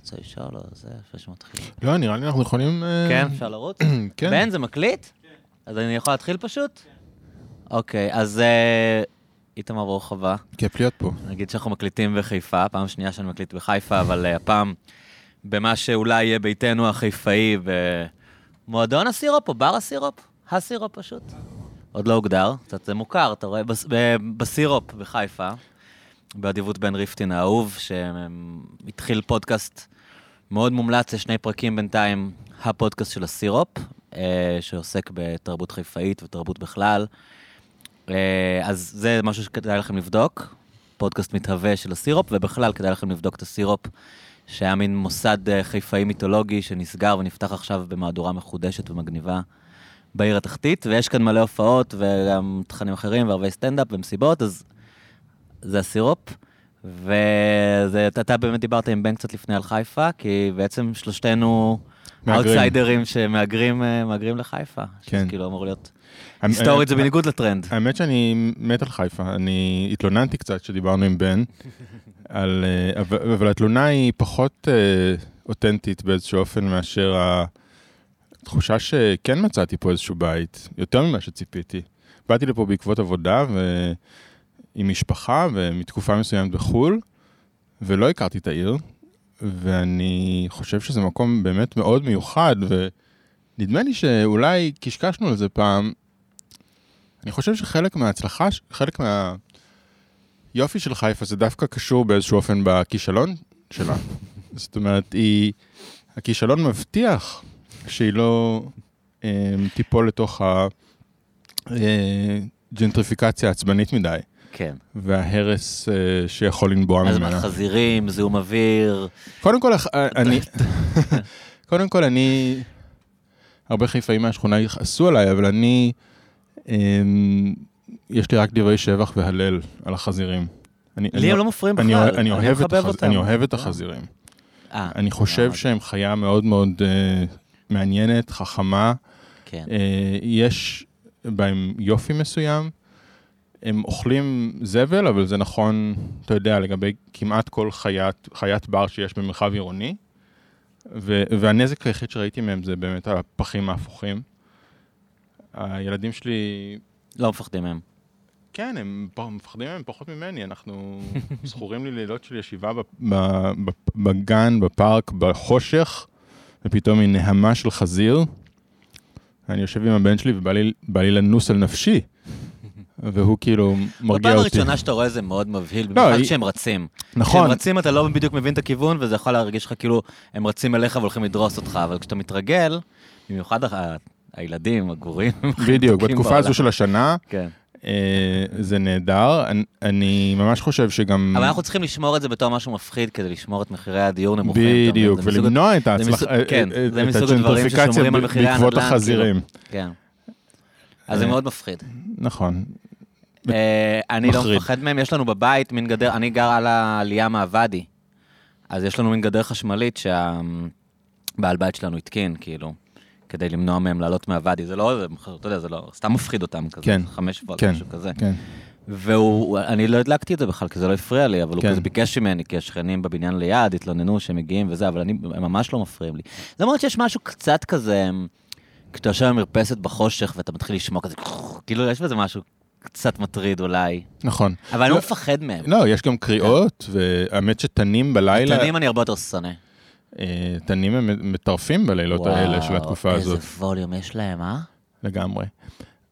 רוצה לשאול או זה, לפני שמתחילים? לא, נראה לי אנחנו יכולים... אה, כן, אפשר לרוץ? כן. בן, זה מקליט? אז אני יכול להתחיל פשוט? אוקיי, אז אה, איתמר, ברוך הבא. כיף להיות פה. נגיד שאנחנו מקליטים בחיפה, פעם שנייה שאני מקליט בחיפה, אבל אה, הפעם במה שאולי יהיה ביתנו החיפאי, במועדון הסירופ או בר הסירופ? הסירופ פשוט. עוד לא הוגדר, קצת זה מוכר, אתה רואה, בסירופ בחיפה, באדיבות בן ריפטין האהוב, שהתחיל פודקאסט מאוד מומלץ, יש שני פרקים בינתיים, הפודקאסט של הסירופ, אה, שעוסק בתרבות חיפאית ותרבות בכלל. אה, אז זה משהו שכדאי לכם לבדוק, פודקאסט מתהווה של הסירופ, ובכלל כדאי לכם לבדוק את הסירופ, שהיה מין מוסד אה, חיפאי מיתולוגי שנסגר ונפתח עכשיו במהדורה מחודשת ומגניבה בעיר התחתית, ויש כאן מלא הופעות וגם תכנים אחרים וערבי סטנדאפ ומסיבות, אז זה הסירופ. ואתה באמת דיברת עם בן קצת לפני על חיפה, כי בעצם שלושתנו. אאוטסיידרים שמהגרים אה, לחיפה. כן. שכאילו אמור להיות... היסטורית זה בניגוד לטרנד. האמת שאני מת על חיפה. אני התלוננתי קצת כשדיברנו עם בן, על, אה, אבל, אבל התלונה היא פחות אה, אותנטית באיזשהו אופן מאשר התחושה שכן מצאתי פה איזשהו בית, יותר ממה שציפיתי. באתי לפה בעקבות עבודה ועם משפחה ומתקופה מסוימת בחו"ל, ולא הכרתי את העיר, ואני חושב שזה מקום באמת מאוד מיוחד, ונדמה לי שאולי קשקשנו על זה פעם, אני חושב שחלק מההצלחה, חלק מהיופי של חיפה זה דווקא קשור באיזשהו אופן בכישלון שלה. זאת אומרת, היא, הכישלון מבטיח שהיא לא אה, תיפול לתוך הג'נטריפיקציה העצבנית מדי, כן. וההרס אה, שיכול לנבוע אז ממנה. חזירים, זיהום אוויר, קודם כל, אה, אני, קודם כל, אני, הרבה חיפאים מהשכונה יכעסו עליי, אבל אני, אמ, יש לי רק דברי שבח והלל על החזירים. אני, לי אני, הם לא מפריעים אני, בכלל. אני, אוהב את מחבב החז, אותם. אני אוהב את לא. החזירים. אה, אני חושב. שהם חיה מאוד מאוד אה, מעניינת, חכמה. כן. אה, יש בהם יופי מסוים. הם אוכלים זבל, אבל זה נכון, אתה יודע, לגבי כמעט כל חיית, חיית בר שיש במרחב עירוני. ו- והנזק היחיד שראיתי מהם זה באמת הפחים ההפוכים. הילדים שלי, לא מפחדים מהם. כן, הם מפחדים מהם פחות ממני, אנחנו זכורים לי לילות של ישיבה בגן, בפארק, בחושך, ופתאום היא נהמה של חזיר. אני יושב עם הבן שלי ובא לי, לי לנוס על נפשי, והוא כאילו מרגיע בפעם אותי. הראשונה שאתה רואה זה מאוד מבהיל, במיוחד היא- כשהם רצים. נכון, כשהם רצים אתה לא בדיוק מבין את הכיוון, וזה יכול להרגיש לך כאילו הם רצים אליך והולכים לדרוס אותך, אבל כשאתה מתרגל, במיוחד ה- הילדים, הגורים, בדיוק, בתקופה בעולם. הזו של השנה, כן. אה, זה נהדר. אני, אני ממש חושב שגם... אבל אנחנו צריכים לשמור את זה בתור משהו מפחיד, כדי לשמור את מחירי הדיור נמוכים. בדיוק, ולמנוע את ההצלחה, כן, אה, זה את מסוג הדברים הג'נטריפיקציה ששומרים על מחירי בעקבות הנדל"ן, כאילו. החזירים. כן. אז זה אה, מאוד מפחיד. נכון. אה, אני לא. מפחד מהם, יש לנו בבית מין גדר, אני גר על העלייה מהוואדי, אז יש לנו מין גדר חשמלית שהבעל בית שלנו התקין, כאילו, כדי למנוע מהם לעלות מהוואדי, זה לא, אתה יודע, זה לא, סתם מפחיד אותם כזה, כן. חמש וולט, כן. משהו כזה. כן. והוא, אני לא הדלקתי את זה בכלל, כי זה לא הפריע לי, אבל הוא כן. כזה ביקש ממני, כי השכנים בבניין ליד התלוננו שהם מגיעים וזה, אבל אני, הם ממש לא מפריעים לי. אומרת שיש משהו קצת כזה, כשאתה יושב במרפסת בחושך ואתה מתחיל לשמוע כזה, כאילו יש בזה משהו קצת מטריד אולי. נכון. אבל אני לא- לא מפחד מהם. לא, יש גם קריאות, והאמת שתנים בלילה, תנים אני הרבה יותר שונא. אה, תנים הם מטרפים בלילות האלה של התקופה הזאת, איזה ווליום יש להם, אה? לגמרי.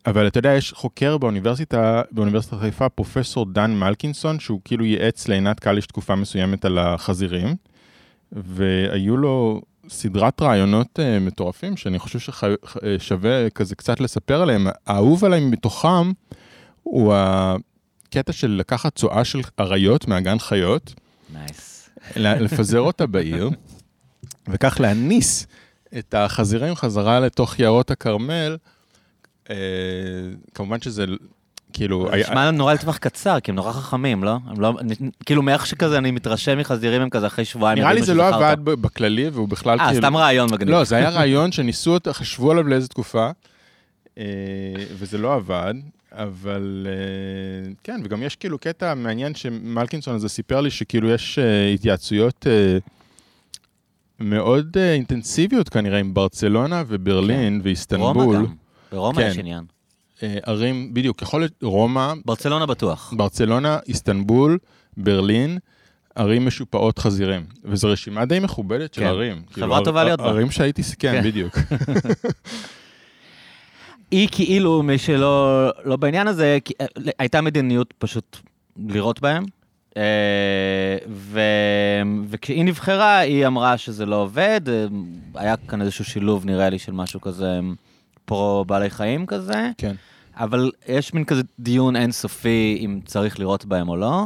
אבל אתה יודע, יש חוקר באוניברסיטה, באוניברסיטת חיפה, פרופסור דן מלקינסון, שהוא כאילו ייעץ לעינת קליש תקופה מסוימת על החזירים, והיו לו סדרת רעיונות uh, מטורפים, שאני חושב ששווה כזה קצת לספר עליהם. האהוב עליי מתוכם הוא הקטע של לקחת צואה של אריות מהגן חיות. ל- לפזר אותה בעיר, וכך להניס את החזירים חזרה לתוך יערות הכרמל. אה, כמובן שזה כאילו... זה היה- נשמע נורא לטווח קצר, כי הם נורא חכמים, לא? הם לא, כאילו מאיך שכזה אני מתרשם מחזירים הם כזה אחרי שבועיים. נראה לי זה לא. עבד ב- בכללי, והוא בכלל אה, כאילו... סתם רעיון מגניב. לא, זה היה רעיון שניסו אותו, חשבו עליו לאיזה תקופה, אה, וזה לא עבד, אבל אה, כן, וגם יש כאילו קטע מעניין שמלקינסון הזה סיפר לי שכאילו יש אה, התייעצויות אה, מאוד אינטנסיביות כנראה עם ברצלונה וברלין רומא ואיסטנבול. גם. ברומא כן. יש עניין. ערים, בדיוק, יכול להיות רומא, ברצלונה בטוח. ברצלונה, איסטנבול, ברלין, ערים משופעות חזירים. וזו רשימה די מכובדת של כן. ערים. חברה ער- טובה להיות בה. ערים שהייתי, כן, כן. בדיוק. היא כאילו, מי שלא לא בעניין הזה, כי- אה, הייתה מדיניות פשוט לירות בהם. אה, ו... וכשהיא נבחרה, היא אמרה שזה לא עובד. אה, היה כאן איזשהו שילוב, נראה לי, של משהו כזה פרו בעלי חיים כזה. כן. אבל יש מין כזה דיון אינסופי אם צריך לירות בהם או לא.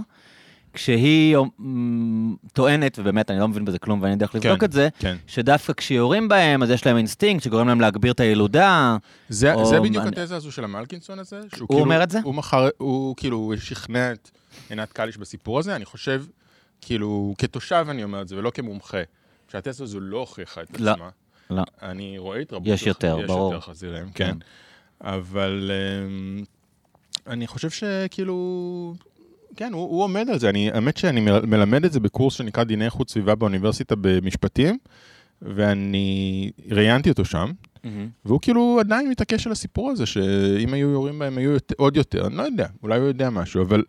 כשהיא אמ, טוענת, ובאמת אני לא מבין בזה כלום ואין לי דרך לבדוק כן, את זה, כן. שדווקא כשיורים בהם, אז יש להם אינסטינקט שגורם להם להגביר את הילודה. זה, או זה בדיוק מעניין. התזה הזו של המלקינסון הזה. הוא כאילו, אומר את זה? הוא מחר, הוא כאילו שכנע את עינת קליש בסיפור הזה, אני חושב, כאילו, כתושב אני אומר את זה, ולא כמומחה, שהתזה הזו לא הוכיחה את לא, עצמה. לא. אני רואה התרבות. יש יותר, ברור. יש יותר חזירים, כן. כן. אבל אמ, אני חושב שכאילו, כן, הוא, הוא עומד על זה. אני, האמת שאני מל- מלמד את זה בקורס שנקרא דיני איכות סביבה באוניברסיטה במשפטים, ואני ראיינתי אותו שם, והוא כאילו עדיין מתעקש על הסיפור הזה, שאם היו יורים בהם היו יותר, עוד יותר, אני לא יודע, אולי הוא יודע משהו, אבל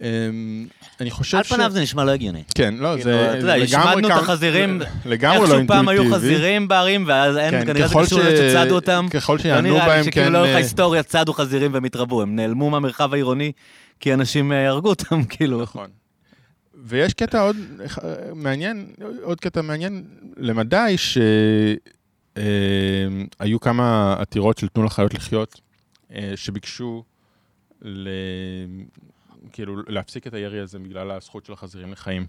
אמ, אני חושב על ש... פניו זה נשמע לא הגיוני. כן, לא, כאילו, זה אתה יודע, השמדנו את החזירים, לגמרי לא איכשהו אינטואיטיבי. פעם היו חזירים בערים, ואז אין, כן, כנראה זה קשור לזה שצדו אותם. ככל לא שיענו נראה לי בהם, שכאילו כן... לאורך אה, ההיסטוריה צדו חזירים והם התרבו, הם נעלמו מהמרחב העירוני כי אנשים אה, הרגו אותם, כאילו. נכון. ויש קטע עוד אה, מעניין, עוד קטע מעניין למדי, שהיו כמה עתירות של תנו לחיות לחיות, אה, שביקשו ל... כאילו להפסיק את הירי הזה בגלל הזכות של החזירים לחיים.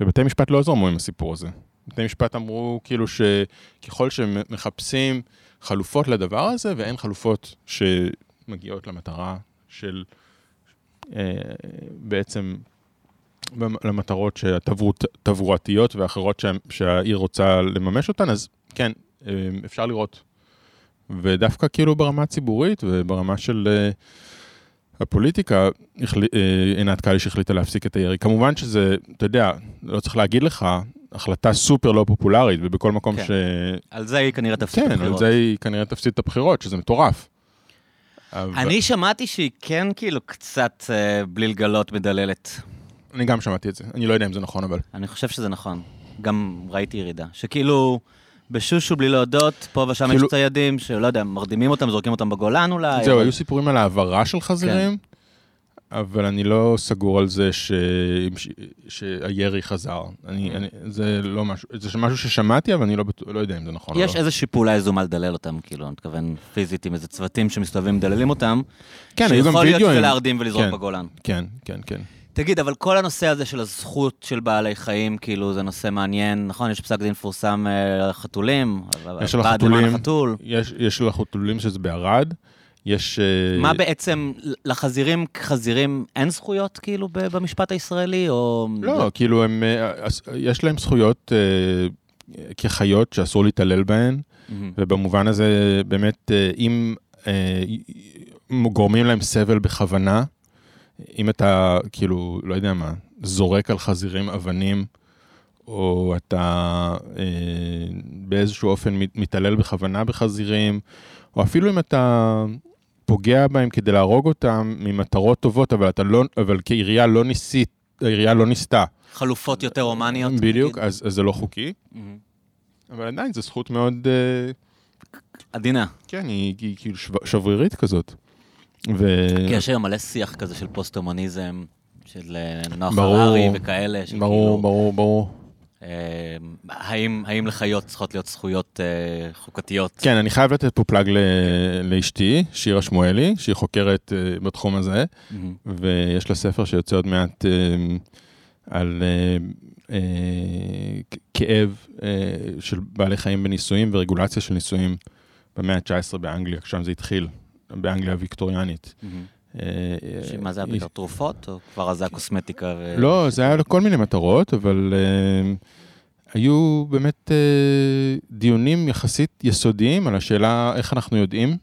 ובתי משפט לא זרמו עם הסיפור הזה. בתי משפט אמרו כאילו שככל שמחפשים חלופות לדבר הזה, ואין חלופות שמגיעות למטרה של אה, בעצם במ- למטרות התברואתיות ואחרות שה, שהעיר רוצה לממש אותן, אז כן, אה, אפשר לראות. ודווקא כאילו ברמה הציבורית וברמה של אה, הפוליטיקה, אה, עינת קליש החליטה להפסיק את הירי. כמובן שזה, אתה יודע, לא צריך להגיד לך, החלטה סופר לא פופולרית, ובכל מקום כן. ש... על זה היא כנראה תפסיד את כן, על הבחירות. זה היא כנראה תפסיד את הבחירות, שזה מטורף. אבל- אני שמעתי שהיא כן כאילו קצת, אה, בלי לגלות, מדללת. אני גם שמעתי את זה, אני לא יודע אם זה נכון, אבל... אני חושב שזה נכון. גם ראיתי ירידה. שכאילו, בשושו בלי להודות, פה ושם יש כאילו- ציידים שלא יודע, מרדימים אותם, זורקים אותם בגולן אולי. זהו, אבל- היו סיפורים על העברה של חזירים, אבל אני לא סגור על זה ש... ש... שהירי חזר. אני, אני, זה לא משהו, זה משהו ששמעתי, אבל אני לא, בטוח- לא יודע אם זה נכון או לא. יש איזושהי פעולה יזומה לדלל אותם, כאילו, אני מתכוון פיזית עם איזה צוותים שמסתובבים מדללים אותם. כן, היו גם שיכול להיות וידאוים. להרדים ולזרוק כן. בגולן. כן, כן, כן. תגיד, אבל כל הנושא הזה של הזכות של בעלי חיים, כאילו, זה נושא מעניין, נכון? יש פסק דין מפורסם אה, על החתולים, יש על החתולים, החתול. יש, יש לחתולים שזה בערד, יש... אה, מה בעצם, לחזירים כחזירים אין זכויות, כאילו, במשפט הישראלי, או... לא, כאילו, הם, אה, אז- יש להם זכויות אה, כחיות שאסור להתעלל בהן. ובמובן הזה, באמת, אה, אם אה, גורמים להם סבל בכוונה, אם אתה, כאילו, לא יודע מה, זורק על חזירים אבנים, או אתה אה, באיזשהו אופן מת- מתעלל בכוונה בחזירים, או אפילו אם אתה פוגע בהם כדי להרוג אותם ממטרות טובות, אבל אתה לא, אבל כעירייה לא ניסית, העירייה לא ניסתה. חלופות יותר הומניות. בדיוק, נגיד? אז, אז זה לא חוקי, מהמם. אבל עדיין זו זכות מאוד... אה, עדינה. כן, היא, היא כאילו שב- שברירית כזאת. ו... כי יש היום מלא שיח כזה של פוסט-הומניזם, של אה, נוח. הררי וכאלה, של ברור, כאילו, ברור, ברור. אה, האם האם לחיות צריכות להיות זכויות אה, חוקתיות? כן, אני חייב לתת פה פלאג ל- לאשתי, שירה שמואלי, שהיא חוקרת אה, בתחום הזה, מהמם. ויש לה ספר שיוצא עוד מעט אה, על אה, אה, כאב אה, של בעלי חיים בניסויים ורגולציה של ניסויים במאה ה-19 באנגליה, שם זה התחיל, באנגליה הוויקטוריאנית. מהמם. אה, מה זה היה היא- בעיקר תרופות, או כבר אז זה היה קוסמטיקה? לא, זה היה לכל מיני מטרות, אבל uh, היו באמת דיונים יחסית יסודיים על השאלה איך אנחנו יודעים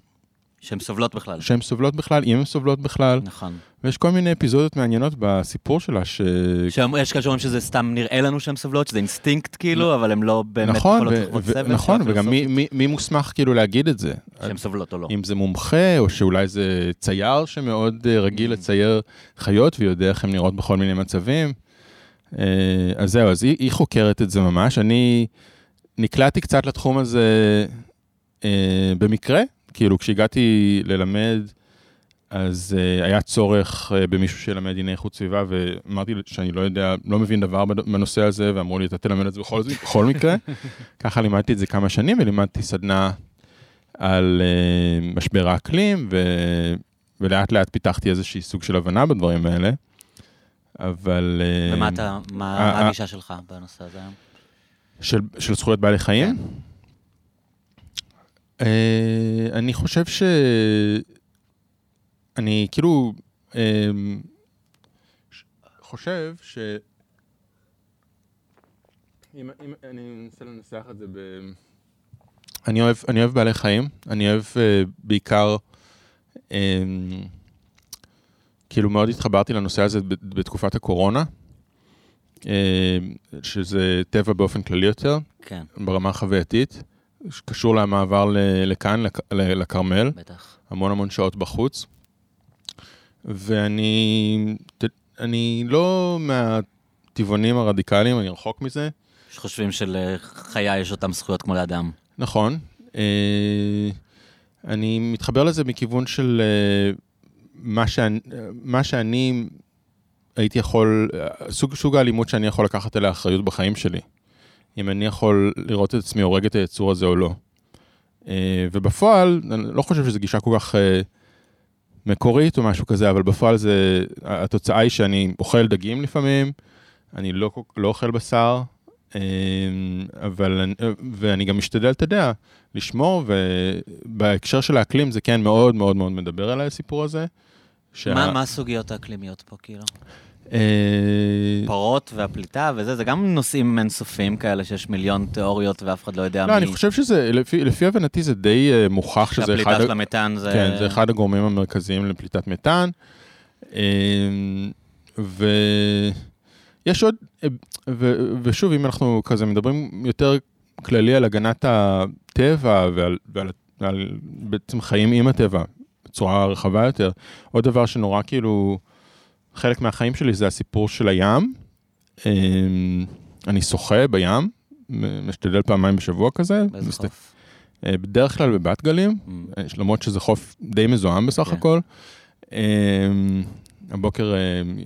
שהן סובלות בכלל. שהן סובלות בכלל, אם הן סובלות בכלל, נכון. ויש כל מיני אפיזודות מעניינות בסיפור שלה, ש... שיש כאלה שאומרים שזה סתם נראה לנו שהן סובלות, שזה אינסטינקט כאילו, אבל הן לא באמת נכון, יכולות לחוות סבל. נכון, וגם מי, מי, מי מוסמך כאילו להגיד את זה? שהן סובלות או לא. אם זה מומחה, או שאולי זה צייר שמאוד אה, רגיל Mm. לצייר חיות ויודע איך הן נראות בכל מיני מצבים. אה, אז זהו, אז היא, היא חוקרת את זה ממש. אני נקלעתי קצת לתחום הזה אה, במקרה, כאילו כשהגעתי ללמד, אז אה, היה צורך אה, במישהו שילמד דיני איכות סביבה, ואמרתי שאני לא יודע, לא מבין דבר בנושא הזה, ואמרו לי, אתה תלמד את זה בכל, בכל מקרה. ככה לימדתי את זה כמה שנים, ולימדתי סדנה על אה, משבר האקלים, ו... ולאט לאט פיתחתי איזושהי סוג של הבנה בדברים האלה. אבל... ומה אתה, מה הגישה שלך בנושא הזה היום? של, של זכויות בעלי חיים? כן. אה, אני חושב ש... אני כאילו אה, חושב ש... אם, אם, אני אנסה לנסח את זה ב... אני אוהב, אני אוהב בעלי חיים, אני אוהב אה, בעיקר, אה, כאילו מאוד התחברתי לנושא הזה בתקופת הקורונה, אה, שזה טבע באופן כללי יותר, כן, ברמה החווייתית, שקשור למעבר לכאן, לכרמל, בטח. המון המון שעות בחוץ. ואני אני לא מהטבעונים הרדיקליים, אני רחוק מזה. שחושבים שלחיה יש אותן זכויות כמו לאדם. נכון. אה, אני מתחבר לזה מכיוון של אה, מה שאני, מה שאני הייתי יכול, אה, סוג, סוג האלימות שאני יכול לקחת אליה אחריות בחיים שלי. אם אני יכול לראות את עצמי הורג את היצור הזה או לא. אה, ובפועל, אני לא חושב שזו גישה כל כך אה, מקורית או משהו כזה, אבל בפועל זה, התוצאה היא שאני אוכל דגים לפעמים, אני לא, לא אוכל בשר, אה, אבל, אני- ואני גם משתדל, אתה יודע, לשמור, ובהקשר של האקלים זה כן מאוד מאוד מאוד מדבר אליי הסיפור הזה. שה- מה מה הסוגיות האקלימיות פה, כאילו? אה, פרות והפליטה וזה, זה גם נושאים אינסופיים כאלה שיש מיליון תיאוריות ואף אחד לא יודע לא, אני חושב שזה, לפי, לפי הבנתי זה די אה, מוכח שזה אחד... שהפליטה של המתאן זה... כן, זה אחד הגורמים המרכזיים לפליטת מתאן. אמ, ויש עוד, ו, ושוב, אם אנחנו כזה מדברים יותר כללי על הגנת הטבע ועל, ועל, ועל בעצם חיים עם הטבע בצורה רחבה יותר, עוד דבר שנורא כאילו, חלק מהחיים שלי זה הסיפור של הים. אמ, אני שוחה בים, משתדל פעמיים בשבוע כזה. באיזה מסת- חוף? אה, בדרך כלל בבת גלים. Mm. למרות שזה חוף די מזוהם בסך כן. הכל. אמ, הבוקר אה,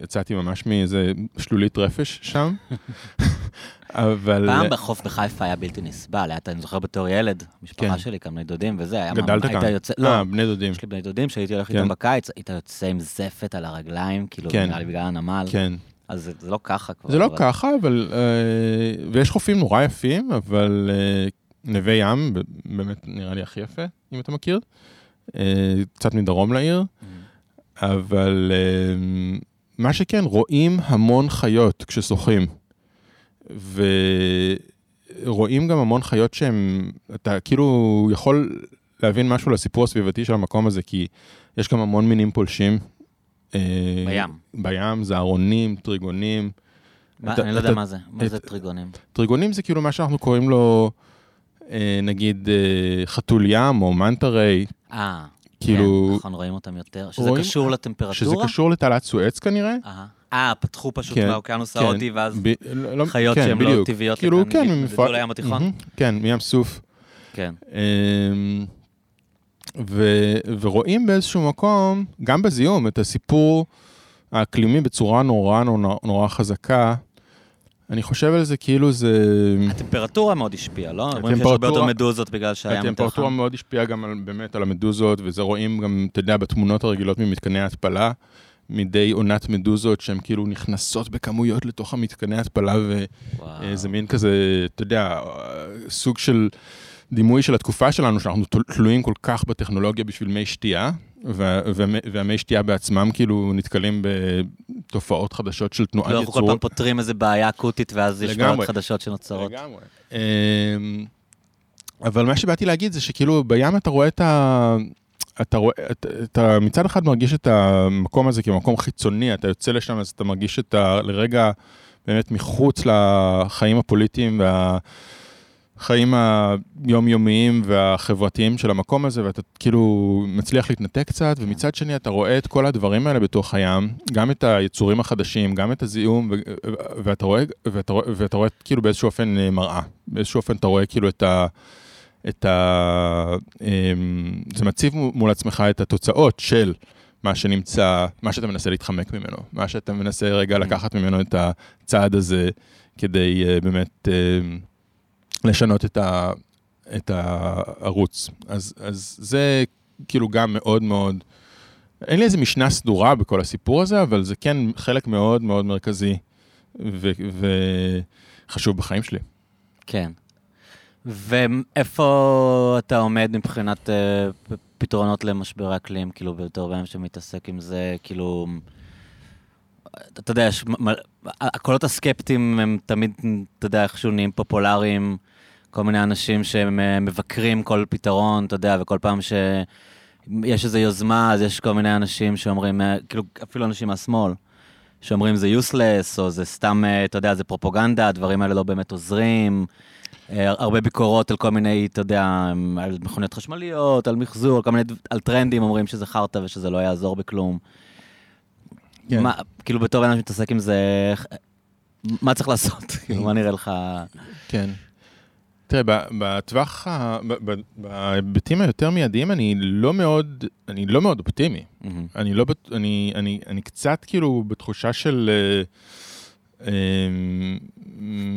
יצאתי ממש מאיזה שלולית רפש שם, אבל... פעם בחוף בחיפה היה בלתי נסבל, אני זוכר בתור ילד, כן. המשפחה שלי, כמה בני דודים וזה, היה גדלת כאן? לא, אה, בני דודים. יש לי בני דודים שהייתי הולך כן. איתם בקיץ, היית יוצא עם זפת על הרגליים, כאילו, כן. נראה לי בגלל הנמל, כן. אז זה- זה לא ככה כבר. זה לא אבל- ככה, אבל... אה, ויש חופים נורא יפים, אבל אה, נווה ים, באמת נראה לי הכי יפה, אם אתה מכיר. אה, קצת מדרום לעיר. Mm. אבל אה, מה שכן, רואים המון חיות כששוחים. ורואים גם המון חיות שהם, אתה כאילו יכול להבין משהו לסיפור הסביבתי של המקום הזה, כי יש גם המון מינים פולשים. אה, בים. בים, זערונים, טריגונים. מה- אתה- אני לא יודע אתה- מה זה, מה את- זה טריגונים? טריגונים זה כאילו מה שאנחנו קוראים לו, אה, נגיד, אה, חתול ים או מנטה-ריי, אה, כאילו- כן, נכון, רואים אותם יותר, שזה רואים- קשור לטמפרטורה? שזה קשור לתעלת סואץ כנראה. אהה. אה, פתחו פשוט כן, מהאוקיינוס כן. ההודי, ואז ב- לא- לא- חיות כן, שהן לא. טבעיות כאילו, לכאן, כן, ממפרט- נדדו לים התיכון? מהמם, כן, מים סוף. כן. אמ, ו- ורואים באיזשהו מקום, גם בזיהום, את הסיפור האקלימי בצורה נורא נורא, נורא חזקה. אני חושב על זה כאילו זה... הטמפרטורה מאוד השפיעה, לא? אומרים שיש הרבה יותר הטמפרטורה- מדוזות בגלל שהים יותר הטמפרטורה. מאוד השפיעה גם על, באמת על המדוזות, וזה רואים גם, אתה יודע, בתמונות הרגילות ממתקני ההתפלה, מדי עונת מדוזות שהן כאילו נכנסות בכמויות לתוך המתקני ההתפלה, וואו. ואיזה מין כזה, אתה יודע, סוג של דימוי של התקופה שלנו, שאנחנו תל- תלויים כל כך בטכנולוגיה בשביל מי שתייה, וה- והמי- והמי שתייה בעצמם כאילו נתקלים בתופעות חדשות של תנועת לא, אנחנו כל יצור. פעם פותרים איזה בעיה אקוטית, ואז יש. בעיות חדשות שנוצרות. לגמרי. אמ, אבל מה שבאתי להגיד זה שכאילו בים אתה רואה את ה... אתה רואה, אתה, אתה מצד אחד מרגיש את המקום הזה כמקום חיצוני, אתה יוצא לשם אז אתה מרגיש את ה... לרגע באמת מחוץ לחיים הפוליטיים והחיים היומיומיים והחברתיים של המקום הזה, ואתה כאילו מצליח להתנתק קצת, ומצד שני אתה רואה את כל הדברים האלה בתוך הים, גם את היצורים החדשים, גם את הזיהום, ו- ואתה רואה, ואתה רואה, ואתה רואה כאילו באיזשהו אופן אה, מראה, באיזשהו אופן אתה רואה כאילו את ה... את ה... אמ, זה מציב מול עצמך את התוצאות של מה שנמצא, מה שאתה מנסה להתחמק ממנו, מה שאתה מנסה רגע Mm. לקחת ממנו את הצעד הזה כדי אה, באמת אה, לשנות את, ה... את הערוץ. אז, אז זה כאילו גם מאוד מאוד, אין לי איזה משנה סדורה בכל הסיפור הזה, אבל זה כן חלק מאוד מאוד מרכזי ו... וחשוב בחיים שלי. כן. ואיפה אתה עומד מבחינת פ- פתרונות למשבר האקלים, כאילו, בתור בן שמתעסק עם זה, כאילו... אתה יודע, מ- הקולות הסקפטיים הם תמיד, אתה יודע, איכשהו נהיים פופולריים, כל מיני אנשים שהם אה, כל פתרון, אתה יודע, וכל פעם שיש איזו יוזמה, אז יש כל מיני אנשים שאומרים, אה, כאילו, אפילו אנשים מהשמאל, שאומרים זה useless, או זה סתם, אתה יודע, זה פרופוגנדה, הדברים האלה לא באמת עוזרים. אה, הרבה ביקורות על כל מיני, אתה יודע, על מכוניות חשמליות, על מחזור, על כל מיני, על טרנדים, אומרים שזה חרטא ושזה לא יעזור בכלום. כן. מה, כאילו בתור אדם שמתעסק עם זה, מה צריך לעשות? כאילו, מה נראה לך? כן. תראה, בטווח, בהיבטים היותר מיידיים, אני לא מאוד, אני לא מאוד אופטימי. מהמם. אני לא, אני, אני, אני קצת כאילו בתחושה של... אה, אה,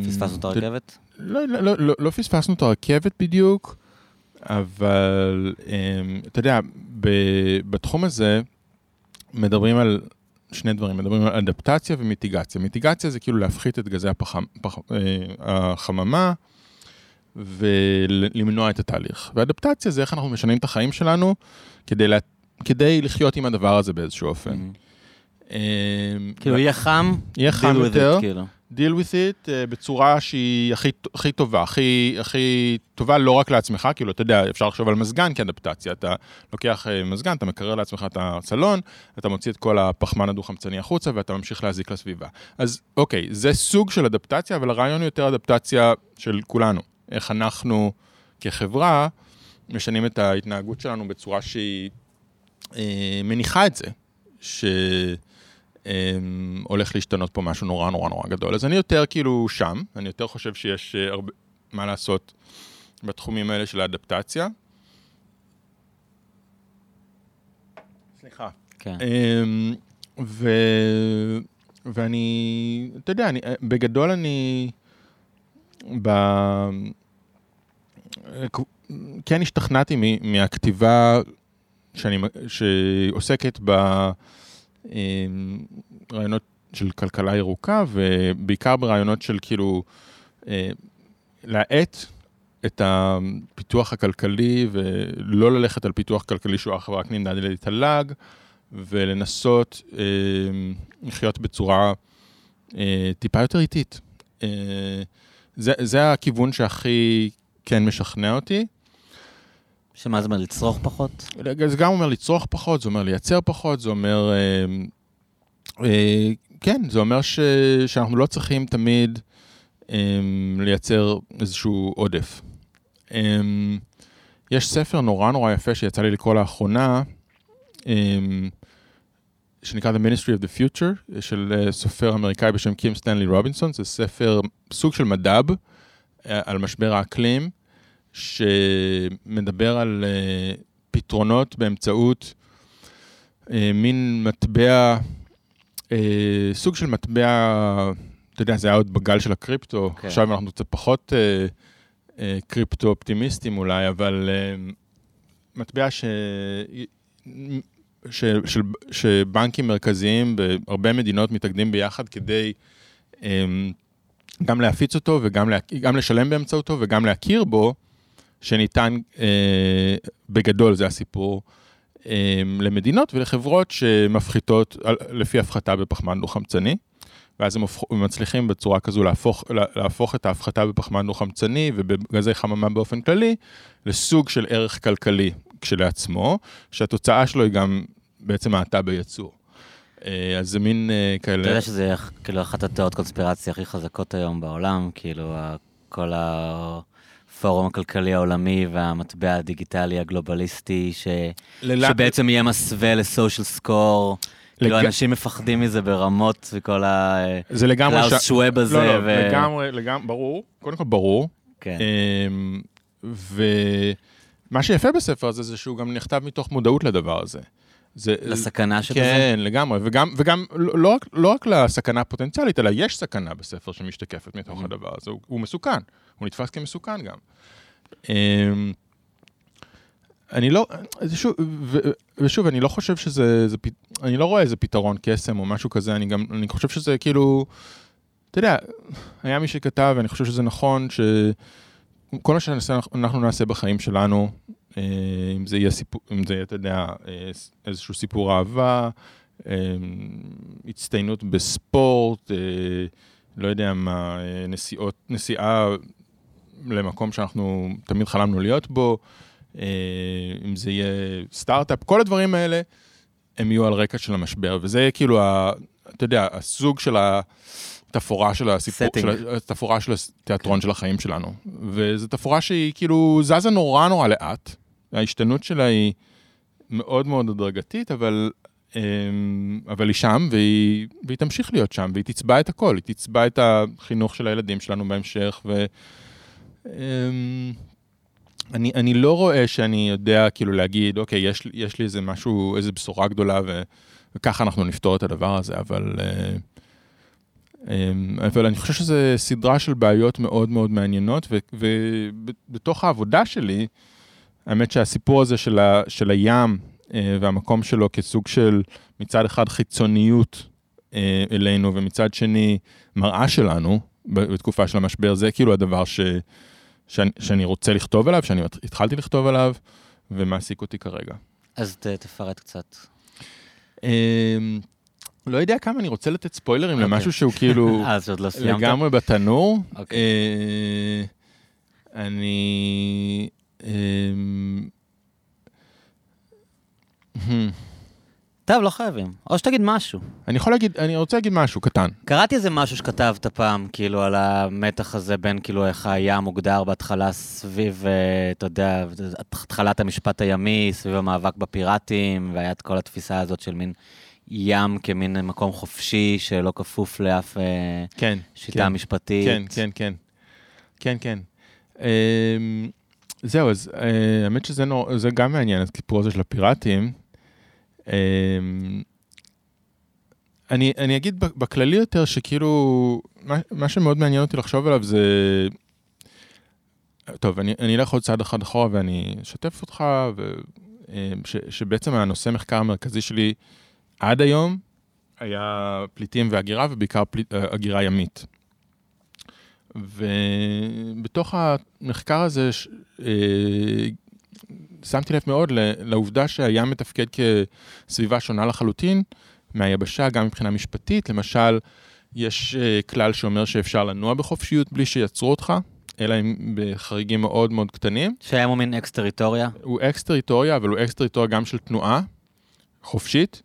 פספסנו את אתה- הרכבת? לא, לא, לא, לא, לא פספסנו את הרכבת בדיוק, אבל אמ, אתה יודע, ב, בתחום הזה מדברים על שני דברים, מדברים על אדפטציה ומיטיגציה. מיטיגציה זה כאילו להפחית את גזי הפחם, פח, אה, החממה ולמנוע את התהליך. ואדפטציה זה איך אנחנו משנים את החיים שלנו כדי, לה, כדי לחיות עם הדבר הזה באיזשהו אופן. מהמם. אמ, כאילו, יהיה חם, יהיה חם יותר. Deal with it uh, בצורה שהיא הכי, הכי טובה, הכי, הכי טובה לא רק לעצמך, כאילו, אתה יודע, אפשר לחשוב על מזגן כאדפטציה, אתה לוקח uh, מזגן, אתה מקרר לעצמך את הסלון, אתה מוציא את כל הפחמן הדו-חמצני החוצה ואתה ממשיך להזיק לסביבה. אז אוקיי, זה סוג של אדפטציה, אבל הרעיון הוא יותר אדפטציה של כולנו. איך אנחנו כחברה משנים את ההתנהגות שלנו בצורה שהיא אה, מניחה את זה, ש... אמ, הולך להשתנות פה משהו נורא נורא נורא גדול. אז אני יותר כאילו שם, אני יותר חושב שיש אה, הרבה מה לעשות בתחומים האלה של האדפטציה. סליחה. כן. אמ, ו... ואני, אתה יודע, אני, אה, בגדול אני, ב... כן השתכנעתי מהכתיבה שאני, שעוסקת ברעיונות של כלכלה ירוקה, ובעיקר ברעיונות של כאילו אה, להאט את הפיתוח הכלכלי ולא ללכת על פיתוח כלכלי שהוא אך ורק נמדד על ידי תל"ג, ולנסות אה, לחיות בצורה אה, טיפה יותר איטית. זה, זה הכיוון שהכי כן משכנע אותי. שמה זה אומר, לצרוך פחות? זה גם אומר לצרוך פחות, זה אומר לייצר פחות, זה אומר... אה, אה, כן, זה אומר ש, שאנחנו לא צריכים תמיד אה, לייצר איזשהו עודף. אה, יש ספר נורא נורא יפה שיצא לי לקרוא לאחרונה, אה, שנקרא The Ministry of the Future, של אה, סופר אמריקאי בשם קים סטנלי רובינסון, זה ספר, סוג של מדב אה, על משבר האקלים, שמדבר על אה, פתרונות באמצעות אה, מין מטבע, אה, סוג של מטבע, אתה יודע, זה היה עוד בגל של הקריפטו, כן. עכשיו אנחנו קצת פחות אה, אה, קריפטו אופטימיסטים אולי, אבל מטבע ש... ש, של, שבנקים מרכזיים בהרבה מדינות מתאגדים ביחד כדי גם להפיץ אותו וגם לה, גם לשלם באמצעותו וגם להכיר בו, שניתן uh, בגדול, זה הסיפור, um, למדינות ולחברות שמפחיתות לפי הפחתה בפחמן דו-חמצני. ואז הם מצליחים בצורה כזו להפוך, לה- להפוך את ההפחתה בפחמן דו-חמצני ובגזי חממה באופן כללי לסוג של ערך כלכלי. כשלעצמו, שהתוצאה שלו היא גם בעצם האטה ביצור. אה, אז זה מין אה, כאלה... אתה יודע שזה כאילו אחת התיאוריות קונספירציה הכי חזקות היום בעולם, כאילו כל הפורום הכלכלי העולמי והמטבע הדיגיטלי הגלובליסטי, ש... ללה- שבעצם יהיה מסווה ל social score. כאילו לג- אנשים מפחדים מזה ברמות וכל ה... זה לגמרי... קלאוס שוואב הזה. לא, לא, ו- לגמרי, לגמרי, ברור. קודם כל ברור. כן. אמ, ומה שיפה בספר הזה זה שהוא גם נכתב מתוך מודעות לדבר הזה. זה, לסכנה שבזה. כן, לגמרי, וגם, וגם לא, לא, רק, לא רק לסכנה הפוטנציאלית, אלא יש סכנה בספר שמשתקפת מתוך Mhm. הדבר הזה, הוא, הוא מסוכן, הוא נתפס כמסוכן גם. אמ, אני לא, שוב, ושוב, אני לא חושב שזה, זה, אני לא רואה איזה פתרון קסם או משהו כזה, אני גם, אני חושב שזה כאילו, אתה יודע, היה מי שכתב, ואני חושב שזה נכון, שכל מה שאנחנו נעשה בחיים שלנו, אה, אם זה יהיה סיפור, אם זה יהיה, אתה יודע, אה, איזשהו סיפור אהבה, אה, הצטיינות בספורט, לא יודע מה, נסיעות, נסיעה למקום שאנחנו תמיד חלמנו להיות בו, אה, אם זה יהיה סטארט-אפ, כל הדברים האלה, הם יהיו על רקע של המשבר, וזה כאילו, ה, אתה יודע, הסוג של התפאורה של הסיפור, Setting. של התפאורה של התיאטרון של החיים שלנו. וזו תפאורה שהיא כאילו זזה נורא נורא לאט, ההשתנות שלה היא מאוד מאוד הדרגתית, אבל, אמ, אבל היא שם, והיא, והיא תמשיך להיות שם, והיא תצבע את הכל, היא תצבע את החינוך של הילדים שלנו בהמשך, ו... אמ, אני, אני לא רואה שאני יודע כאילו להגיד, אוקיי, יש, יש לי איזה משהו, איזה בשורה גדולה, ו, וככה אנחנו נפתור את הדבר הזה, אבל, אה, אמ, אבל אני חושב שזו סדרה של בעיות מאוד מאוד מעניינות, ובתוך העבודה שלי, האמת שהסיפור הזה של, ה, של הים אה, והמקום שלו כסוג של מצד אחד חיצוניות אה, אלינו, ומצד שני מראה שלנו בתקופה של המשבר, זה כאילו הדבר ש... שאני, שאני רוצה לכתוב עליו, שאני התחלתי לכתוב עליו, ומעסיק אותי כרגע. אז ת- תפרט קצת. אמ, לא יודע כמה אני רוצה לתת ספוילרים אוקיי. למשהו שהוא כאילו אה, אז עוד לא סיימת? לגמרי בתנור. אוקיי. אה, אני... hmm. טוב, לא חייבים. או שתגיד משהו. אני יכול להגיד, אני רוצה להגיד משהו קטן. קראתי איזה משהו שכתבת פעם, כאילו, על המתח הזה בין, כאילו, איך הים מוגדר בהתחלה סביב, אה, אתה יודע, התחלת המשפט הימי, סביב המאבק בפיראטים, והיה את כל התפיסה הזאת של מין ים כמין מקום חופשי, שלא כפוף לאף אה, כן. שיטה כן. משפטית. כן, כן, כן. כן, כן. אמ, זהו, אז אה, האמת שזה נור- זה גם מעניין, הסיפור הזה של הפיראטים. אמ, אני, אני אגיד בכללי יותר שכאילו, מה, מה שמאוד מעניין אותי לחשוב עליו זה... טוב, אני, אני אלך עוד צעד אחד אחורה ואני אשתף אותך, ו, אמ, ש, שבעצם הנושא מחקר המרכזי שלי עד היום היה פליטים והגירה, ובעיקר פליט, אה, הגירה ימית. ובתוך המחקר הזה ש- אה, שמתי לב מאוד לעובדה שהים מתפקד כסביבה שונה לחלוטין מהיבשה, גם מבחינה משפטית. למשל, יש אה, כלל שאומר שאפשר לנוע בחופשיות בלי שיעצרו אותך, אלא אם בחריגים מאוד מאוד קטנים. שהים הוא מין אקס-טריטוריה. הוא אקס טריטוריה, אבל הוא אקס טריטוריה גם של תנועה חופשית,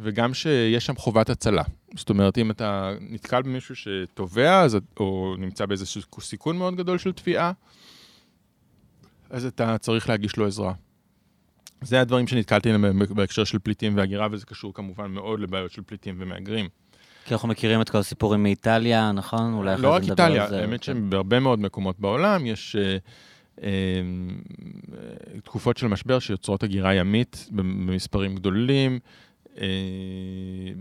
וגם שיש שם חובת הצלה. זאת אומרת, אם אתה נתקל במישהו שטובע, או נמצא באיזשהו סיכון מאוד גדול של טביעה, אז אתה צריך להגיש לו עזרה. זה הדברים שנתקלתי עליהם בהקשר של פליטים והגירה, וזה קשור כמובן מאוד לבעיות של פליטים ומהגרים. כי אנחנו מכירים את כל הסיפורים מאיטליה, נכון? אולי אחרי לא זה רק נדבר על איטליה, זה. האמת כן. שבהרבה מאוד מקומות בעולם יש אה, אה, אה, תקופות של משבר שיוצרות הגירה ימית במספרים גדולים. אה,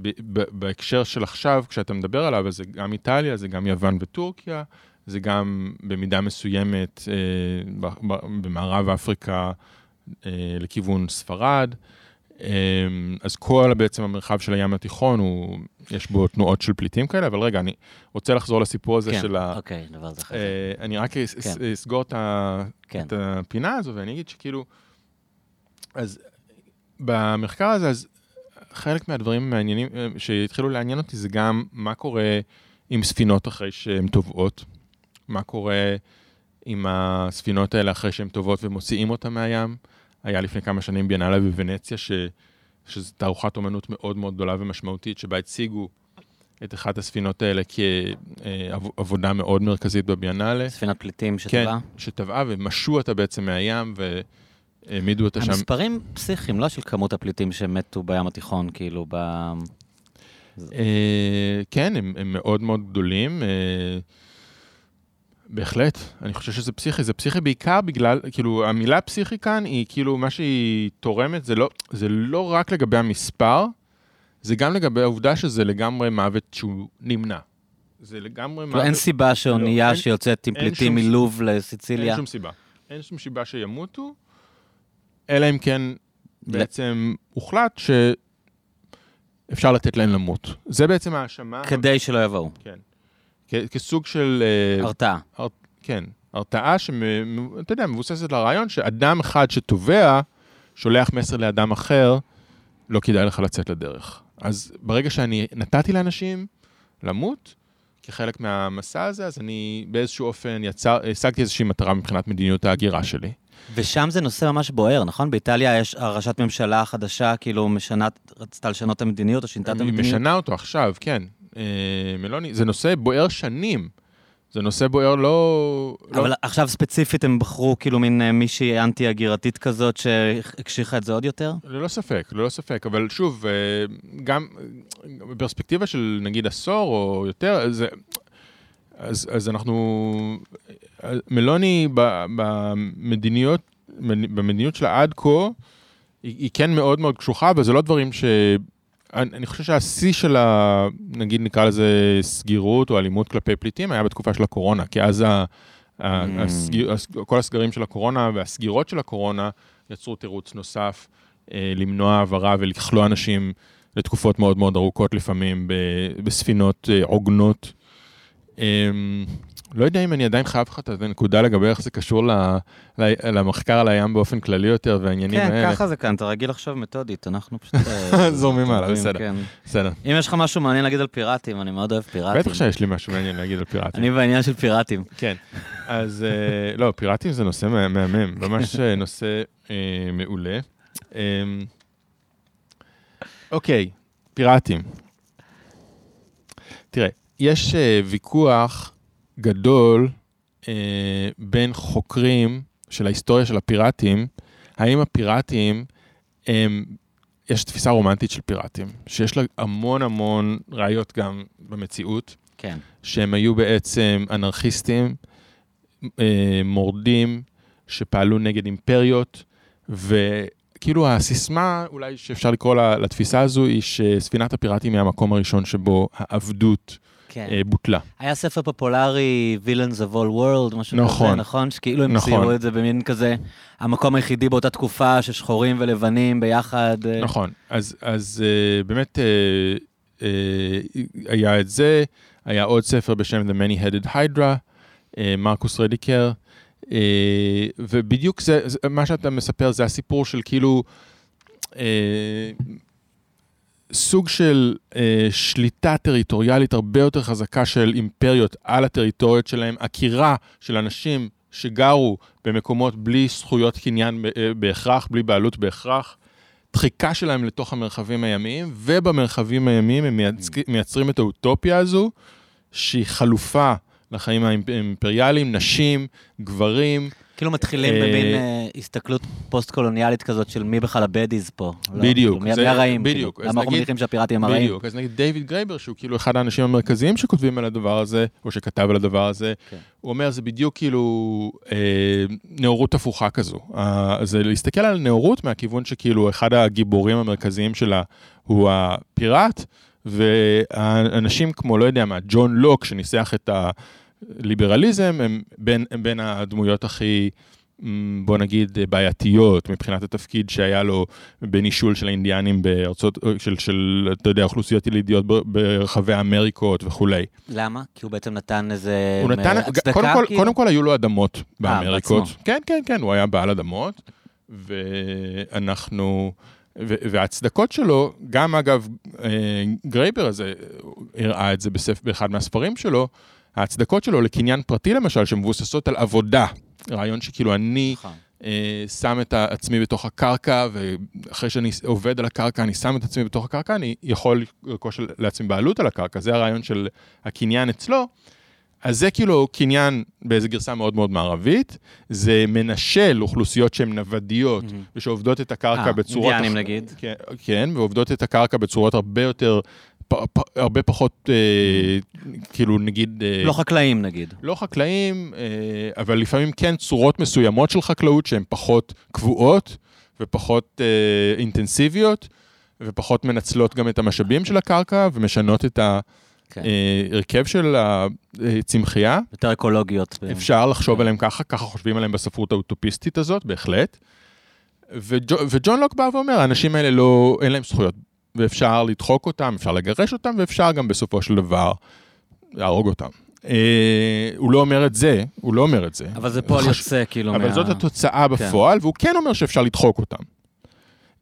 ב- ב- בהקשר של עכשיו, כשאתה מדבר עליו, אז זה גם איטליה, זה גם יוון וטורקיה, זה גם במידה מסוימת אה, במערב אפריקה אה, לכיוון ספרד. אה, אז כל בעצם המרחב של הים התיכון, הוא, יש בו תנועות של פליטים כאלה, אבל רגע, אני רוצה לחזור לסיפור הזה כן, של ה... אוקיי, נדבר על זה אחרי זה. אני רק כן. אס- אסגור את ה- כן. את הפינה הזו, ואני אגיד שכאילו, אז במחקר הזה, אז חלק מהדברים המעניינים שהתחילו לעניין אותי זה גם מה קורה עם ספינות אחרי שהן טובעות, מה קורה עם הספינות האלה אחרי שהן טובעות ומוציאים אותן מהים, היה לפני כמה שנים ביאנלה בוונציה, ש, שזו תערוכת אומנות מאוד מאוד גדולה ומשמעותית, שבה הציגו את אחת הספינות האלה כעבודה מאוד מרכזית בביאנלה. ספינת פליטים כן, שטבעה. שטבעה ומשו אותה בעצם מהים והעמידו אותה שם. המספרים פסיכיים, לא של כמות הפליטים שמתו בים התיכון, כאילו, ב... אה, כן, הם, הם מאוד מאוד גדולים. בהחלט, אני חושב שזה פסיכי, זה פסיכי בעיקר בגלל, כאילו, המילה פסיכי כאן היא כאילו, מה שהיא תורמת, זה לא, זה לא רק לגבי המספר, זה גם לגבי העובדה שזה לגמרי מוות שהוא נמנע. זה לגמרי כאילו, מוות... אין סיבה שאונייה לא, אין- שיוצאת עם אין פליטים מלוב אין לסיציליה. שום סיבה. אין שום סיבה שימותו, אלא אם כן בעצם הוחלט שאפשר לתת להם למות. זה בעצם ההאשמה. כדי שלא יבואו. כן. כ- כסוג של, אה, הרתעה. כן, הרתעה שאתה יודע, מבוססת לרעיון שאדם אחד שתובע, שולח מסר לאדם אחר, לא כדאי לך לצאת לדרך. אז ברגע שאני נתתי לאנשים למות, כחלק מהמסע הזה, אז אני באיזשהו אופן יצר, השגתי איזושהי מטרה מבחינת מדיניות ההגירה שלי. ושם זה נושא ממש בוער, נכון? באיטליה יש ראשת ממשלה חדשה, כאילו משנה, רצתה לשנות את המדיניות או שינתה את היא המדיניות. משנה אותו עכשיו, כן. אה, מלוני, זה נושא בוער שנים. זה נושא בוער לא... לא אבל עכשיו ספציפית הם בחרו כאילו מין אה, מישהי אנטי-הגירתית כזאת שהקשיחה את זה עוד יותר? ללא ספק, ללא ספק, אבל שוב, אה, גם בפרספקטיבה של נגיד עשור או יותר, זה, אז, אז אנחנו, מלוני במדיניות, במדיניות שלה עד כה, היא, היא כן מאוד מאוד קשוחה, אבל זה לא דברים ש... אני, אני חושב שהשיא של ה... נגיד נקרא לזה סגירות או אלימות כלפי פליטים היה בתקופה של הקורונה, כי אז ה, ה, Mm. הסגיר, הס- כל הסגרים של הקורונה והסגירות של הקורונה יצרו תירוץ נוסף אה, למנוע העברה ולכלוא אנשים לתקופות מאוד מאוד ארוכות לפעמים בספינות אה, עוגנות. אה, לא יודע אם אני עדיין חייב לך את הנקודה לגבי איך זה קשור ל, ל, למחקר על הים באופן כללי יותר והעניינים כן, האלה. ככה זה כאן, אתה רגיל עכשיו מתודית, אנחנו פשוט... אה, זורמים הלאה, בסדר. כן. בסדר. אם יש לך משהו מעניין להגיד על פיראטים, אני מאוד אוהב פיראטים. בטח שיש לי משהו מעניין להגיד על פיראטים. אני בעניין של פיראטים. כן. אז אה, לא, פיראטים זה נושא מה- מהמם, ממש אה, נושא אה, מעולה. אה, אוקיי, פיראטים. תראה, יש אה, ויכוח גדול אה, בין חוקרים של ההיסטוריה של הפיראטים, האם הפיראטים הם... יש תפיסה רומנטית של פיראטים, שיש לה המון המון ראיות גם במציאות. כן. שהם היו בעצם אנרכיסטים, אה, מורדים, שפעלו נגד אימפריות, וכאילו הסיסמה, אולי שאפשר לקרוא לה, לתפיסה הזו, היא שספינת הפיראטים היא המקום הראשון שבו העבדות כן. אה, בוטלה. היה ספר פופולרי, Villains of All World, משהו נכון. כזה, נכון? שכאילו הם נכון. ציירו את זה במין כזה, המקום היחידי באותה תקופה ששחורים ולבנים ביחד. אה, נכון, אז, אז אה, באמת היה את זה, היה עוד ספר בשם The Many-Headed Hydra, מרקוס רדיקר, ובדיוק זה, מה שאתה מספר זה הסיפור של כאילו סוג של אה, שליטה טריטוריאלית הרבה יותר חזקה של אימפריות על הטריטוריות שלהם, עקירה של אנשים שגרו במקומות בלי זכויות קניין אה, בהכרח, בלי בעלות בהכרח. דחיקה שלהם לתוך המרחבים הימיים, ובמרחבים הימיים הם מייצג, מייצרים את האוטופיה הזו, שהיא חלופה לחיים האימפריאליים, נשים, גברים, כאילו מתחילים אה, במין אה, הסתכלות פוסט-קולוניאלית כזאת של מי בכלל ה baddies פה. לא? בדיוק, כאילו, מי- זה- מי הרעים? בדיוק. כאילו? אז למה אנחנו מניחים שהפיראטים הם הרעים? בדיוק, אז נגיד דיוויד גרייבר, שהוא כאילו אחד האנשים המרכזיים שכותבים על הדבר הזה, או שכתב על הדבר הזה, כן. הוא אומר, זה בדיוק כאילו אה, נאורות הפוכה כזו. אה, זה להסתכל על נאורות מהכיוון שכאילו אחד הגיבורים המרכזיים שלה הוא הפיראט, ואנשים כמו, לא יודע מה, ג'ון לוק, שניסח את הליברליזם, הם בין, הם בין הדמויות הכי... בוא נגיד, בעייתיות מבחינת התפקיד שהיה לו בנישול של האינדיאנים בארצות, של, של, אתה יודע, אוכלוסיות ילידיות ברחבי האמריקות וכולי. למה? כי הוא בעצם נתן איזה הוא נתן, אה, הצדקה, קודם כל, כאילו? קודם כל היו לו אדמות באמריקות. בעצמו. כן, כן, כן, הוא היה בעל אדמות, ואנחנו, וההצדקות שלו, גם אגב, אה, גרייבר הזה הראה את זה בספ, באחד מהספרים שלו, ההצדקות שלו לקניין פרטי למשל, שמבוססות על עבודה, רעיון שכאילו אני נכון. אה, שם את עצמי בתוך הקרקע, ואחרי שאני עובד על הקרקע, אני שם את עצמי בתוך הקרקע, אני יכול לרכוש לעצמי בעלות על הקרקע, זה הרעיון של הקניין אצלו. אז זה כאילו קניין באיזו גרסה מאוד מאוד מערבית, זה מנשל אוכלוסיות שהן נוודיות, mm-hmm. ושעובדות את הקרקע 아, בצורות... אינדיאנים אח... נגיד. כן, כן, ועובדות את הקרקע בצורות הרבה יותר, הרבה פחות, אה, כאילו נגיד... אה, לא חקלאים נגיד. לא חקלאים, אה, אבל לפעמים כן צורות מסוימות של חקלאות שהן פחות קבועות ופחות אה, אינטנסיביות, ופחות מנצלות גם את המשאבים של הקרקע, ומשנות את ה... כן. אה, הרכב של הצמחייה. יותר אקולוגיות. אפשר לחשוב כן. עליהם ככה, ככה חושבים עליהם בספרות האוטופיסטית הזאת, בהחלט. וג'ון לוק בא ואומר, האנשים האלה לא, אין להם זכויות, ואפשר לדחוק אותם, אפשר לגרש אותם, ואפשר גם בסופו של דבר להרוג אותם. אה, הוא לא אומר את זה, הוא לא אומר את זה. אבל זה פועל חש... יוצא, כאילו, אבל מה... זאת התוצאה כן. בפועל, כן. והוא כן אומר שאפשר לדחוק אותם.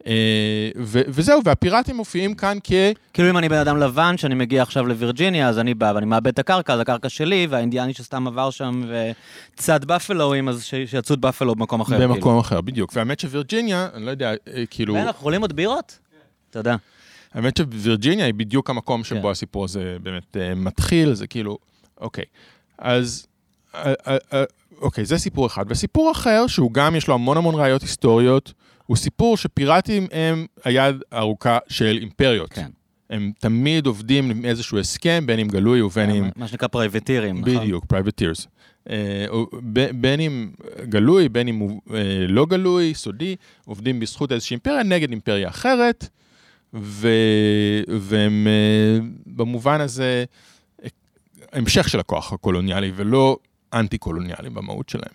אה, וזהו, והפיראטים מופיעים כאן כ... כאילו אם אני בן אדם לבן, שאני מגיע עכשיו לווירג'יניה, אז אני בא ואני מאבד את הקרקע, אז הקרקע שלי, והאינדיאני שסתם עבר שם וצד בפלואים, אז שיצוד בפלו במקום אחר. במקום כאילו. אחר, בדיוק. והאמת שווירג'יניה, אני לא יודע, אה, כאילו... אנחנו יכולים עוד בירות? תודה. האמת שווירג'יניה היא בדיוק המקום שבו כן. הסיפור הזה באמת uh, מתחיל, זה כאילו, אוקיי. אז, uh, uh, אוקיי, זה סיפור אחד. וסיפור אחר, שהוא גם, יש לו המון המון ראיות היסטוריות, הוא סיפור שפיראטים הם היד הארוכה של אימפריות. כן. הם תמיד עובדים עם איזשהו הסכם, בין אם גלוי ובין אם... מה שנקרא פרייבטירים, נכון? בדיוק, privateers. אה, בין אם גלוי, בין אם אה, לא גלוי, סודי, עובדים בזכות איזושהי אימפריה נגד אימפריה אחרת, ו... והם אה, במובן הזה המשך של הכוח הקולוניאלי ולא אנטי-קולוניאלי במהות שלהם.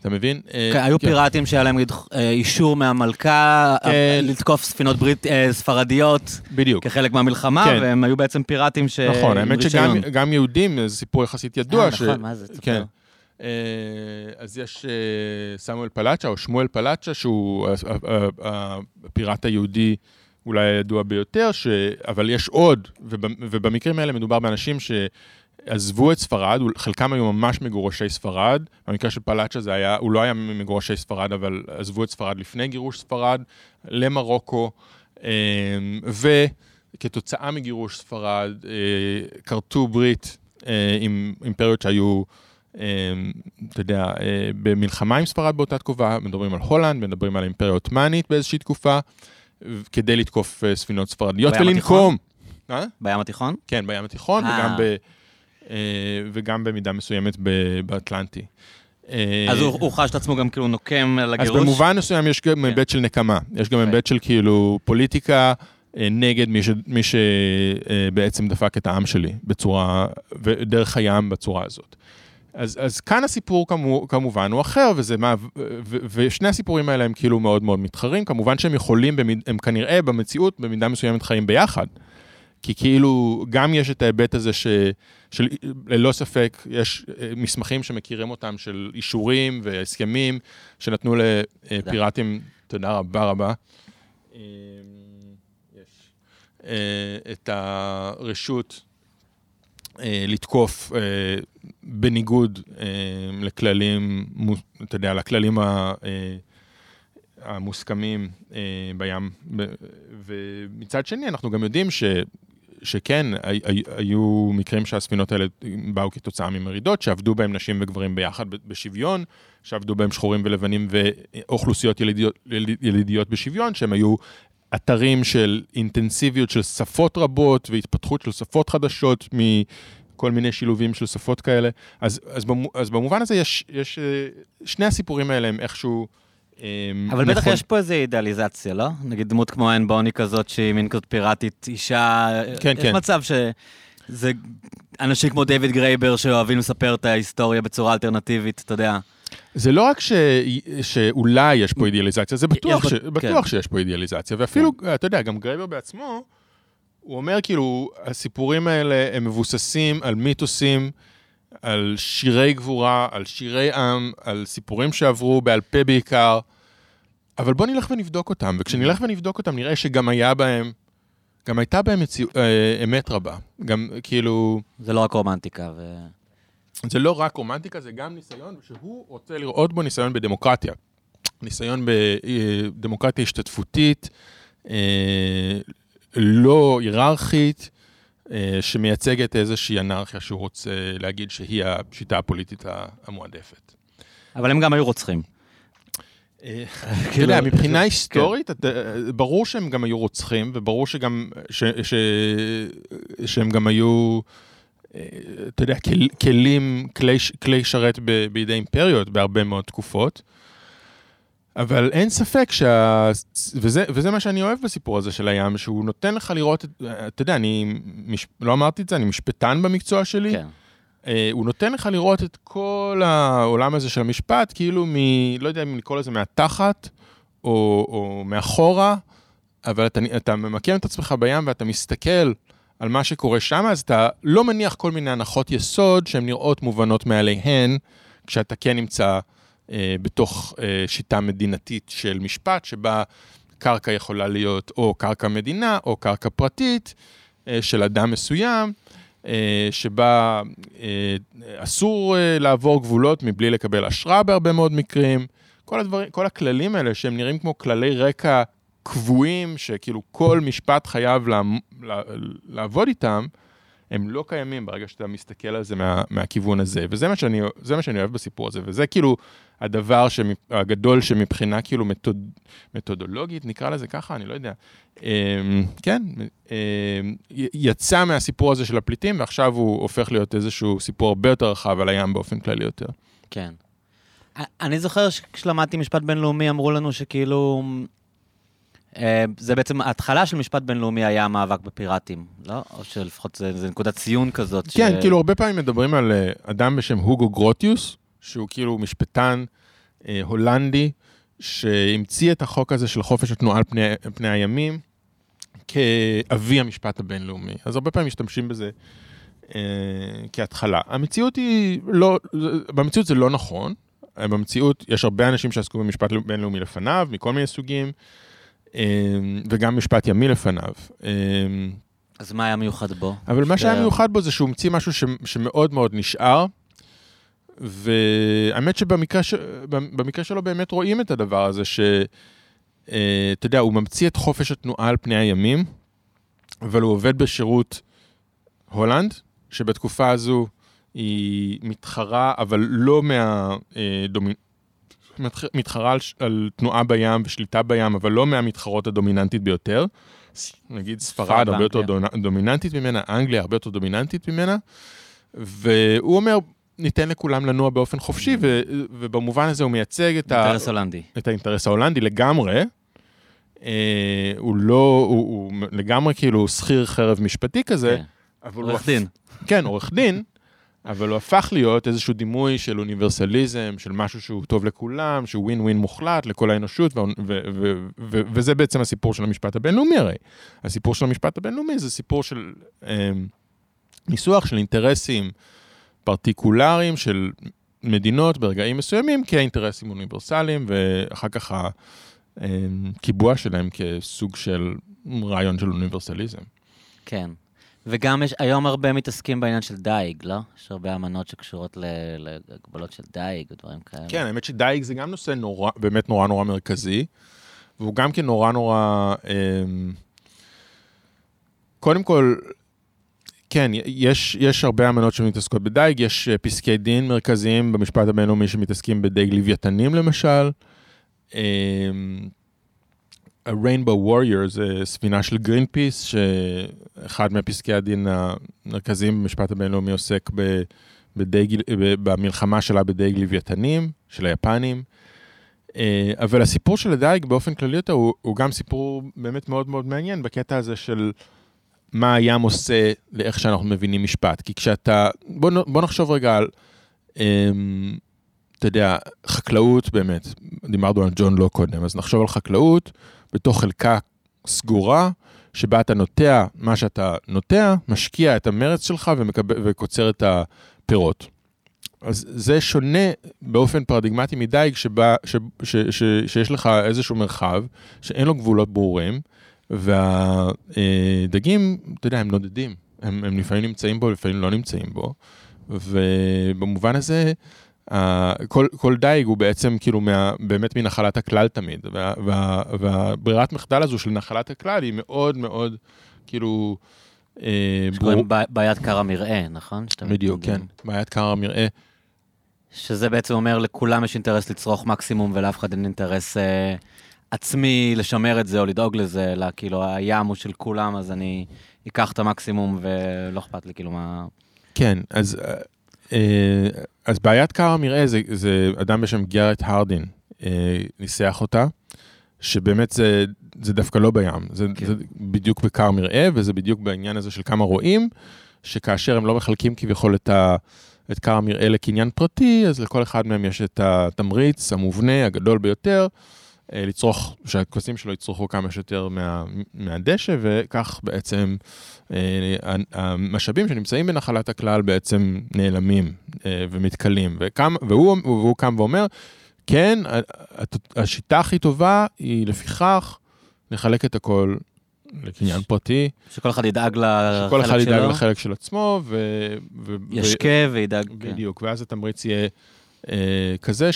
אתה מבין? אה, כן, היו פיראטים שהיה להם אה, אישור מהמלכה כן. לתקוף ספינות ברית, ספרדיות. בדיוק. כחלק מהמלחמה, כן. והם היו בעצם פיראטים ש... נכון, האמת שגם יהודים, זה סיפור יחסית ידוע. אה, נכון, מה זה? כן. אז יש סמואל פלאצ'ה, או שמואל פלאצ'ה, שהוא הפיראט היהודי אולי הידוע ביותר, ש... אבל יש עוד, ובמקרים האלה מדובר באנשים ש... עזבו את ספרד, חלקם היו ממש מגורשי ספרד, במקרה של פלאצ'ה זה היה, הוא לא היה מגורשי ספרד, אבל עזבו את ספרד לפני גירוש ספרד, למרוקו, אמ, וכתוצאה מגירוש ספרד, אה, כרתו ברית אה, עם אימפריות שהיו, אמ, אתה יודע, אה, במלחמה עם ספרד באותה תקופה, מדברים על הולנד, מדברים על האימפריה העות'מאנית באיזושהי תקופה, כדי לתקוף ספינות ספרדיות ולנקום. בים התיכון? כן, בים התיכון, וגם ב... אה, וגם במידה מסוימת באטלנטי. אה, אז הוא, הוא חש את עצמו גם כאילו נוקם על הגירוש? אז במובן מסוים יש גם כן. היבט של נקמה. יש גם היבט של כאילו פוליטיקה אה, נגד מי, ש, מי שבעצם דפק את העם שלי בצורה, ודרך הים בצורה הזאת. אז, אז כאן הסיפור כמו, כמובן הוא אחר, וזה מה, ו, ושני הסיפורים האלה הם כאילו מאוד מאוד מתחרים. כמובן שהם יכולים, במיד, הם כנראה במציאות במידה מסוימת חיים ביחד. כי כאילו, גם יש את ההיבט הזה ש... של, ללא ספק, יש אה, מסמכים שמכירים אותם של אישורים והסכמים שנתנו לפיראטים, תודה רבה רבה. אמ, יש. אה, את הרשות אה, לתקוף בניגוד לכללים, אתה יודע, לכללים המוסכמים בים. ומצד שני, אנחנו גם יודעים ש... שכן, היו מקרים שהספינות האלה באו כתוצאה ממרידות, שעבדו בהם נשים וגברים ביחד בשוויון, שעבדו בהם שחורים ולבנים ואוכלוסיות ילידיות, ילידיות בשוויון, שהם היו אתרים של אינטנסיביות של שפות רבות והתפתחות של שפות חדשות מכל מיני שילובים של שפות כאלה. אז, אז, אז במובן הזה יש, יש, שני הסיפורים האלה הם איכשהו... אמ, אבל בטח. יש פה איזו אידאליזציה, לא? נגיד דמות כמו אן בוני כזאת, שהיא מין כזאת פיראטית, אישה... כן, יש כן. מצב שזה אנשים כמו דיוויד גרייבר שאוהבים לספר את ההיסטוריה בצורה אלטרנטיבית, אתה יודע. זה לא רק ש... שאולי יש פה אידיאליזציה, זה בטוח, ש... כן. בטוח שיש פה אידיאליזציה. ואפילו, כן. אתה יודע, גם גרייבר בעצמו, הוא אומר כאילו, הסיפורים האלה הם מבוססים על מיתוסים. על שירי גבורה, על שירי עם, על סיפורים שעברו בעל פה בעיקר, אבל בוא נלך ונבדוק אותם, וכשנלך ונבדוק אותם נראה שגם היה בהם, גם הייתה בהם מציא... אה, אמת רבה. גם כאילו... זה לא רק רומנטיקה ו... זה לא רק רומנטיקה, זה גם ניסיון, שהוא רוצה לראות בו ניסיון בדמוקרטיה. ניסיון בדמוקרטיה השתתפותית, אה, לא היררכית, אה, שמייצגת איזושהי אנרכיה שהוא רוצה להגיד שהיא השיטה הפוליטית המועדפת. אבל הם גם היו רוצחים. אה, אתה יודע, מבחינה היסטורית, ברור שהם גם היו רוצחים, וברור שהם גם היו, אתה יודע, כלים, כלי שרת בידי אימפריות בהרבה מאוד תקופות. אבל אין ספק שה... וזה, וזה מה שאני אוהב בסיפור הזה של הים, שהוא נותן לך לראות, את... אתה יודע, אני מש... לא אמרתי את זה, אני משפטן במקצוע שלי. כן. Uh, הוא נותן לך לראות את כל העולם הזה של המשפט, כאילו מ... לא יודע אם לקרוא לזה מהתחת, או, או מאחורה, אבל אתה, אתה ממקם את עצמך בים ואתה מסתכל על מה שקורה שם, אז אתה לא מניח כל מיני הנחות יסוד שהן נראות מובנות מעליהן, כשאתה כן נמצא... אה, בתוך אה, שיטה מדינתית של משפט, שבה קרקע יכולה להיות או קרקע מדינה או קרקע פרטית אה, של אדם מסוים, שבה אסור לעבור גבולות מבלי לקבל אשרה בהרבה מאוד מקרים. כל, הדברים, כל הכללים האלה שהם נראים כמו כללי רקע קבועים, שכאילו כל משפט חייב לעבוד איתם, הם לא קיימים ברגע שאתה מסתכל על זה מה, מהכיוון הזה, וזה מה שאני, מה שאני אוהב בסיפור הזה, וזה כאילו הדבר שמפ, הגדול שמבחינה כאילו מתוד, מתודולוגית, נקרא לזה ככה, אני לא יודע. אמ, כן, אמ, יצא מהסיפור הזה של הפליטים, ועכשיו הוא הופך להיות איזשהו סיפור הרבה יותר רחב על הים באופן כללי יותר. כן. אני זוכר שכשלמדתי משפט בינלאומי אמרו לנו שכאילו זה בעצם, ההתחלה של משפט בינלאומי היה המאבק בפיראטים, לא? או שלפחות זה, זה נקודת ציון כזאת. כן, ש... כאילו הרבה פעמים מדברים על אה, אדם בשם הוגו גרוטיוס, שהוא כאילו משפטן אה, הולנדי, שהמציא את החוק הזה של חופש התנועה על פני, פני הימים, כאבי המשפט הבינלאומי. אז הרבה פעמים משתמשים בזה אה, כהתחלה. המציאות היא לא, במציאות זה לא נכון. במציאות יש הרבה אנשים שעסקו במשפט בינלאומי לפניו, מכל מיני סוגים. אמ, וגם משפט ימי לפניו. אמ, אז מה היה מיוחד בו? אבל מה שהיה מיוחד בו זה שהוא המציא משהו ש, שמאוד מאוד נשאר, והאמת שבמקרה ש, שלו באמת רואים את הדבר הזה, שאתה אה, יודע, הוא ממציא את חופש התנועה על פני הימים, אבל הוא עובד בשירות הולנד, שבתקופה הזו היא מתחרה, אבל לא מהדומינ... מתחרה על, על תנועה בים ושליטה בים, אבל לא מהמתחרות הדומיננטית ביותר. נגיד ספרד הרבה יותר דומיננטית ממנה, אנגליה הרבה יותר דומיננטית ממנה, והוא אומר, ניתן לכולם לנוע באופן חופשי, ו, ובמובן הזה הוא מייצג את, האינטרס הולנדי. את האינטרס ההולנדי לגמרי. אה, הוא לא, הוא, הוא לגמרי כאילו שכיר חרב משפטי כזה. כן. עורך דין. כן, עורך דין, אבל הוא הפך להיות איזשהו דימוי של אוניברסליזם, של משהו שהוא טוב לכולם, שהוא ווין ווין מוחלט לכל האנושות, וזה בעצם הסיפור של המשפט הבינלאומי הרי. הסיפור של המשפט הבינלאומי זה סיפור של אה, קיסוח של אינטרסים פרטיקולריים של מדינות ברגעים מסוימים כאינטרסים אוניברסליים, ואחר כך הקיבוע אמ, שלהם כסוג של רעיון של אוניברסליזם. כן. וגם יש, היום הרבה מתעסקים בעניין של דייג, לא? יש הרבה אמנות שקשורות להגבלות של דייג ודברים כאלה. כן, האמת שדייג זה גם נושא נורא, באמת נורא נורא מרכזי, והוא גם כן נורא נורא... אה, קודם כל, כן, יש, יש הרבה אמנות שמתעסקות בדייג, יש אה, פסקי דין מרכזיים במשפט הבינלאומי שמתעסקים בדייג לוויתנים למשל. אה, ה-Rainbow Warrior זה ספינה של גרין פיס, שאחד מפסקי הדין המרכזיים במשפט הבינלאומי עוסק ב, בדייג, במלחמה שלה בדייג לוויתנים, של היפנים. אה, אבל הסיפור של הדייג באופן כללי יותר הוא, הוא גם סיפור באמת מאוד מאוד מעניין בקטע הזה של מה הים עושה לאיך שאנחנו מבינים משפט. כי כשאתה, בוא, בוא נחשוב רגע על, אמ, אתה יודע, חקלאות באמת, דיברנו על ג'ון לוק קודם, אז נחשוב על חקלאות. בתוך חלקה סגורה, שבה אתה נוטע מה שאתה נוטע, משקיע את המרץ שלך ומקב... וקוצר את הפירות. אז זה שונה באופן פרדיגמטי מדייג שבה, ש, ש, ש, שיש לך איזשהו מרחב שאין לו גבולות ברורים, והדגים, אתה יודע, הם נודדים. הם, הם לפעמים נמצאים בו, לפעמים לא נמצאים בו, ובמובן הזה, כל, כל דייג הוא בעצם כאילו מה, באמת מנחלת הכלל תמיד, וה- וה- והברירת מחדל הזו של נחלת הכלל היא מאוד מאוד כאילו... אה, שקוראים ב- בעיית קר המרעה, נכון? בדיוק, כן. בעיית קר המרעה. שזה בעצם אומר לכולם יש אינטרס לצרוך מקסימום ולאף אחד אין אינטרס אה, עצמי לשמר את זה או לדאוג לזה, אלא כאילו הים הוא של כולם, אז אני אקח את המקסימום ולא אכפת לי כאילו מה... כן, אז, אה, אז בעיית קר המרעה זה, זה אדם בשם גארט הרדין, אה, ניסח אותה, שבאמת זה, זה דווקא לא בים, זה, כן. זה בדיוק בקר מרעה, וזה בדיוק בעניין הזה של כמה רועים, שכאשר הם לא מחלקים כביכול את, ה, את קר המרעה לקניין פרטי, אז לכל אחד מהם יש את התמריץ המובנה, הגדול ביותר, אה, לצרוך, שהכבשים שלו יצרכו כמה שיותר מה, מהדשא, וכך בעצם אה, המשאבים שנמצאים בנחלת הכלל בעצם נעלמים אה, ומתכלים. וקם, והוא, והוא קם ואומר, כן, השיטה הכי טובה היא לפיכך נחלק את הכל לקניין פרטי, שכל אחד ידאג לחלק שכל אחד ידאג שלו, לחלק של עצמו, ו... ו- ישקה וידאג... ו- כן. בדיוק, ואז התמריץ יהיה אה, כזה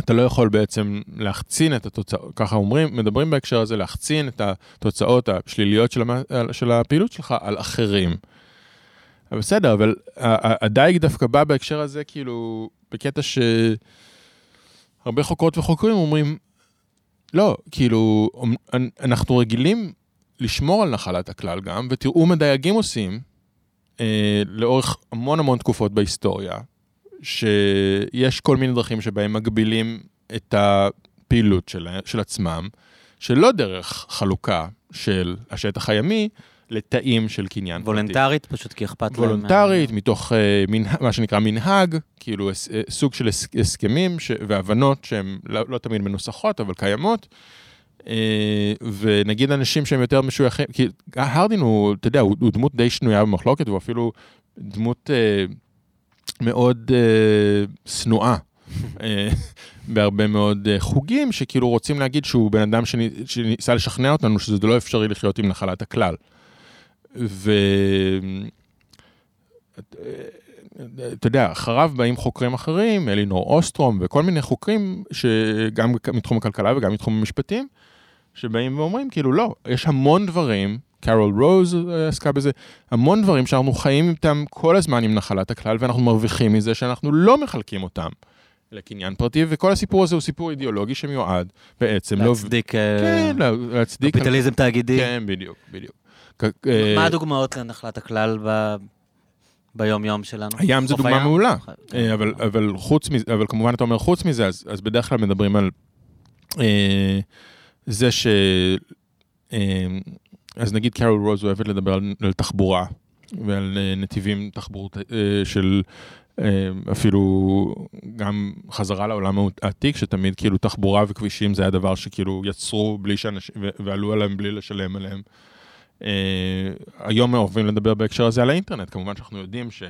שאתה לא יכול בעצם להחצין את התוצאות, ככה אומרים, מדברים בהקשר הזה, להחצין את התוצאות השליליות של, המ... של הפעילות שלך על אחרים. בסדר, אבל הדייג דווקא בא בהקשר הזה, כאילו, בקטע שהרבה חוקרות וחוקרים אומרים, לא, כאילו, אנ- אנחנו רגילים לשמור על נחלת הכלל גם, ותראו מה דייגים עושים אה, לאורך המון המון תקופות בהיסטוריה, שיש כל מיני דרכים שבהם מגבילים את הפעילות של, של עצמם, שלא דרך חלוקה של השטח הימי לתאים של קניין פרטי. וולונטרית, פשוט כי אכפת להם... וולונטרית, מתוך אה, מנהג, מה שנקרא מנהג, כאילו הס, אה, סוג של הס, הסכמים ש, והבנות שהן לא, לא תמיד מנוסחות, אבל קיימות. אה, ונגיד אנשים שהם יותר משויכים, כי הרדין הוא, אתה יודע, הוא, הוא דמות די שנויה במחלוקת, הוא אפילו דמות אה, מאוד אה, שנואה. אה, בהרבה מאוד אה, חוגים, שכאילו רוצים להגיד שהוא בן אדם שני, שניסה לשכנע אותנו שזה לא אפשרי לחיות עם נחלת הכלל. ו... אתה יודע, אחריו באים חוקרים אחרים, אלינור אוסטרום וכל מיני חוקרים, שגם מתחום הכלכלה וגם מתחום המשפטים, שבאים ואומרים, כאילו, לא, יש המון דברים, קרול רוז אה, עסקה בזה, המון דברים שאנחנו חיים איתם כל הזמן עם נחלת הכלל, ואנחנו מרוויחים מזה שאנחנו לא מחלקים אותם לקניין פרטי, וכל הסיפור הזה הוא סיפור אידיאולוגי שמיועד בעצם לא... להצדיק אה, כן, לה- להצדיק... קפיטליזם תאגידי. כן, בדיוק, בדיוק. אה, מה הדוגמאות לנחלת הכלל ב- ביום-יום שלנו? הים זה דוגמה הים? מעולה. כן. אבל, אבל חוץ מזה, אבל כמובן אתה אומר חוץ מזה, אז, אז בדרך כלל מדברים על אה, זה ש... אה, אז נגיד קרול רוז אוהבת לדבר על, על תחבורה ועל נתיבים תחבורת אה, של אה, אפילו גם חזרה לעולם העתיק, שתמיד כאילו תחבורה וכבישים זה היה דבר שכאילו יצרו בלי שאנשים, ועלו עליהם בלי לשלם עליהם. אה, היום אוהבים לדבר בהקשר הזה על האינטרנט, כמובן שאנחנו יודעים ש...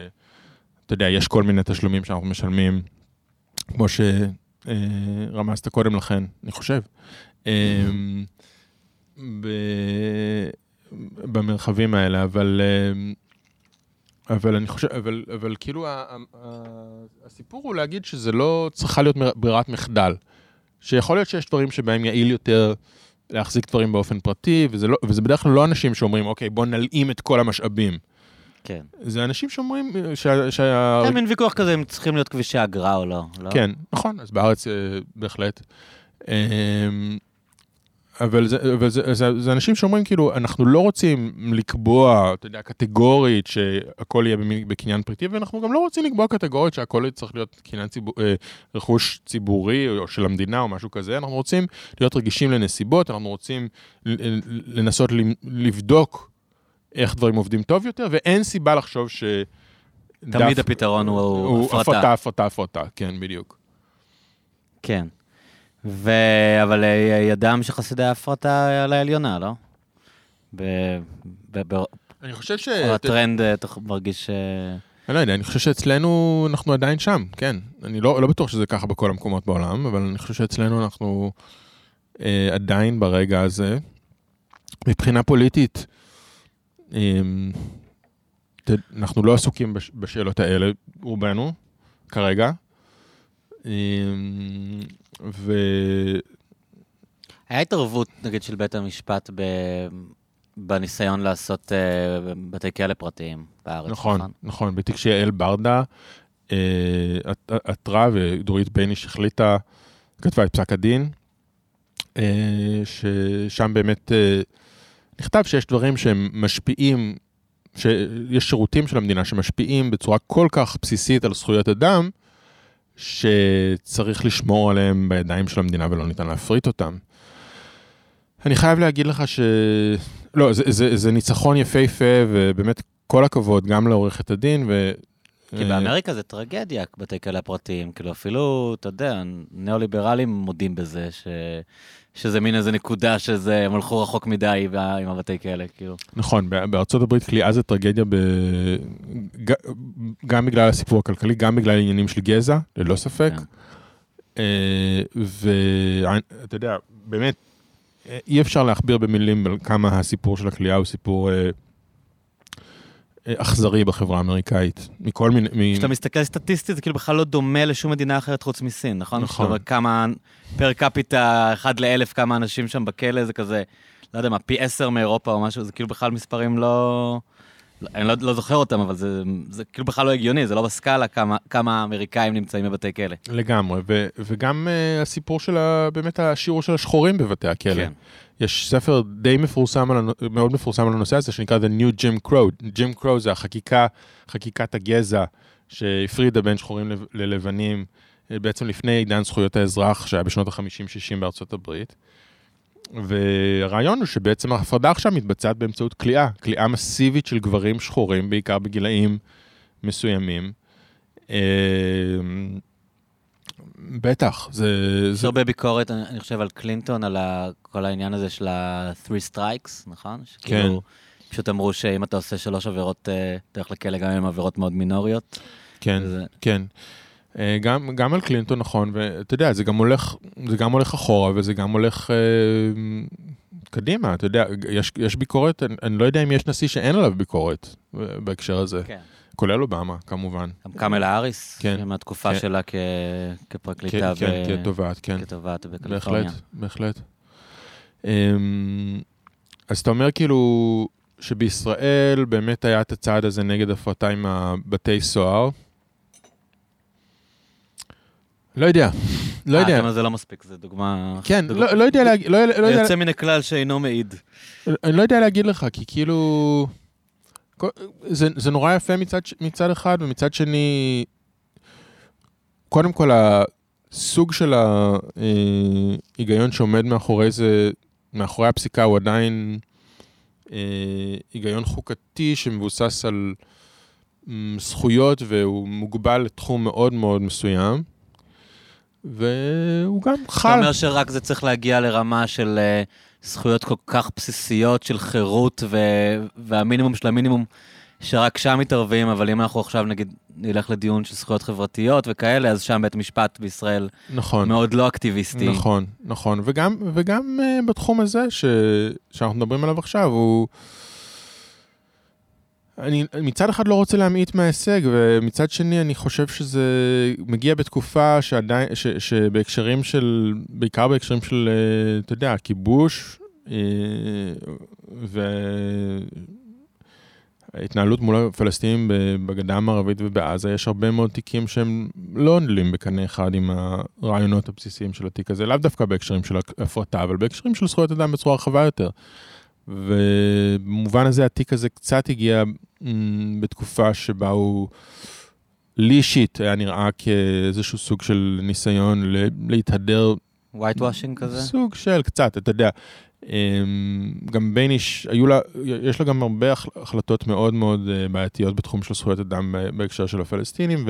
אתה יודע, יש כל מיני תשלומים שאנחנו משלמים, כמו שרמזת קודם לכן, אני חושב. ב- במרחבים האלה, אבל, אה, אבל אני חושב, אבל, אבל כאילו ה- ה- הסיפור הוא להגיד שזה לא צריכה להיות ברירת מחדל. שיכול להיות שיש דברים שבהם יעיל יותר להחזיק דברים באופן פרטי, וזה, לא, וזה בדרך כלל לא אנשים שאומרים, אוקיי, בוא נלאים את כל המשאבים. כן. זה אנשים שאומרים שה... שה... היה מין ויכוח כזה אם צריכים להיות כבישי אגרה או לא. לא? כן, נכון, אז בארץ אה, בהחלט. אבל, זה, אבל זה, זה, זה אנשים שאומרים כאילו, אנחנו לא רוצים לקבוע, אתה יודע, קטגורית שהכל יהיה בקניין פרטי, ואנחנו גם לא רוצים לקבוע קטגורית שהכל צריך להיות קניין ציבור, אה, רכוש ציבורי או של המדינה או משהו כזה, אנחנו רוצים להיות רגישים לנסיבות, אנחנו רוצים לנסות לבדוק איך דברים עובדים טוב יותר, ואין סיבה לחשוב ש... תמיד דף- הפתרון הוא הוא הפרטה. הפרטה, הפרטה, הפרטה, כן, בדיוק. כן. ו... אבל אה, ידם של חסידי ההפרטה על העליונה, לא? ב... ב... ב... אני חושב ש... הטרנד, אה, אתה מרגיש... אה, אני לא יודע, אני חושב שאצלנו אנחנו עדיין שם, כן. אני לא, לא בטוח שזה ככה בכל המקומות בעולם, אבל אני חושב שאצלנו אנחנו אה, עדיין ברגע הזה. מבחינה פוליטית, אה, אנחנו לא עסוקים בש, בשאלות האלה, רובנו, כרגע. ו... היה התערבות, נגיד, של בית המשפט ב... בניסיון לעשות uh, בתי כלא פרטיים בארץ, נכון, נכון, בתיק שיעל ברדה עתרה ודורית בייניש החליטה, כתבה את פסק הדין, uh, ששם באמת uh, נכתב שיש דברים שהם משפיעים, שיש שירותים של המדינה שמשפיעים בצורה כל כך בסיסית על זכויות אדם, שצריך לשמור עליהם בידיים של המדינה ולא ניתן להפריט אותם. אני חייב להגיד לך ש... לא, זה, זה, זה ניצחון יפהפה, ובאמת כל הכבוד גם לעורכת הדין. כי באמריקה זה טרגדיה, בתי כלא הפרטיים. כאילו, אפילו, אתה יודע, ניאו-ליברלים מודים בזה, ש... שזה מין איזה נקודה שזה, הם הלכו רחוק מדי עם הבתי כלא, כאילו. נכון, בארצות הברית כליאה זה טרגדיה ב... גם בגלל הסיפור הכלכלי, גם בגלל עניינים של גזע, ללא ספק. כן. אה, ואתה יודע, באמת, אי אפשר להכביר במילים על כמה הסיפור של הכלייה הוא סיפור אה, אה, אכזרי בחברה האמריקאית, מכל מיני... כשאתה מסתכל סטטיסטית, זה כאילו בכלל לא דומה לשום מדינה אחרת חוץ מסין, נכון? נכון. כמה, פר קפיטה, אחד לאלף, כמה אנשים שם בכלא, זה כזה, לא יודע מה, פי עשר מאירופה או משהו, זה כאילו בכלל מספרים לא... אני לא, לא זוכר אותם, אבל זה, זה כאילו בכלל לא הגיוני, זה לא בסקאלה כמה, כמה אמריקאים נמצאים בבתי כלא. לגמרי, ו, וגם uh, הסיפור של ה, באמת השיעור של השחורים בבתי הכלא. כן. יש ספר די מפורסם, על, מאוד מפורסם על הנושא הזה, שנקרא The New Jim Crow. Jim Crow זה החקיקה, חקיקת הגזע שהפרידה בין שחורים ללבנים, אה, בעצם לפני עידן זכויות האזרח, שהיה בשנות ה-50-60 בארצות הברית. והרעיון הוא שבעצם ההפרדה עכשיו מתבצעת באמצעות כליאה, כליאה מסיבית של גברים שחורים, בעיקר בגילאים מסוימים. אה, בטח, זה... יש הרבה ביקורת, אני חושב, על קלינטון, על כל העניין הזה של ה-three strikes, נכון? כן. פשוט אמרו שאם אתה עושה שלוש עבירות, אה, אתה הולך לכלא גם עם עבירות מאוד מינוריות. כן, וזה... כן. אה, גם, גם על קלינטון נכון, ואתה יודע, זה גם הולך, זה גם הולך אחורה וזה גם הולך אה, קדימה, אתה יודע, יש, יש ביקורת, אני, אני לא יודע אם יש נשיא שאין עליו ביקורת בהקשר הזה. כן. כולל אובמה, כמובן. גם קמלה האריס, כן. מהתקופה כן. שלה כ... כפרקליטה. כן, ב... כן, כתובעת, כן. כתובעת בקליפורניה. בהחלט, בהחלט. אמ, אז אתה אומר כאילו שבישראל באמת היה את הצעד הזה נגד הפרטה עם הבתי סוהר. לא יודע, לא יודע. אה, זה לא מספיק, זו דוגמה... כן, לא, לא יודע להגיד... לא, לא יוצא מן הכלל שאינו מעיד. אני לא יודע להגיד לך, כי כאילו... זה, זה נורא יפה מצד, מצד אחד, ומצד שני, קודם כל, הסוג של ההיגיון שעומד מאחורי זה, מאחורי הפסיקה, הוא עדיין אה, היגיון חוקתי שמבוסס על זכויות, והוא מוגבל לתחום מאוד מאוד מסוים. והוא גם חל. אתה אומר שרק זה צריך להגיע לרמה של uh, זכויות כל כך בסיסיות של חירות, ו- והמינימום של המינימום, שרק שם מתערבים, אבל אם אנחנו עכשיו נגיד נלך לדיון של זכויות חברתיות וכאלה, אז שם בית משפט בישראל נכון, מאוד לא אקטיביסטי. נכון, נכון, וגם, וגם uh, בתחום הזה ש- שאנחנו מדברים עליו עכשיו, הוא... אני מצד אחד לא רוצה להמעיט מההישג, ומצד שני אני חושב שזה מגיע בתקופה שעדיין, ש, שבהקשרים של, בעיקר בהקשרים של, אה, אתה יודע, הכיבוש, אה, וההתנהלות מול הפלסטינים בגדה המערבית ובעזה, יש הרבה מאוד תיקים שהם לא עולים בקנה אחד עם הרעיונות הבסיסיים של התיק הזה, לאו דווקא בהקשרים של הפרטה, אבל בהקשרים של זכויות אדם בצורה רחבה יותר. ובמובן הזה התיק הזה קצת הגיע בתקופה שבה הוא, לי אישית, היה נראה כאיזשהו סוג של ניסיון להתהדר. white washing כזה? סוג של קצת, אתה יודע. גם בייניש, היו לה, יש לה גם הרבה החלטות מאוד מאוד אה, בעייתיות בתחום של זכויות אדם בהקשר של הפלסטינים,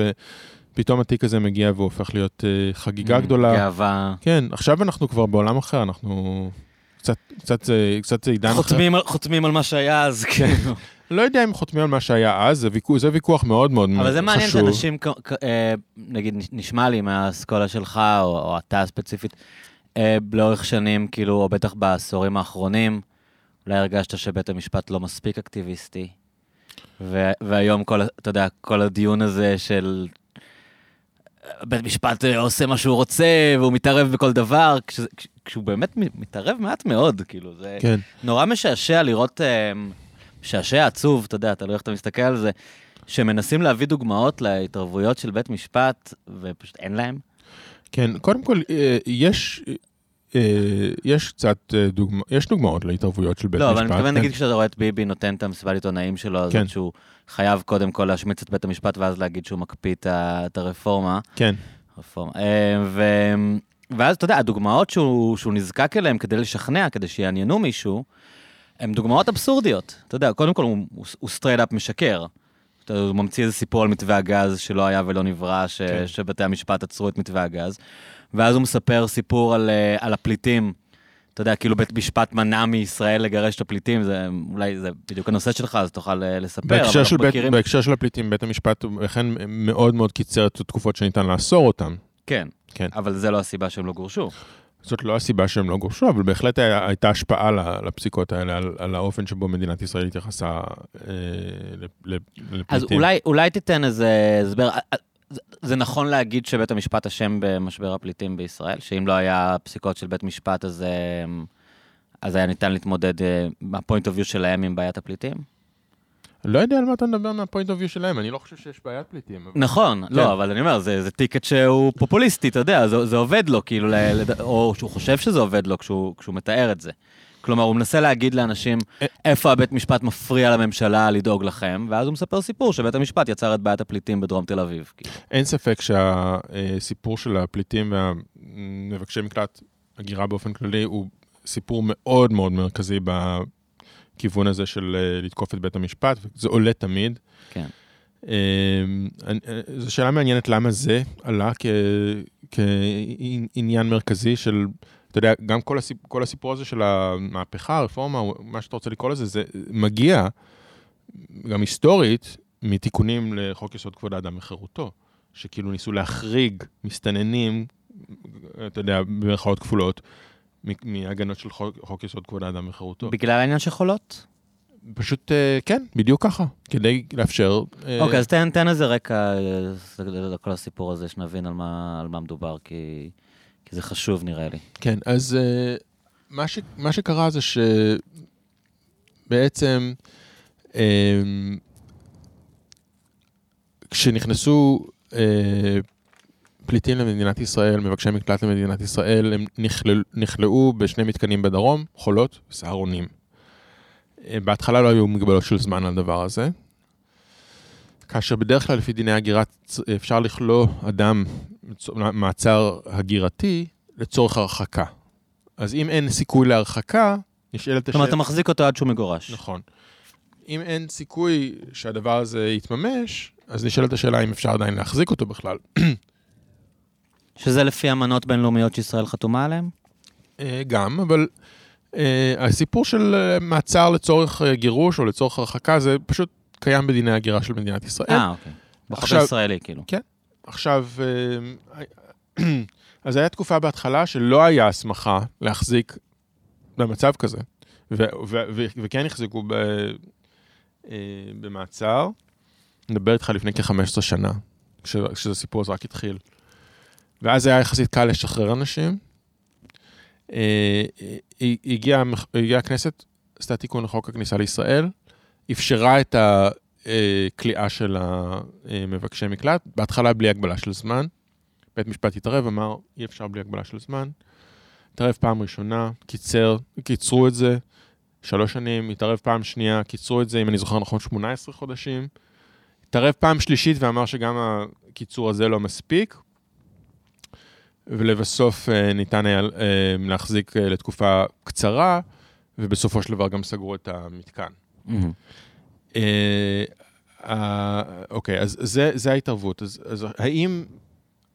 ופתאום התיק הזה מגיע והוא הופך להיות אה, חגיגה גדולה. גאווה. כן, עכשיו אנחנו כבר בעולם אחר, אנחנו... קצת, קצת, קצת עידן אחר. חותמים על מה שהיה אז, כן. לא יודע אם חותמים על מה שהיה אז, זה ויכוח, זה ויכוח מאוד מאוד חשוב. אבל זה מעניין שאנשים, אה, נגיד, נשמע לי מהאסכולה שלך, או, או אתה ספציפית, אה, לאורך שנים, כאילו, או בטח בעשורים האחרונים, אולי הרגשת שבית המשפט לא מספיק אקטיביסטי. והיום כל, אתה יודע, כל הדיון הזה של בית משפט אה, עושה מה שהוא רוצה, והוא מתערב בכל דבר, כש- כשהוא באמת מתערב מעט מאוד, כאילו, זה כן. נורא משעשע לראות, אה, משעשע עצוב, אתה יודע, תלוי איך אתה מסתכל על זה, שמנסים להביא דוגמאות להתערבויות של בית משפט, ופשוט אין להם. כן, קודם כל, אה, יש, יש קצת אה, דוגמא, יש דוגמאות להתערבויות של בית לא, משפט. אבל אני מתכוון, כן. נגיד כשאתה רואה את ביבי נותן את המסיבת עיתונאים שלו, כן. הזאת שהוא חייב קודם כל להשמיץ את בית המשפט, ואז להגיד שהוא מקפיא את הרפורמה. כן, רפורמה. אה, ו... ואז, אתה יודע, הדוגמאות שהוא, שהוא נזקק אליהן כדי לשכנע, כדי שיעניינו מישהו, הן דוגמאות אבסורדיות. אתה יודע, קודם כל הוא, הוא, הוא straight up משקר. הוא ממציא איזה סיפור על מתווה הגז שלא היה ולא נברא, ש... כן. שבתי המשפט עצרו את מתווה הגז. ואז הוא מספר סיפור על, אה, על הפליטים. אתה יודע, כאילו בית משפט מנע מישראל לגרש את הפליטים, זה אולי זה בדיוק הנושא שלך, אז תוכל אה, לספר. בהקשר של, בית, מכירים- בהקשר של הפליטים, בית המשפט אכן מאוד מאוד קיצר את התקופות שניתן לאסור אותם. כן, כן. אבל זה לא הסיבה שהם לא גורשו. זאת לא הסיבה שהם לא גורשו, אבל בהחלט היה, הייתה השפעה לפסיקות האלה, על, על האופן שבו מדינת ישראל התייחסה אה, לפ- לפ- לפליטים. אז אולי, אולי תיתן איזה הסבר. זה- נכון להגיד שבית המשפט אשם במשבר הפליטים בישראל? שאם לא היה פסיקות של בית משפט, אז, אה, אז היה ניתן להתמודד מה point of view שלהם עם בעיית הפליטים? לא יודע על מה אתה מדבר מה point of view שלהם, אני לא חושב שיש בעיית פליטים. אבל- נכון, כן. לא, אבל אני אומר, זה, זה ticket שהוא פופוליסטי, אתה יודע, זה, זה עובד לו, כאילו, ל, או שהוא חושב שזה עובד לו כשהוא, כשהוא מתאר את זה. כלומר, הוא מנסה להגיד לאנשים אה. איפה הבית משפט מפריע לממשלה לדאוג לכם, ואז הוא מספר סיפור שבית המשפט יצר את בעיית הפליטים בדרום תל אביב. כאילו. אין ספק שהסיפור של הפליטים והמבקשי מקלט, הגירה באופן כללי, הוא סיפור מאוד מאוד מרכזי בכיוון הזה של אה, לתקוף את בית המשפט, וזה עולה תמיד. כן. אני- אה, זו שאלה מעניינת למה זה עלה כעניין מרכזי של, אתה יודע, גם כל הסיפור, כל הסיפור הזה של המהפכה, הרפורמה, מה שאתה רוצה לקרוא לזה, זה מגיע, גם היסטורית, מתיקונים לחוק יסוד כבוד האדם וחירותו, שכאילו ניסו להחריג מסתננים, אתה יודע, במרכאות כפולות, מהגנות של חוק, חוק יסוד כבוד האדם וחירותו. בגלל העניין של חולות? פשוט, אה, כן, בדיוק ככה, כדי לאפשר... אה, אוקיי, אז תן, איזה רקע אה, לכל הסיפור הזה, שנבין על מה, על מה מדובר, כי, כי זה חשוב נראה לי. כן, אז uh, מה, ש, מה שקרה זה שבעצם um, כשנכנסו uh, פליטים למדינת ישראל, מבקשי מקלט למדינת ישראל, הם נכלל, נכלאו בשני מתקנים בדרום, חולות וסהרונים. Uh, בהתחלה לא היו מגבלות של זמן על הדבר הזה. כאשר בדרך כלל לפי דיני הגירה אפשר לכלוא אדם מעצר הגירתי לצורך הרחקה. אז אם אין סיכוי להרחקה, נשאלת השאלה... אתה מחזיק אותו עד שהוא מגורש. נכון. אם אין סיכוי שהדבר הזה יתממש, אז נשאלת השאלה אם אפשר עדיין להחזיק אותו בכלל. שזה לפי אמנות בינלאומיות שישראל חתומה עליהן? אה, גם, אבל אה, הסיפור של אה, מעצר לצורך גירוש או לצורך הרחקה, זה פשוט קיים בדיני הגירה של מדינת ישראל. אה, אוקיי. בחוק הישראלי, כאילו. עכשיו, אה, אז הייתה תקופה בהתחלה שלא היה הסמכה להחזיק במצב כזה, ו- ו- ו- וכן החזיקו ב- אה, במעצר. אני מדבר איתך לפני כ-15 שנה, כש- כשהסיפור הזה רק התחיל. ואז היה יחסית קל לשחרר אנשים. אה, הגיעה הגיעה הכנסת, עשתה תיקון לחוק הכניסה לישראל, אפשרה את הכליאה של המבקשי מקלט, בהתחלה בלי הגבלה של זמן. בית משפט התערב, אמר, אי אפשר בלי הגבלה של זמן. התערב פעם ראשונה, קיצר, קיצרו את זה, שלוש שנים, התערב פעם שנייה, קיצרו את זה, אם אני זוכר נכון, 18 חודשים. התערב פעם שלישית ואמר שגם הקיצור הזה לא מספיק. ולבסוף אה, ניתן היה אה, להחזיק אה, לתקופה קצרה, ובסופו של דבר גם סגרו את המתקן. אה, אה, אוקיי, אז זה, זה ההתערבות. אז, אז האם,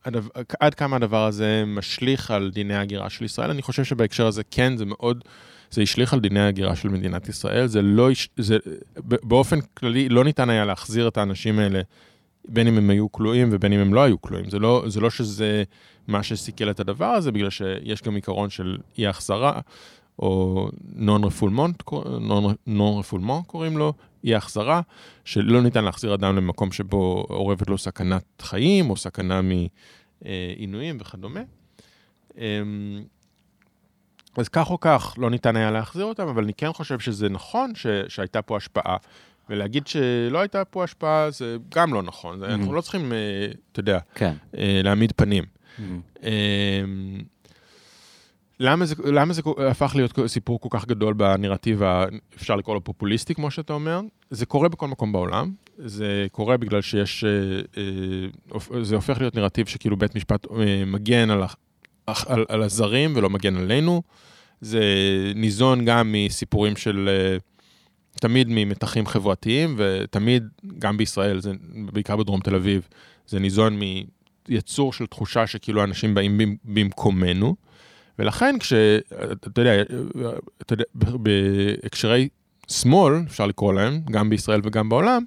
הדבר, עד כמה הדבר הזה משליך על דיני ההגירה של ישראל? אני חושב שבהקשר הזה כן, זה מאוד, זה השליך על דיני ההגירה של מדינת ישראל. זה לא, זה, באופן כללי, לא ניתן היה להחזיר את האנשים האלה, בין אם הם היו כלואים ובין אם הם לא היו כלואים. זה לא, זה לא שזה מה שסיכל את הדבר הזה, בגלל שיש גם עיקרון של אי-החזרה, או נון-רפולמנט קוראים לו, אי החזרה, שלא ניתן להחזיר אדם למקום שבו אורבת לו סכנת חיים או סכנה מעינויים וכדומה. אמ, אז כך או כך, לא ניתן היה להחזיר אותם, אבל אני כן חושב שזה נכון ש, שהייתה פה השפעה. ולהגיד שלא הייתה פה השפעה, זה גם לא נכון. Mm-hmm. אנחנו לא צריכים, אה, אתה יודע, כן. אה, להעמיד פנים. Mm-hmm. למה זה, למה זה הפך להיות סיפור כל כך גדול בנרטיב, אפשר לקרוא לו פופוליסטי, כמו שאתה אומר? זה קורה בכל מקום בעולם. זה קורה בגלל שיש, אה, זה הופך להיות נרטיב שכאילו בית משפט מגן על, על, על הזרים ולא מגן עלינו. זה ניזון גם מסיפורים של, תמיד ממתחים חברתיים, ותמיד, גם בישראל, זה בעיקר בדרום תל אביב, זה ניזון מיצור של תחושה שכאילו אנשים באים במקומנו. ולכן כש... אתה יודע, אתה יודע בהקשרי שמאל, אפשר לקרוא להם, גם בישראל וגם בעולם,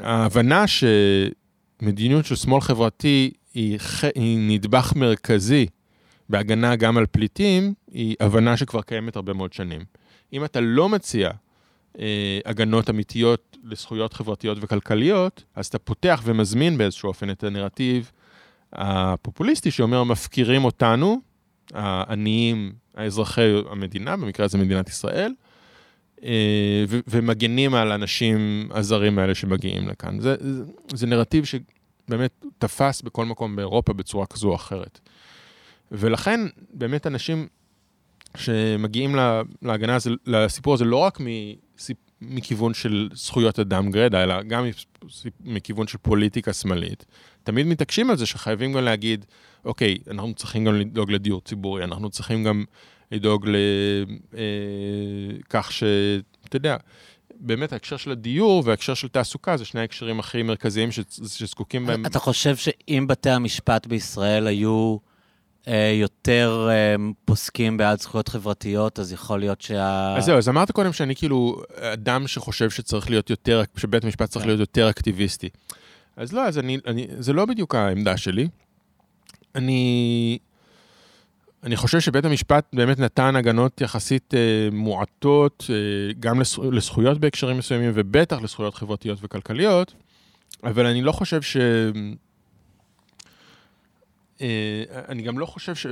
ההבנה שמדיניות של שמאל חברתי היא, היא נדבך מרכזי בהגנה גם על פליטים, היא הבנה שכבר קיימת הרבה מאוד שנים. אם אתה לא מציע אה, הגנות אמיתיות לזכויות חברתיות וכלכליות, אז אתה פותח ומזמין באיזשהו אופן את הנרטיב הפופוליסטי שאומר, מפקירים אותנו, העניים, האזרחי המדינה, במקרה הזה מדינת ישראל, אה, ומגנים על האנשים הזרים האלה שמגיעים לכאן. זה, זה, זה נרטיב שבאמת תפס בכל מקום באירופה בצורה כזו או אחרת. ולכן, באמת אנשים שמגיעים להגנה, הזה, לסיפור הזה לא רק מכיוון של זכויות אדם גרידא, אלא גם מכיוון של פוליטיקה שמאלית. תמיד מתעקשים על זה שחייבים גם להגיד, אוקיי, אנחנו צריכים גם לדאוג לדיור ציבורי, אנחנו צריכים גם לדאוג לכך אה, שאתה יודע, באמת ההקשר של הדיור וההקשר של תעסוקה זה שני ההקשרים הכי מרכזיים שזקוקים בהם. אתה חושב שאם בתי המשפט בישראל היו אה, יותר אה, פוסקים בעד זכויות חברתיות, אז יכול להיות שה... אז זהו, אז אמרת קודם שאני כאילו אדם שחושב שצריך להיות יותר, שבית המשפט צריך כן. להיות יותר אקטיביסטי. אז לא, אז אני, אני, זה לא בדיוק העמדה שלי. אני, אני חושב שבית המשפט באמת נתן הגנות יחסית אה, מועטות, אה, גם לזכויות בהקשרים מסוימים, ובטח לזכויות חברתיות וכלכליות, אבל אני לא חושב ש... אה, אני גם לא חושב ש...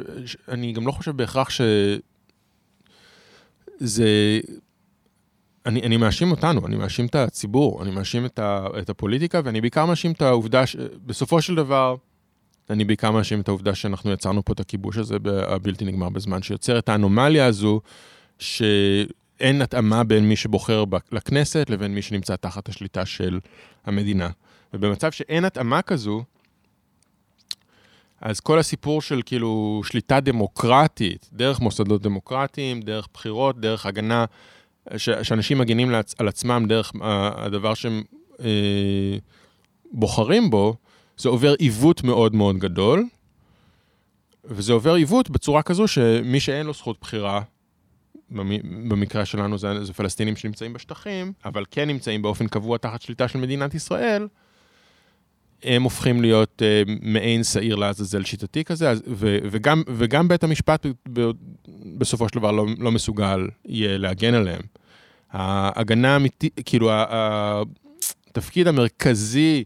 אני גם לא חושב בהכרח ש... זה... אני, אני מאשים אותנו, אני מאשים את הציבור, אני מאשים את, ה, את הפוליטיקה, ואני בעיקר מאשים את העובדה שבסופו של דבר, אני בעיקר מאשים את העובדה שאנחנו יצרנו פה את הכיבוש הזה הבלתי נגמר בזמן, שיוצר את האנומליה הזו, שאין התאמה בין מי שבוחר לכנסת לבין מי שנמצא תחת השליטה של המדינה. ובמצב שאין התאמה כזו, אז כל הסיפור של כאילו שליטה דמוקרטית, דרך מוסדות דמוקרטיים, דרך בחירות, דרך הגנה, ש, שאנשים מגינים לעצ, על עצמם דרך uh, הדבר שהם uh, בוחרים בו, זה עובר עיוות מאוד מאוד גדול, וזה עובר עיוות בצורה כזו שמי שאין לו זכות בחירה, במקרה שלנו זה, זה פלסטינים שנמצאים בשטחים, אבל כן נמצאים באופן קבוע תחת שליטה של מדינת ישראל, הם הופכים להיות uh, מעין שעיר לעזאזל שיטתי כזה, אז, ו, וגם, וגם בית המשפט ב, בסופו של דבר לא, לא מסוגל יהיה להגן עליהם. ההגנה האמיתית, כאילו, התפקיד המרכזי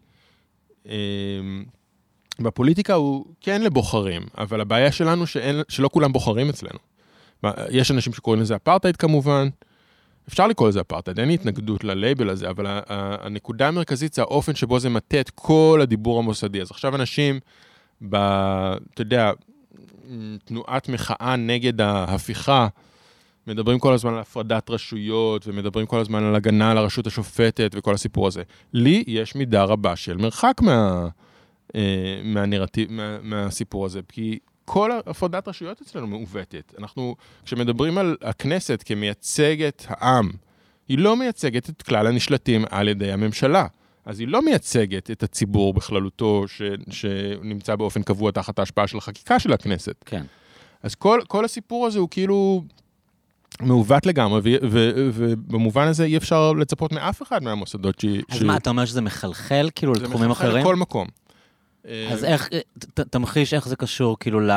um, בפוליטיקה הוא כן לבוחרים, אבל הבעיה שלנו שאין, שלא כולם בוחרים אצלנו. יש אנשים שקוראים לזה אפרטהייד כמובן, אפשר לקרוא לזה אפרטהייד, אין לי התנגדות ללייבל הזה, אבל הנקודה המרכזית זה האופן שבו זה מטה את כל הדיבור המוסדי. אז עכשיו אנשים, ב, אתה יודע, תנועת מחאה נגד ההפיכה, מדברים כל הזמן על הפרדת רשויות, ומדברים כל הזמן על הגנה על הרשות השופטת וכל הסיפור הזה. לי יש מידה רבה של מרחק מה, אה, מהנרטיב, מה, מהסיפור הזה, כי כל הפרדת רשויות אצלנו מעוותת. אנחנו, כשמדברים על הכנסת כמייצגת העם, היא לא מייצגת את כלל הנשלטים על ידי הממשלה. אז היא לא מייצגת את הציבור בכללותו, ש, שנמצא באופן קבוע תחת ההשפעה של החקיקה של הכנסת. כן. אז כל, כל הסיפור הזה הוא כאילו מעוות לגמרי, ובמובן הזה אי אפשר לצפות מאף אחד מהמוסדות ש... אז ש... מה, אתה אומר שזה מחלחל כאילו לתחומים אחרים? זה מחלחל לכל מקום. אז איך, ת, תמחיש איך זה קשור, כאילו, ל...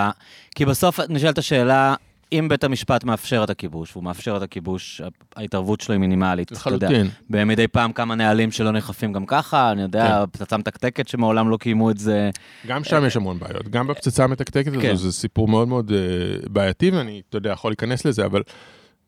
כי בסוף נשאלת השאלה, אם בית המשפט מאפשר את הכיבוש, והוא מאפשר את הכיבוש, ההתערבות שלו היא מינימלית. לחלוטין. במדי פעם כמה נהלים שלא נאכפים גם ככה, אני יודע, פצצה מתקתקת שמעולם לא קיימו את זה. גם שם יש המון בעיות. גם בפצצה המתקתקת כן. הזו זה סיפור מאוד מאוד אה, בעייתי, ואני, אתה יודע, יכול להיכנס לזה, אבל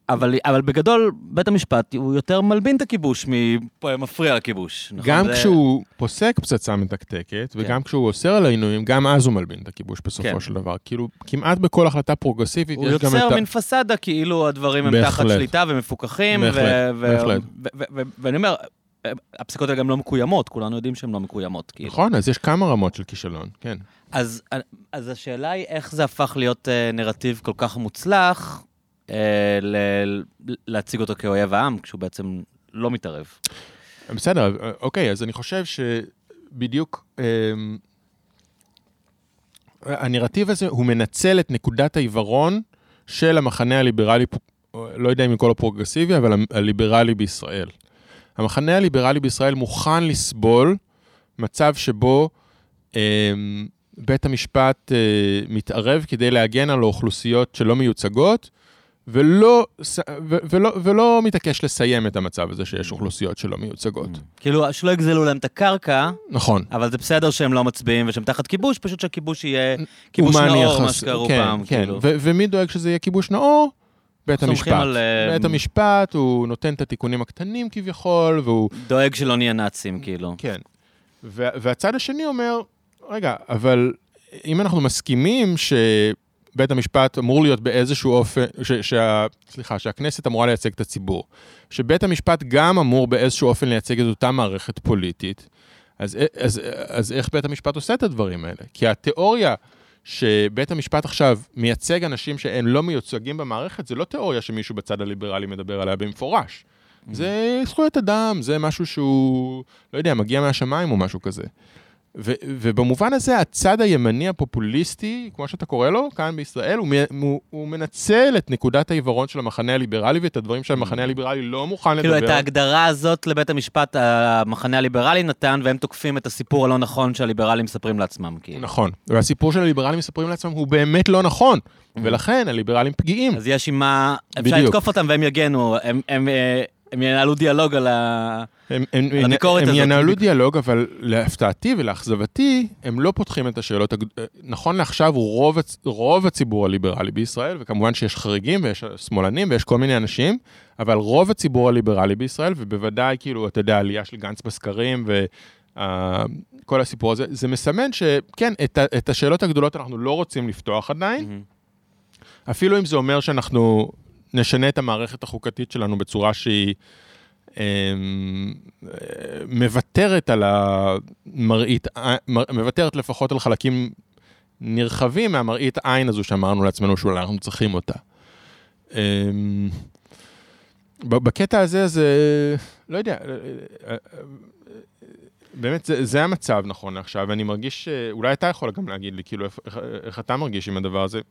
אבל, אבל בגדול, בית המשפט הוא יותר מלבין את הכיבוש ממפריע לכיבוש. נכון? גם זה- כשהוא פוסק פצצה מתקתקת, וגם כשהוא אוסר על העינויים, גם אז הוא מלבין את הכיבוש בסופו כן. של דבר. כאילו, כמעט בכל החלטה פרוגרסיבית הוא יש גם יוצר את ה... מין פסאדה, כאילו הדברים הם תחת בהחלט. שליטה ומפוקחים. בהחלט, ו- בהחלט. ו- ו- ו- ואני אומר, הפסיקות האלה גם לא מקוימות, כולנו יודעים שהן לא מקוימות. כאילו. נכון, אז יש כמה רמות של כישלון, כן. אז, אז השאלה היא איך זה הפך להיות אה, נרטיב כל כך מוצלח, ל- להציג אותו כאויב העם, כשהוא בעצם לא מתערב. בסדר, אוקיי, אז אני חושב שבדיוק אמ, הנרטיב הזה, הוא מנצל את נקודת העיוורון של המחנה הליברלי, לא יודע אם לקרוא לו פרוגרסיבי, אבל הליברלי בישראל. המחנה הליברלי בישראל מוכן לסבול מצב שבו אמ, בית המשפט אה, מתערב כדי להגן על האוכלוסיות שלא מיוצגות, ולא, ולא, ולא מתעקש לסיים את המצב הזה שיש אוכלוסיות שלא מיוצגות. כאילו, שלא יגזלו להם את הקרקע, נכון. אבל זה בסדר שהם לא מצביעים ושהם תחת כיבוש, פשוט שהכיבוש יהיה כיבוש נאור, יחס- מה שקראו כן, פעם, כן. כאילו. ו- ומי דואג שזה יהיה כיבוש נאור? בית המשפט. על, אה, בית המשפט, הוא נותן את התיקונים הקטנים כביכול, והוא... דואג שלא נהיה נאצים, כאילו. כן. והצד השני אומר, רגע, אבל אם אנחנו מסכימים שבית המשפט אמור להיות באיזשהו אופן, ש- שה, סליחה, שהכנסת אמורה לייצג את הציבור, שבית המשפט גם אמור באיזשהו אופן לייצג את אותה מערכת פוליטית, אז, אז, אז איך בית המשפט עושה את הדברים האלה? כי התיאוריה שבית המשפט עכשיו מייצג אנשים שהם לא מיוצגים במערכת, זה לא תיאוריה שמישהו בצד הליברלי מדבר עליה במפורש. זה זכויות אדם, זה משהו שהוא, לא יודע, מגיע מהשמיים או משהו כזה. ו- ובמובן הזה, הצד הימני הפופוליסטי, כמו שאתה קורא לו, כאן בישראל, הוא, מ- הוא, הוא מנצל את נקודת העיוורון של המחנה הליברלי ואת הדברים שהמחנה הליברלי לא מוכן כאילו, לדבר. את ההגדרה הזאת לבית המשפט המחנה הליברלי נתן, והם תוקפים את הסיפור הלא נכון שהליברלים מספרים לעצמם, כאילו. נכון. והסיפור של הליברלים מספרים לעצמם הוא באמת לא נכון, ולכן הליברלים פגיעים. אז יש עם מה... אפשר. לתקוף אותם והם יגנו, הם- הם אה, הם ינהלו דיאלוג על ה... הם, הם, על הביקורת הם הזאת. ינהלו דיאלוג, אבל להפתעתי ולאכזבתי, הם לא פותחים את השאלות. הגד- נכון לעכשיו, רוב, רוב הציבור הליברלי בישראל, וכמובן שיש חריגים ויש שמאלנים ויש כל מיני אנשים, אבל רוב הציבור הליברלי בישראל, ובוודאי, כאילו, אתה יודע, עלייה של גנץ בסקרים וכל הסיפור הזה, זה מסמן שכן, את, את השאלות הגדולות אנחנו לא רוצים לפתוח עדיין, מהמם. אפילו אם זה אומר שאנחנו נשנה את המערכת החוקתית שלנו בצורה שהיא אה, מוותרת על המראית, מ- מוותרת לפחות על חלקים נרחבים מהמראית עין הזו שאמרנו לעצמנו שאולי אנחנו צריכים אותה. ב- בקטע הזה זה, לא יודע, אה, אה, אה, באמת זה, זה המצב נכון לעכשיו, ואני מרגיש, אולי אתה יכול גם להגיד לי, כאילו, איך, איך, איך אתה מרגיש עם הדבר הזה.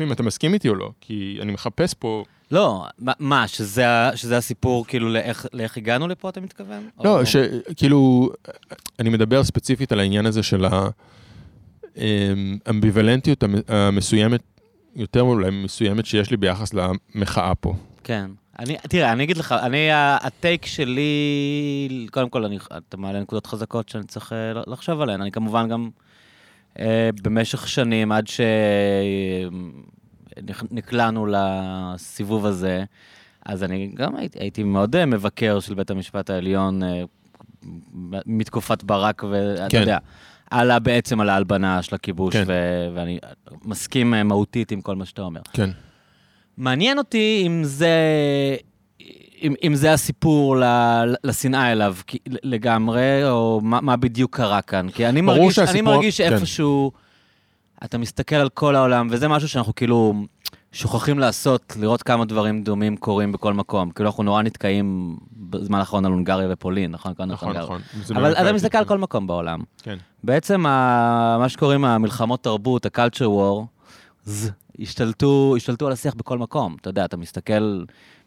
אם אתה מסכים איתי או לא, כי אני מחפש פה... לא, מה- שזה שזה הסיפור, כאילו, לאיך לאיך הגענו לפה, אתה מתכוון? לא, או- שכאילו, אני מדבר ספציפית על העניין הזה של האמביוולנטיות המסוימת, יותר אולי מסוימת שיש לי ביחס למחאה פה. כן. אני, תראה, אני אגיד לך, אני, הטייק שלי, קודם כל, אני, אתה מעלה נקודות חזקות שאני צריך אה, לחשוב עליהן. אני כמובן גם במשך שנים, עד שנקלענו לסיבוב הזה, אז אני גם הייתי, הייתי מאוד אה, מבקר של בית המשפט העליון אה, מתקופת ברק, ואתה כן. יודע, עלה בעצם על ההלבנה של הכיבוש, כן. ו- ואני מסכים אה, מהותית עם כל מה שאתה אומר. כן. מעניין אותי אם זה, אם, אם זה הסיפור לשנאה אליו לגמרי, או מה, מה בדיוק קרה כאן. כי אני מרגיש, אני שהסיפור- מרגיש כן. שאיפשהו, אתה מסתכל על כל העולם, וזה משהו שאנחנו כאילו שוכחים לעשות, לראות כמה דברים דומים קורים בכל מקום. כאילו אנחנו נורא נתקעים בזמן האחרון על הונגריה ופולין, נכון? נכון. נכון. אבל אתה. מסתכל על כל מקום בעולם. כן. בעצם ה- מה שקוראים המלחמות תרבות, ה-culture war, השתלטו, השתלטו על השיח בכל מקום. אתה יודע, אתה מסתכל,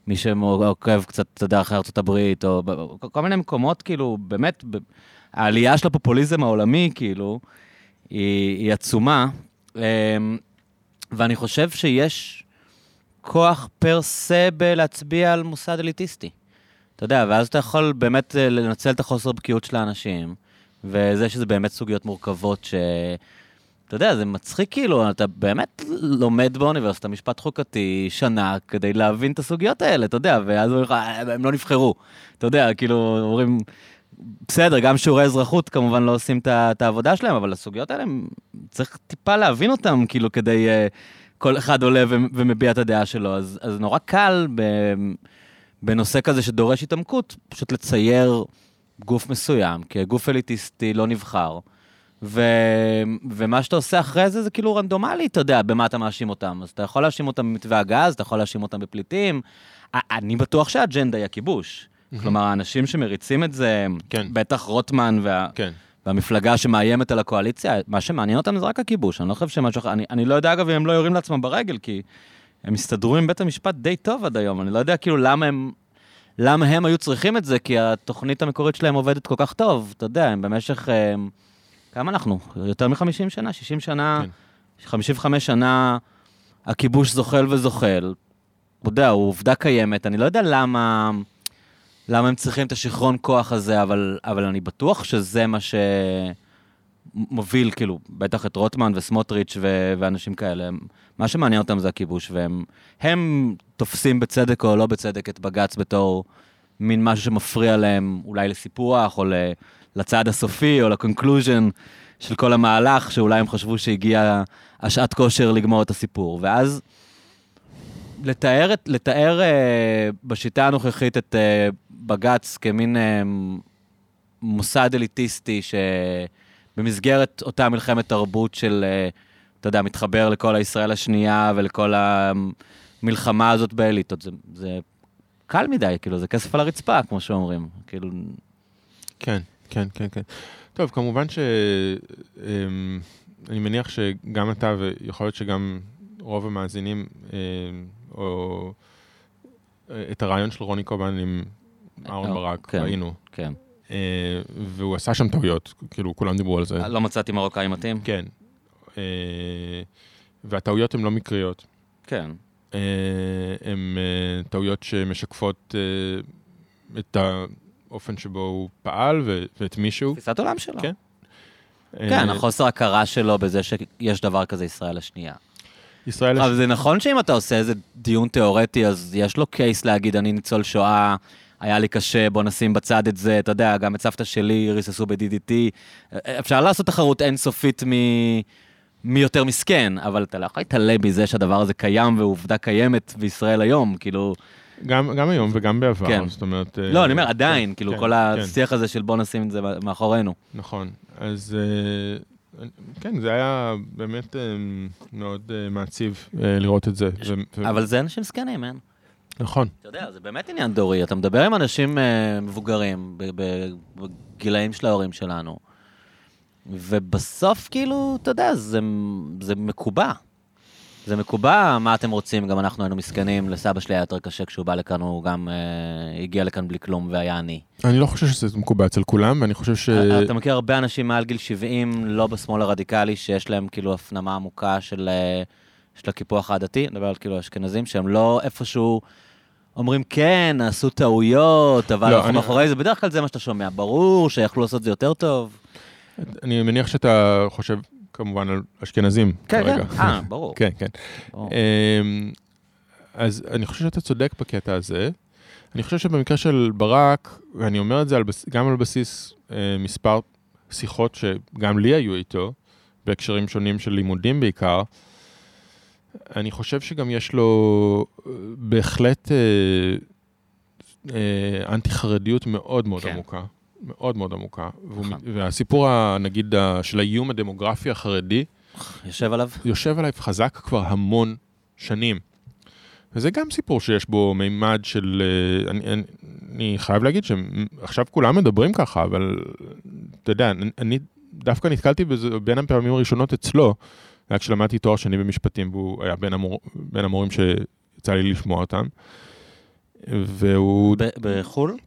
מי שעוקב קצת, אתה יודע, אחרי ארצות הברית, או כל מיני מקומות, כאילו, באמת, העלייה של הפופוליזם העולמי, כאילו, היא, היא עצומה. אמ, ואני חושב שיש כוח פר סה בלהצביע על מוסד אליטיסטי. אתה יודע, ואז אתה יכול באמת אה, לנצל את החוסר בקיאות של האנשים, וזה שזה באמת סוגיות מורכבות ש... אתה יודע, זה מצחיק כאילו, אתה באמת לומד באוניברסיטה משפט חוקתי שנה כדי להבין את הסוגיות האלה, אתה יודע, ואז אומרים לך, "אה, הם לא נבחרו. אתה יודע, כאילו, אומרים, בסדר, גם שיעורי אזרחות כמובן לא עושים את העבודה שלהם, אבל הסוגיות האלה, צריך טיפה להבין אותם, כאילו, כדי... אה, כל אחד עולה ומביע את הדעה שלו, אז, אז נורא קל בנושא כזה שדורש התעמקות, פשוט לצייר גוף מסוים כגוף אליטיסטי לא נבחר. ו... ומה שאתה עושה אחרי זה, זה כאילו רנדומלי, אתה יודע, במה אתה מאשים אותם. אז אתה יכול להאשים אותם במתווה הגז, אתה יכול להאשים אותם בפליטים. אני בטוח שהאג'נדה היא הכיבוש. כלומר, האנשים שמריצים את זה, כן. בטח רוטמן וה... כן. והמפלגה שמאיימת על הקואליציה, מה שמעניין אותם זה רק הכיבוש, אני לא חושב שמשהו אחר, אני, אני לא יודע אגב אם הם לא יורים לעצמם ברגל, כי הם הסתדרו עם בית המשפט די טוב עד היום, אני לא יודע כאילו למה הם, למה הם היו צריכים את זה, כי התוכנית המקורית שלהם עובדת כל כך טוב, אתה יודע, הם במשך, אה, כמה אנחנו? יותר מ-50 שנה? 60 שנה? כן. 55 שנה הכיבוש זוחל וזוחל, אתה יודע, הוא עובדה קיימת, אני לא יודע למה... למה הם צריכים את השיכרון כוח הזה, אבל, אבל אני בטוח שזה מה שמוביל, כאילו, בטח את רוטמן וסמוטריץ' ו- ואנשים כאלה. מה שמעניין אותם זה הכיבוש, והם הם תופסים בצדק או לא בצדק את בג"ץ בתור מין משהו שמפריע להם אולי לסיפוח, או ל- לצעד הסופי, או לקונקלוז'ן של כל המהלך, שאולי הם חשבו שהגיעה השעת כושר לגמור את הסיפור. ואז... לתאר, לתאר אה, בשיטה הנוכחית את אה, בג"ץ כמין אה, מוסד אליטיסטי שבמסגרת אותה מלחמת תרבות של, אה, אתה יודע, מתחבר לכל הישראל השנייה ולכל המלחמה הזאת באליטות, זה, זה קל מדי, כאילו, זה כסף על הרצפה, כמו שאומרים. כאילו, כן, כן, כן, כן. טוב, כמובן ש... אמ, אני מניח שגם אתה, ויכול להיות שגם רוב המאזינים, אמ, או אה, את הרעיון של רוני קובן עם אהרן אה, ברק, כן. ראינו. כן. אה, והוא עשה שם טעויות, כאילו, כולם דיברו על זה. לא מצאתי מרוקאי מתאים? כן. והטעויות הן לא מקריות. כן. הן טעויות שמשקפות את האופן שבו הוא פעל ו- ואת מישהו. תפיסת עולם שלו. כן. כן, אה, החוסר הכרה שלו בזה שיש דבר כזה ישראל השנייה. ישראל... אבל זה נכון שאם אתה עושה איזה דיון תיאורטי, אז יש לו קייס להגיד, אני ניצול שואה, היה לי קשה, בוא נשים בצד את זה, אתה יודע, גם את סבתא שלי ריססו ב-DDT. אפשר לעשות תחרות אינסופית מ... מי יותר מסכן, אבל אתה לא יכול להתעלם מזה שהדבר הזה קיים ועובדה קיימת בישראל היום, כאילו... גם, גם היום וגם בעבר, כן. זאת אומרת... אה, לא, אני אומר, עדיין, כן, כאילו, כן, כל כן, השיח הזה של בוא נשים את זה מאחורינו. נכון. אז אה, כן, זה היה באמת אה, מאוד אה, מעציב אה, לראות את זה. ו- ו- אבל זה אנשים זקנים, אין? נכון. אתה יודע, זה באמת עניין דורי. אתה מדבר עם אנשים אה, מבוגרים, בגילאים של ההורים שלנו, ובסוף, כאילו, אתה יודע, זה, זה מקובע. זה מקובע, מה אתם רוצים? גם אנחנו היינו מסכנים, לסבא שלי היה יותר קשה כשהוא בא לכאן, הוא גם אה, הגיע לכאן בלי כלום והיה עני. אני לא חושב שזה מקובע אצל כולם, ואני חושב ש... אתה מכיר הרבה אנשים מעל גיל 70, לא בשמאל הרדיקלי, שיש להם כאילו הפנמה עמוקה של, אה, של הקיפוח העדתי, אני מדבר על כאילו אשכנזים, שהם לא איפשהו אומרים, כן, עשו טעויות, אבל לא, אנחנו אני- מאחורי זה, בדרך כלל זה מה שאתה שומע. ברור שיכלו לעשות את זה יותר טוב. אני מניח שאתה חושב כמובן על אשכנזים כן, כרגע. כן, אה, ברור. כן, כן. ברור. אמ, אז אני חושב שאתה צודק בקטע הזה. אני חושב שבמקרה של ברק, ואני אומר את זה על, בס- גם על בסיס אה, מספר שיחות שגם לי היו איתו, בהקשרים שונים של לימודים בעיקר, אני חושב שגם יש לו אה, בהחלט אה, אה, אנטי חרדיות מאוד מאוד כן. עמוקה. מאוד מאוד עמוקה. והוא, נכון. והסיפור, נגיד, של האיום הדמוגרפי החרדי, יושב עליו? יושב עליי חזק כבר המון שנים. וזה גם סיפור שיש בו מימד של... אה, אני, אני, אני חייב להגיד שעכשיו כולם מדברים ככה, אבל אתה יודע, אני, אני דווקא נתקלתי בזה בין הפעמים הראשונות אצלו, היה כשלמדתי תואר שני במשפטים, והוא היה בין, המור, בין המורים שיצא לי לשמוע אותם. והוא... ב- בחו"ל?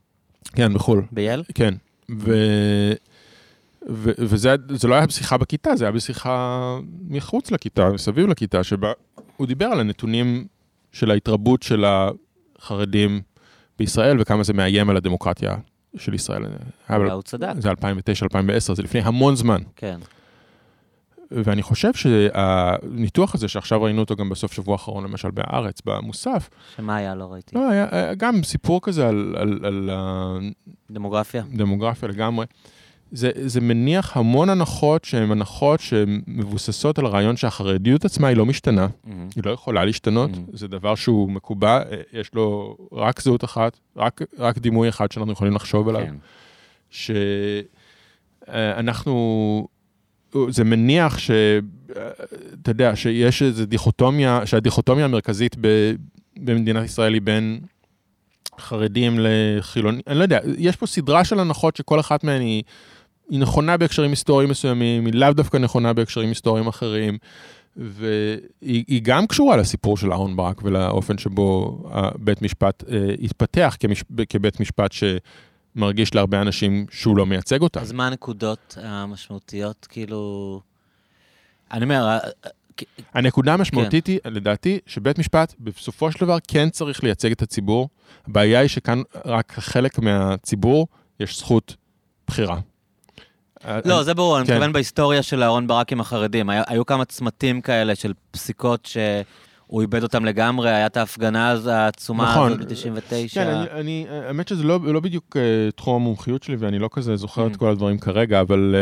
כן, בחו"ל. בייל? כן. ו... ו- וזה זה לא היה בשיחה בכיתה, זה היה בשיחה מחוץ לכיתה, מסביב לכיתה, שבה הוא דיבר על הנתונים של ההתרבות של החרדים בישראל וכמה זה מאיים על הדמוקרטיה של ישראל. הוא צדק, זה 2009-2010, זה לפני המון זמן. כן. ואני חושב שהניתוח הזה, שעכשיו ראינו אותו גם בסוף שבוע האחרון, למשל בהארץ, במוסף, שמה היה? לא ראיתי. לא, היה, היה גם סיפור כזה על, על, על דמוגרפיה? הדמוגרפיה לגמרי. זה, זה מניח המון הנחות שהן הנחות שמבוססות על הרעיון שהחרדיות עצמה היא לא משתנה, מהמם. היא לא יכולה להשתנות, Mhm. זה דבר שהוא מקובע, אה, יש לו רק זהות אחת, רק, רק דימוי אחד שאנחנו יכולים לחשוב עליו. כן. שאנחנו, זה מניח ש... אתה יודע, שיש איזו דיכוטומיה, שהדיכוטומיה המרכזית ב, במדינת ישראל היא בין חרדים לחילונים, אני לא יודע, יש פה סדרה של הנחות שכל אחת מהן היא, היא נכונה בהקשרים היסטוריים מסוימים, היא לאו דווקא נכונה בהקשרים היסטוריים אחרים, והיא היא גם קשורה לסיפור של אהרן ברק ולאופן שבו בית משפט אה, התפתח כמש, כבית משפט ש... מרגיש להרבה אנשים שהוא לא מייצג אותם. אז מה הנקודות המשמעותיות, כאילו... אני אומר, אה, אה, הנקודה המשמעותית היא, לדעתי, שבית משפט בסופו של דבר כן צריך לייצג את הציבור. הבעיה היא שכאן רק חלק מהציבור יש זכות בחירה. לא, זה ברור, אני כן. מתכוון בהיסטוריה של אהרן ברק עם החרדים. היה- היו כמה צמתים כאלה של פסיקות שהוא איבד אותם לגמרי, היה את ההפגנה העצומה נכון. הזאת ב-99. כן, אני, אני, האמת שזה לא, לא בדיוק uh, תחום המומחיות שלי, ואני לא כזה זוכר את Mm. כל הדברים כרגע, אבל...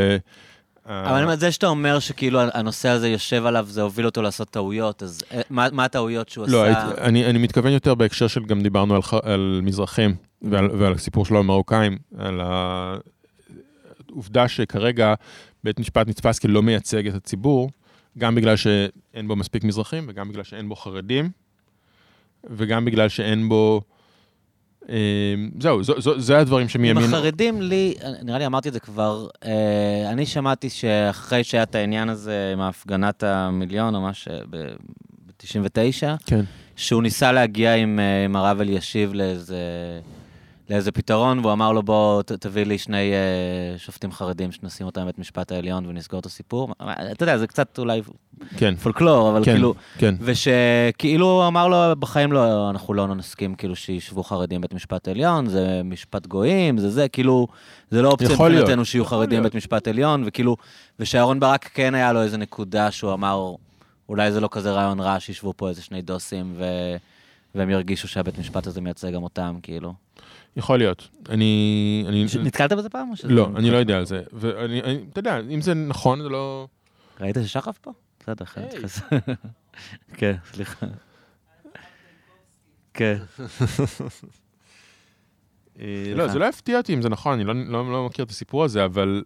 Uh, אבל אני אומר, זה שאתה אומר שכאילו הנושא הזה יושב עליו, זה הוביל אותו לעשות טעויות, אז אה, מה מה הטעויות שהוא לא, עשה? היית, אני, אני מתכוון יותר בהקשר של גם דיברנו על, על מזרחים ועל, ועל הסיפור שלו המרוקאים, על העובדה שכרגע בית משפט נתפס כלא מייצג את הציבור, גם בגלל שאין בו מספיק מזרחים וגם בגלל שאין בו חרדים, וגם בגלל שאין בו... אה, זהו, זו, זו, זה הדברים עם שמימין... החרדים, לי, נראה לי אמרתי את זה כבר, אה, אני שמעתי שאחרי שהיה את העניין הזה עם הפגנת המיליון, או מה ש... ב-99, כן. שהוא ניסה להגיע עם, אה, עם הרב אלישיב לאיזה, לאיזה פתרון, והוא אמר לו, בוא ת, תביא לי שני אה, שופטים חרדים שנשים אותם בבית משפט העליון ונסגור את הסיפור. אתה יודע, זה קצת אולי כן, פולקלור, אבל כן, כאילו, כן. ושכאילו הוא אמר לו, בחיים לא, אנחנו לא נסכים כאילו שישבו חרדים בבית משפט עליון, זה משפט גויים, זה זה, כאילו, זה לא אופציה. מבחינתנו שיהיו חרדים. בבית משפט עליון, וכאילו, ושאהרון ברק כן היה לו איזה נקודה שהוא אמר, אולי זה לא כזה רעיון רע שישבו פה איזה שני דוסים, ו... והם ירגישו שהבית משפט הזה מייצג גם אותם, כאילו. יכול להיות. אני... אני נתקלת בזה פעם? לא, אני לא יודע על זה. ואני, אני- אתה יודע, אם זה נכון, זה לא... ראית ששחף פה? בסדר, חייב. להתייחס. כן, סליחה. כן. לא, זה לא יפתיע אותי אם זה נכון, אני לא, לא, לא מכיר את הסיפור הזה, אבל...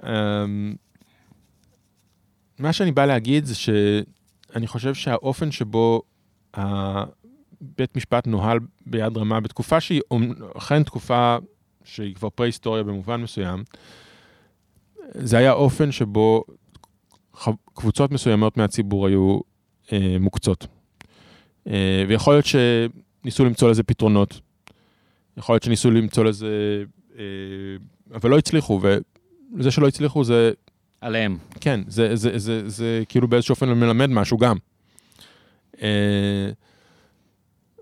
Um, מה שאני בא להגיד זה שאני חושב שהאופן שבו בית משפט נוהל ביד רמה בתקופה שהיא אכן תקופה שהיא כבר פרה-היסטוריה במובן מסוים, זה היה אופן שבו קבוצות מסוימות מהציבור היו אה, מוקצות. אה, ויכול להיות שניסו למצוא לזה פתרונות. יכול להיות שניסו למצוא לזה, אה, אבל לא הצליחו, וזה שלא הצליחו זה, עליהם. כן, זה, זה, זה, זה, זה כאילו באיזשהו אופן מלמד משהו גם. אה,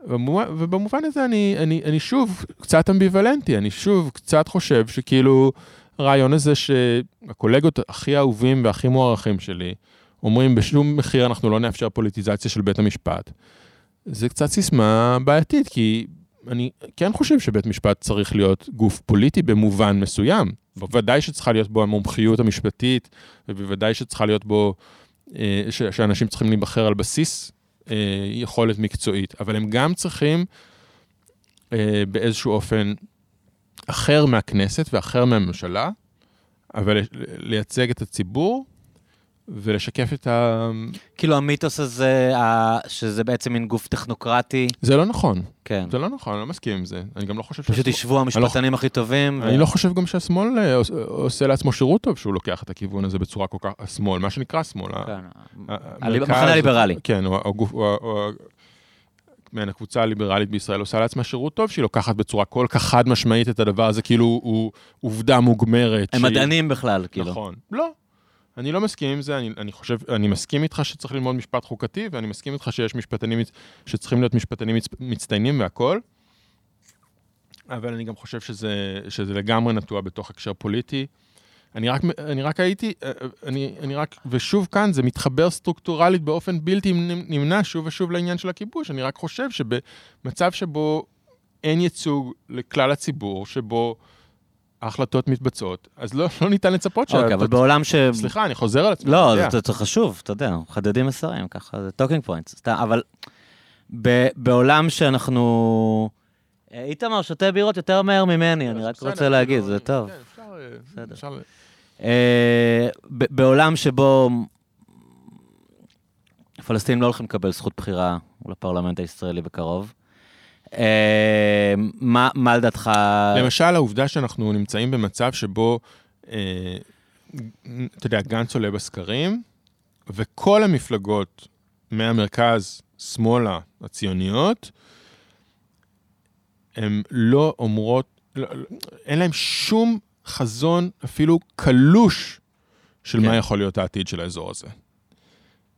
במובן- ובמובן הזה אני, אני, אני שוב קצת אמביוולנטי, אני שוב קצת חושב שכאילו הרעיון הזה שהקולגות הכי אהובים והכי מוערכים שלי אומרים בשום מחיר אנחנו לא נאפשר פוליטיזציה של בית המשפט. זה קצת סיסמה בעייתית, כי אני כן חושב שבית משפט צריך להיות גוף פוליטי במובן מסוים. בוודאי שצריכה להיות בו המומחיות המשפטית, ובוודאי שצריכה להיות בו, אה, ש- שאנשים צריכים להיבחר על בסיס אה, יכולת מקצועית, אבל הם גם צריכים אה, באיזשהו אופן אחר מהכנסת ואחר מהממשלה, אבל לייצג את הציבור ולשקף את ה... כאילו המיתוס הזה, שזה בעצם מין גוף טכנוקרטי, זה לא נכון, כן. זה לא נכון, אני לא מסכים עם זה. אני גם לא חושב פשוט שהשמאל- ישבו המשפטנים הכי טובים. אני לא חושב גם שהשמאל אה, עוש- עושה לעצמו שירות טוב שהוא לוקח את הכיוון הזה בצורה כל כך, השמאל, מה שנקרא שמאל. ה- כן. המחנה הליברלי. כן, או מעין הקבוצה הליברלית בישראל עושה לעצמה שירות טוב, שהיא לוקחת בצורה כל כך חד משמעית את הדבר הזה, כאילו הוא עובדה מוגמרת. הם מדענים בכלל, כאילו. נכון. לא. אני לא מסכים עם זה, אני, אני חושב, אני מסכים איתך שצריך ללמוד משפט חוקתי, ואני מסכים איתך שיש משפטנים שצריכים להיות משפטנים מצ, מצטיינים והכול, אבל אני גם חושב שזה, שזה לגמרי נטוע בתוך הקשר פוליטי. אני רק, אני רק הייתי, אה, אני, אני רק, ושוב כאן, זה מתחבר סטרוקטורלית באופן בלתי נמנע שוב ושוב לעניין של הכיבוש. אני רק חושב שבמצב שבו אין ייצוג לכלל הציבור, שבו ההחלטות מתבצעות, אז לא, לא ניתן לצפות שה... אוקיי, אבל בעולם ש... סליחה, אני חוזר על עצמי. לא. זה, זה חשוב, אתה יודע, מחדדים מסרים, ככה, זה talking points. אבל ב, בעולם שאנחנו... איתמר שותה בירות יותר מהר ממני, אני רק רוצה להגיד, זה טוב. כן, אפשר, אה. אה, בעולם שבו הפלסטינים לא הולכים לקבל זכות בחירה לפרלמנט הישראלי בקרוב, מה מה לדעתך... למשל, העובדה שאנחנו נמצאים במצב שבו, אה, אתה יודע, גנץ עולה בסקרים, וכל המפלגות מהמרכז, שמאלה, הציוניות, הן לא אומרות, לא, לא, אין להן שום חזון, אפילו קלוש, של כן. מה יכול להיות העתיד של האזור הזה.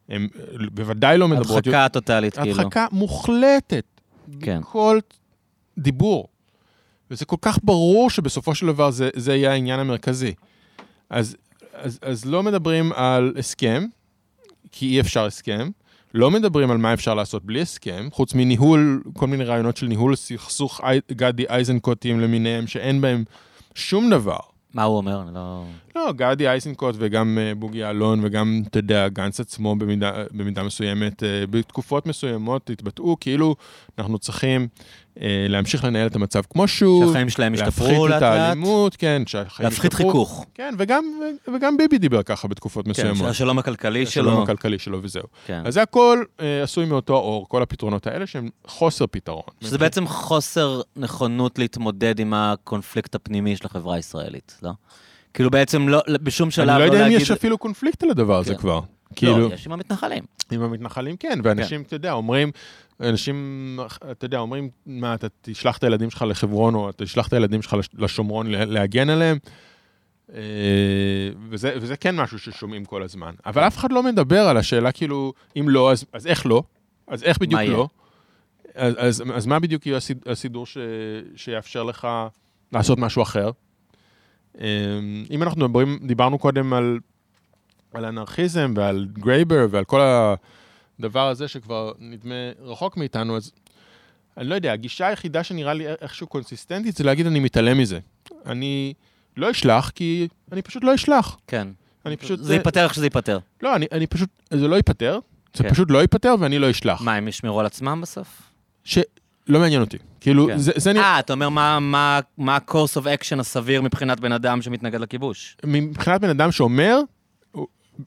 הן בוודאי לא מדברות... הדחקה טוטאלית, כאילו. הדחקה מוחלטת. כן. בכל דיבור. וזה כל כך ברור שבסופו של דבר זה, זה יהיה העניין המרכזי. אז, אז, אז לא מדברים על הסכם, כי אי אפשר הסכם. לא מדברים על מה אפשר לעשות בלי הסכם, חוץ מניהול, כל מיני רעיונות של ניהול סכסוך גדי איזנקוטים למיניהם, שאין בהם שום דבר. מה הוא אומר? לא... לא, גדי איזנקוט וגם אה, בוגי יעלון וגם, אתה יודע, גנץ עצמו במידה, במידה מסוימת, אה, בתקופות מסוימות התבטאו כאילו אנחנו צריכים אה, להמשיך לנהל את המצב כמו שהוא. שהחיים שלהם להפחית את לאט לאט. האלימות, כן, שהחיים להפחית ישתפרו. חיכוך. כן, וגם, וגם ביבי דיבר ככה בתקופות כן, מסוימות. השלום הכלכלי השלום שלו. הכלכלי שלו וזהו. כן. אז זה הכל אה, עשוי מאותו אור, כל הפתרונות האלה שהם חוסר פתרון. שזה בעצם חוסר נכונות להתמודד עם הקונפליקט הפנימי של החברה הישראלית, לא? כאילו בעצם לא, בשום שלב אני לא לא יודע אם להגיד... יש אפילו קונפליקט על הדבר הזה כן. כבר. לא, כאילו, יש עם המתנחלים. עם המתנחלים כן, ואנשים, אתה יודע, אומרים, אנשים, אתה יודע, אומרים, מה, אתה תשלח את הילדים שלך לחברון, או אתה תשלח את הילדים שלך לש- לשומרון לה- להגן עליהם, אה, וזה, וזה כן משהו ששומעים כל הזמן. אבל אף אחד לא מדבר על השאלה, כאילו, אם לא, אז, אז איך לא? אז איך בדיוק? לא? אז, אז, אז מה בדיוק יהיה הסיד- הסידור ש, שיאפשר לך לעשות משהו אחר? אה, אם אנחנו מדברים, דיברנו קודם על, על אנרכיזם ועל גרייבר ועל כל הדבר הזה שכבר נדמה רחוק מאיתנו, אז אני לא יודע, הגישה היחידה שנראה לי איכשהו קונסיסטנטית זה להגיד אני מתעלם מזה. אני לא אשלח כי אני פשוט לא אשלח. כן. אני פשוט... זה ייפתר איך שזה ייפתר. לא, אני, אני פשוט, זה לא ייפתר, זה כן. פשוט לא ייפתר ואני לא אשלח. מה, הם ישמרו על עצמם בסוף? שלא מעניין אותי. כאילו, כן. זה, זה. אה, אתה אומר מה- מה מה ה-course of action הסביר מבחינת בן אדם שמתנגד לכיבוש? מבחינת בן אדם שאומר,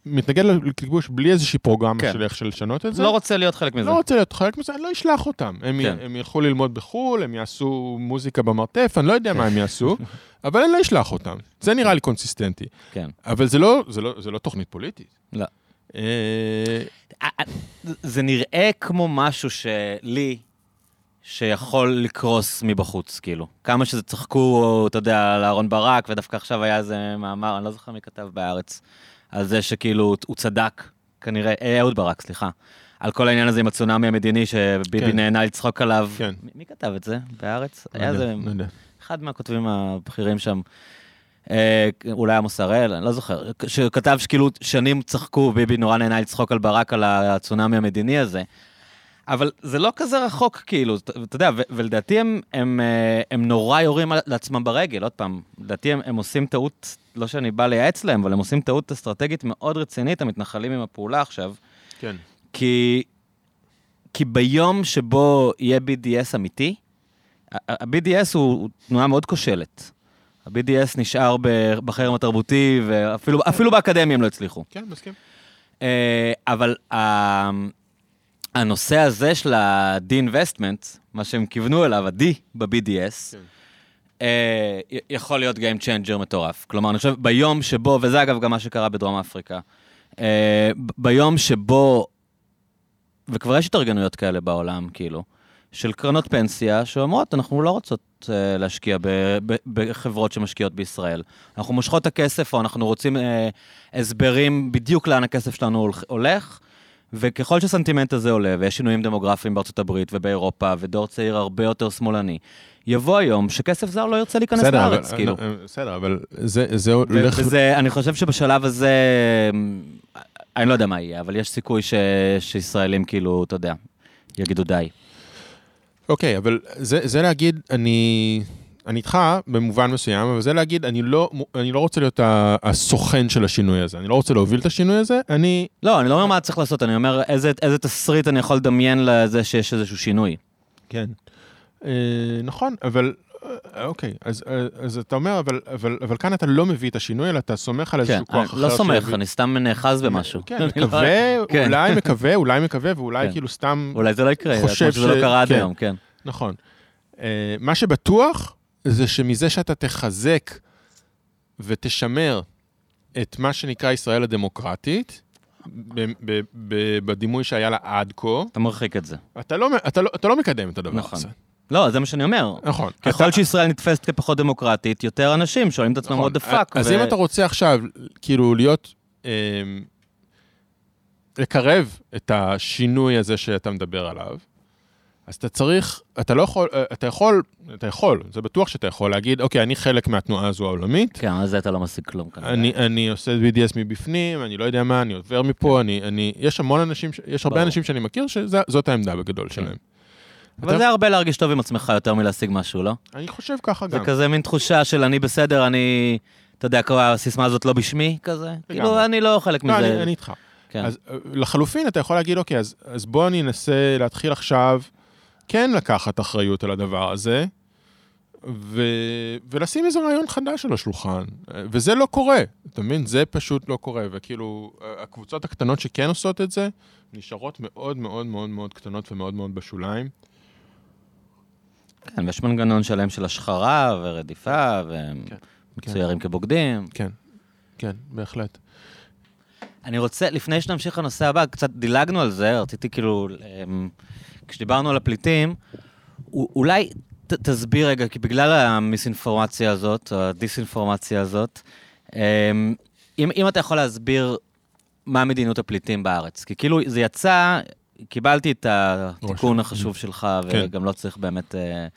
מתנגד לכיבוש בלי איזושהי פרוגרמה כן. של איך לשנות את זה. לא רוצה להיות חלק מזה. לא רוצה להיות חלק מזה, אני לא אשלח אותם. הם, כן. הם ילכו ללמוד בחו"ל, הם יעשו מוזיקה במרתף, אני לא יודע מה הם יעשו, אבל אני לא אשלח אותם. זה נראה לי קונסיסטנטי. כן. אבל זה לא, זה לא, זה לא תוכנית פוליטית. לא. אה, אה, אה, זה נראה כמו משהו שלי, שיכול לקרוס מבחוץ, כאילו. כמה שזה צחקו, אתה יודע, על אהרן ברק, ודווקא עכשיו היה איזה מאמר, אני לא זוכר מי כתב בהארץ, על זה שכאילו הוא צדק, כנראה, אה, אהוד ברק, סליחה. על כל העניין הזה עם הצונאמי המדיני, שביבי כן. נהנה לצחוק עליו. כן. מי, מי כתב את זה בהארץ? לא היה יודע, זה לא יודע. אחד מהכותבים הבכירים שם, אה, אולי עמוס הראל, אני לא זוכר, שכתב שכאילו שנים צחקו, ביבי נורא נהנה לצחוק על ברק על הצונאמי המדיני הזה. אבל זה לא כזה רחוק, כאילו, אתה יודע, ולדעתי הם, הם, אה, הם נורא יורים לעצמם ברגל, עוד פעם, לדעתי הם, הם עושים טעות, לא שאני בא לייעץ להם, אבל הם עושים טעות אסטרטגית מאוד רצינית, המתנחלים עם הפעולה עכשיו, כן. כי, כי ביום שבו יהיה BDS אמיתי, ה-BDS הוא, הוא תנועה מאוד כושלת. ה-BDS נשאר בחרם התרבותי, ואפילו אפילו באקדמיה הם לא הצליחו. כן, מסכים. אה, אבל ה- הנושא הזה של ה-de-investment, מה שהם כיוונו אליו, ה-D ב-BDS, כן. אה, יכול להיות Game Changer מטורף. כלומר, אני חושב, ביום שבו, וזה אגב גם מה שקרה בדרום אפריקה, אה, ביום שבו, וכבר יש התארגנויות כאלה בעולם, כאילו, של קרנות פנסיה שאומרות, אנחנו לא רוצות uh, להשקיע ב, ב, בחברות שמשקיעות בישראל. אנחנו מושכות את הכסף, או אנחנו רוצים הסברים בדיוק לאן הכסף שלנו הולך, וככל שהסנטימנט הזה עולה, ויש שינויים דמוגרפיים בארצות הברית ובאירופה, ודור צעיר הרבה יותר שמאלני, יבוא היום שכסף זר לא ירצה להיכנס בסדר, לארץ, אבל, כאילו. בסדר, אבל זה, זה הולך... וזה, אני חושב שבשלב הזה, אני לא יודע מה יהיה, אבל יש סיכוי ש, שישראלים כאילו, אתה יודע, יגידו די. אוקיי, okay, אבל זה, זה להגיד, אני... אני איתך במובן מסוים, אבל זה להגיד, אני לא, אני לא רוצה להיות הסוכן של השינוי הזה, אני לא רוצה להוביל את השינוי הזה, אני... לא, אני לא אומר מה צריך לעשות, אני אומר איזה, איזה תסריט אני יכול לדמיין לזה שיש איזשהו שינוי. כן. אה, נכון, אבל אה, אוקיי, אז, אה, אז אתה אומר, אבל, אבל, אבל כאן אתה לא מביא את השינוי, אלא אתה סומך על איזשהו כן, כוח אחר. לא סומך, שיביא... אני סתם נאחז במשהו. כן, מקווה, לא... כן. אולי מקווה, אולי מקווה, ואולי כן. כאילו סתם אולי זה לא יקרה, חושב שזה לא ש... לא קרה עד כן, היום, כן. נכון. Uh, מה שבטוח, זה שמזה שאתה תחזק ותשמר את מה שנקרא ישראל הדמוקרטית, בדימוי שהיה לה עד כה. אתה מרחיק את זה. אתה לא, אתה לא, אתה לא מקדם את הדבר נכון. הזה. לא, זה מה שאני אומר. נכון. ככל אתה... שישראל נתפסת כפחות דמוקרטית, יותר אנשים שואלים את עצמם נכון. what the fuck. אז ו... אם אתה רוצה עכשיו, כאילו, להיות... אה, לקרב את השינוי הזה שאתה מדבר עליו, אז אתה צריך, אתה לא יכול, אה, אתה יכול, אתה יכול, זה בטוח שאתה יכול להגיד, אוקיי, אני חלק מהתנועה הזו העולמית. כן, זה אתה לא משיג כלום כנראה. אני, אני עושה BDS מבפנים, אני לא יודע מה, אני עובר מפה, כן. אני, אני, יש המון אנשים, יש הרבה אנשים שאני מכיר שזאת העמדה בגדול כן. שלהם. אבל זה הרבה להרגיש טוב עם עצמך יותר מלהשיג משהו, לא? אני חושב ככה גם. זה כזה מין תחושה של אני בסדר, אני, אתה יודע, הסיסמה הזאת לא בשמי, כזה. כאילו, אני לא חלק לא, מזה. אני איתך. כן. אז אה, לחלופין, אתה יכול להגיד, אוקיי, אז בוא אני אנסה להתחיל עכשיו. כן לקחת אחריות על הדבר הזה, ו... ולשים איזה רעיון חדש על השולחן. וזה לא קורה, אתה מבין? זה פשוט לא קורה. וכאילו, הקבוצות הקטנות שכן עושות את זה, נשארות מאוד מאוד מאוד מאוד קטנות ומאוד מאוד בשוליים. כן, ויש מנגנון שלם של השחרה ורדיפה, והם כן, מצוירים כן. כבוגדים. כן, כן, בהחלט. אני רוצה, לפני שנמשיך לנושא הבא, קצת דילגנו על זה, רציתי כאילו... אמ, כשדיברנו על הפליטים, אולי ת, תסביר רגע, כי בגלל המיסאינפורמציה הזאת, או הדיסאינפורמציה הזאת, אמ, אם, אם אתה יכול להסביר מה מדיניות הפליטים בארץ. כי כאילו זה יצא, קיבלתי את התיקון החשוב שלך, כן. וגם לא צריך באמת אה,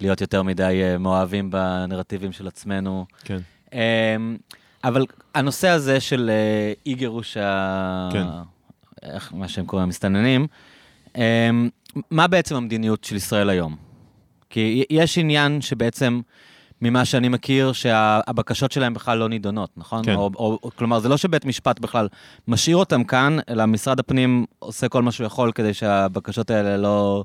להיות יותר מדי מאוהבים בנרטיבים של עצמנו. כן. אמ, אבל הנושא הזה של אה, אי גירוש ה... כן. איך, מה שהם קוראים המסתננים, אמ, מה בעצם המדיניות של ישראל היום? כי יש עניין שבעצם, ממה שאני מכיר, שהבקשות שלהם בכלל לא נידונות, נכון? כן. או, או, כלומר, זה לא שבית משפט בכלל משאיר אותם כאן, אלא משרד הפנים עושה כל מה שהוא יכול כדי שהבקשות האלה לא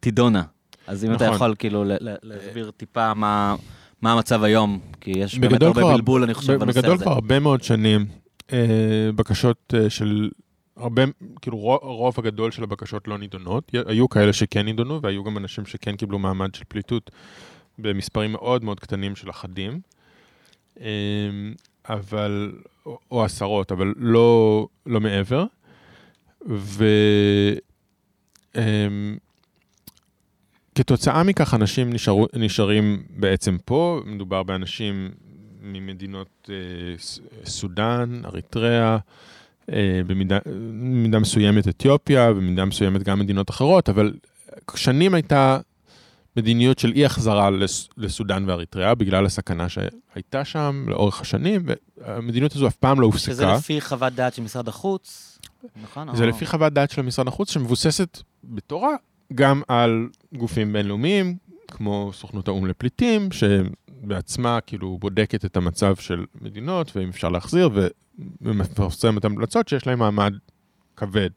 תידונה. אז אם נכון. אתה יכול כאילו להסביר טיפה מה, מה המצב היום, כי יש באמת הרבה כבר, בלבול, אני חושב, בנושא הזה. בגדול כבר הרבה מאוד שנים, אה, בקשות אה, של הרבה, כאילו רוב הגדול של הבקשות לא נידונות, היו כאלה שכן נידונו והיו גם אנשים שכן קיבלו מעמד של פליטות במספרים מאוד מאוד קטנים של אחדים, אמ, אבל, או עשרות, אבל לא, לא מעבר. ו... אמ, כתוצאה מכך אנשים נשארו, נשארים בעצם פה, מדובר באנשים ממדינות אה, סודאן, אריתריאה, אה, במידה, במידה מסוימת אתיופיה, במידה מסוימת גם מדינות אחרות, אבל שנים הייתה מדיניות של אי החזרה לס, לסודאן ואריתריאה, בגלל הסכנה שהייתה שם לאורך השנים, והמדיניות הזו אף פעם לא הופסקה. שזה לפי חוות דעת של משרד החוץ, נכון? זה או... לפי חוות דעת של משרד החוץ, שמבוססת בתורה גם על גופים בינלאומיים, כמו סוכנות האו"ם לפליטים, שבעצמה כאילו בודקת את המצב של מדינות, ואם אפשר להחזיר, ומפרסמת המלצות שיש להם מעמד כבד.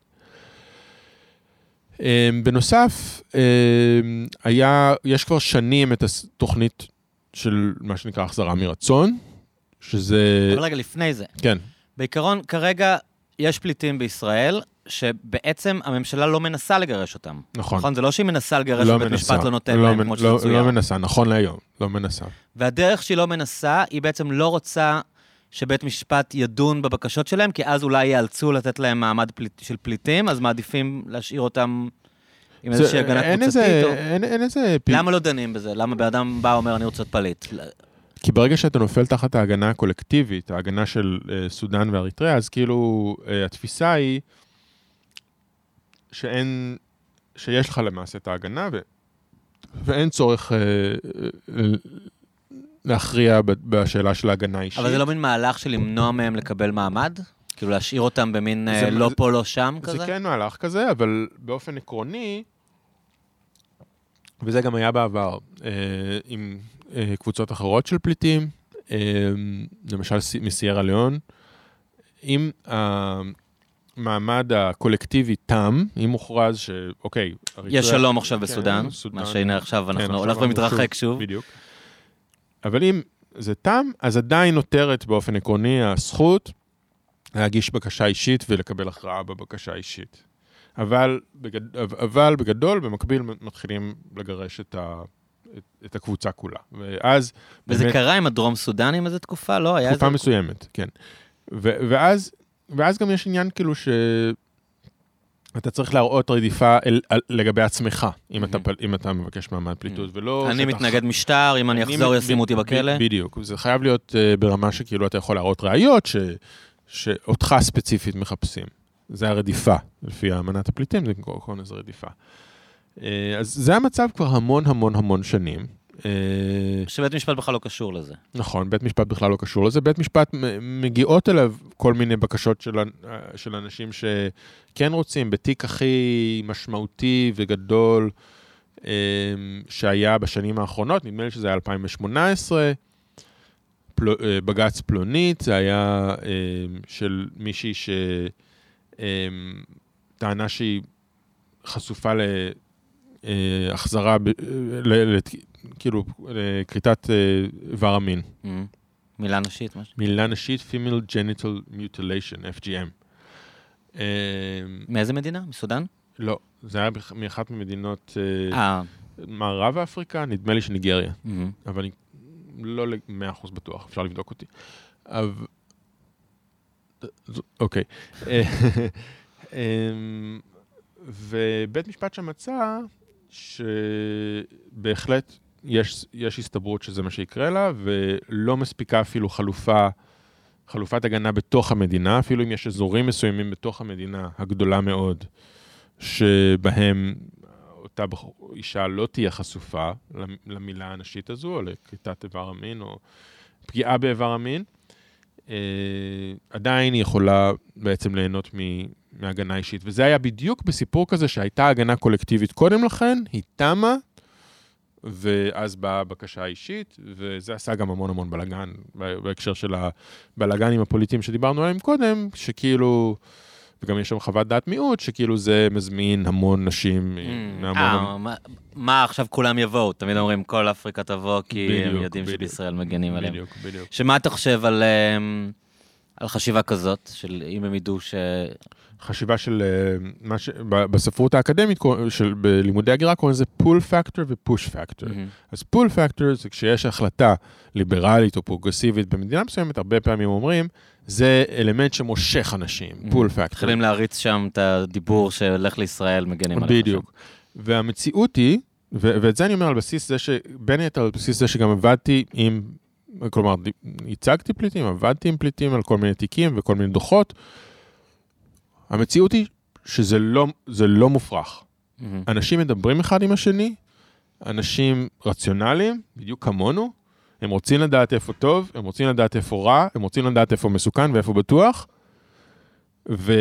אמ, בנוסף, אמ, היה, יש כבר שנים את התוכנית של מה שנקרא החזרה מרצון, שזה... אבל רגע, לפני זה. כן. בעיקרון, כרגע יש פליטים בישראל, שבעצם הממשלה לא מנסה לגרש אותם. נכון. נכון? זה לא שהיא מנסה לגרש לא ובית משפט לא נותן לא להם, מנ... כמו לא, שזה לא מנסה, נכון להיום, לא מנסה. והדרך שהיא לא מנסה, היא בעצם לא רוצה שבית משפט ידון בבקשות שלהם, כי אז אולי ייאלצו לתת להם מעמד פליט, של פליטים, אז מעדיפים להשאיר אותם עם איזושהי הגנה קבוצתית, איזה, או... אין, אין איזה... פ... למה לא דנים בזה? למה בן אדם בא ואומר, אני רוצה להיות פליט? כי ברגע שאתה נופל תחת ההגנה הקולקטיבית, ההגנה של אה, סודאן ואריתריאה, אז כאילו אה, התפיסה היא שאין, שיש לך למעשה את ההגנה, ו, ואין צורך אה, אה, להכריע בשאלה של ההגנה האישית. אבל זה לא מין מהלך של למנוע מהם לקבל מעמד? כאילו להשאיר אותם במין אה, זה- לא זה- פה, לא שם כזה? זה כן מהלך כזה, אבל באופן עקרוני, וזה גם היה בעבר, אה, עם אה, קבוצות אחרות של פליטים, אה, למשל סי- מסיירה ליאון, אם המעמד הקולקטיבי תם, אם מוכרז שאוקיי, אריתריאה- יש שלום עכשיו כן, בסודאן, סודאן- מה שהנה עכשיו כן, אנחנו הולך אנחנו ומתרחק שוב. בדיוק. אבל אם זה תם, אז עדיין נותרת באופן עקרוני הזכות להגיש בקשה אישית ולקבל הכרעה בבקשה האישית. אבל, בגד... אבל בגדול, במקביל מתחילים לגרש את, ה... את, את הקבוצה כולה. ואז... וזה באמת- קרה עם הדרום סודנים איזה תקופה? לא? היה תקופה איזה... מסוימת, כן. ו- ואז, ואז גם יש עניין כאילו ש... אתה צריך להראות רדיפה אל, על, לגבי עצמך, אם, אתה, פל- אם אתה מבקש מעמד פליטות, ולא... אני שאתה מתנגד משטר, אם אני אחזור ישימו אותי בכלא? בדיוק, זה חייב להיות uh, ברמה שכאילו אתה יכול להראות ראיות ש, שאותך ספציפית מחפשים. זה הרדיפה, לפי אמנת הפליטים, זה קוראים לזה רדיפה. Uh, אז זה המצב כבר המון המון המון שנים. Uh, שבית משפט בכלל לא קשור לזה. נכון, בית משפט בכלל לא קשור לזה. בית משפט מגיעות אליו כל מיני בקשות של, אנ- של אנשים שכן רוצים, בתיק הכי משמעותי וגדול אמ, שהיה בשנים האחרונות, נדמה לי שזה היה 2018, פל, אה, בג"ץ פלונית, זה היה של מישהי שטענה שהיא חשופה ל- ל- כאילו, לכריתת אה, איבר המין. Mhm. מילה נשית, משהו. מילה נשית, Female Genital Mutilation, FGM. אמ, מאיזה מדינה? מסודאן? לא, זה היה מאחת ממדינות אה, אה. מערב אפריקה, נדמה לי שניגריה, mhm. אבל אני לא ל-100% בטוח, אפשר לבדוק אותי. אבל... אוקיי. אה, אמ, ובית משפט שם מצא שבהחלט יש, יש הסתברות שזה מה שיקרה לה, ולא מספיקה אפילו חלופה, חלופת הגנה בתוך המדינה, אפילו אם יש אזורים מסוימים בתוך המדינה הגדולה מאוד, שבהם אותה אישה לא תהיה חשופה למ- למילה הנשית הזו, או לכריתת איבר המין, או פגיעה באיבר המין, אה, עדיין היא יכולה בעצם ליהנות מ- מהגנה אישית. וזה היה בדיוק בסיפור כזה שהייתה הגנה קולקטיבית קודם לכן, היא תמה, ואז באה הבקשה האישית, וזה עשה גם המון המון בלאגן, בהקשר של הבלאגנים הפוליטיים שדיברנו עליהם קודם, שכאילו, וגם יש שם חוות דעת מיעוט, שכאילו זה מזמין המון נשים Mm. מהמון... אה, מה- עכשיו כולם יבואו? תמיד אומרים כל אפריקה תבוא, כי הם יודעים. שבישראל מגנים עליהם. בדיוק, בדיוק. שמה אתה חושב על, אמ, על חשיבה כזאת, של אם הם ידעו ש... חשיבה של אה, מה ש... בספרות האקדמית, של, בלימודי הגירה קוראים לזה פול פקטור ופוש פקטור. אז pull factor זה כשיש החלטה ליברלית או פרוגרסיבית במדינה מסוימת, הרבה פעמים אומרים, זה אלמנט שמושך אנשים, pull factor. מתחילים להריץ שם את הדיבור שהולך לישראל, מגנים עליך. בדיוק. והמציאות היא, ו- ואת זה אני אומר על בסיס זה ש... בין היתר על בסיס זה שגם עבדתי עם, כלומר, הצגתי פליטים, עבדתי עם פליטים על כל מיני תיקים וכל מיני דוחות. המציאות היא שזה לא, לא מופרך. מהמם. אנשים מדברים אחד עם השני, אנשים רציונליים, בדיוק כמונו, הם רוצים לדעת איפה טוב, הם רוצים לדעת איפה רע, הם רוצים לדעת איפה מסוכן ואיפה בטוח, ו...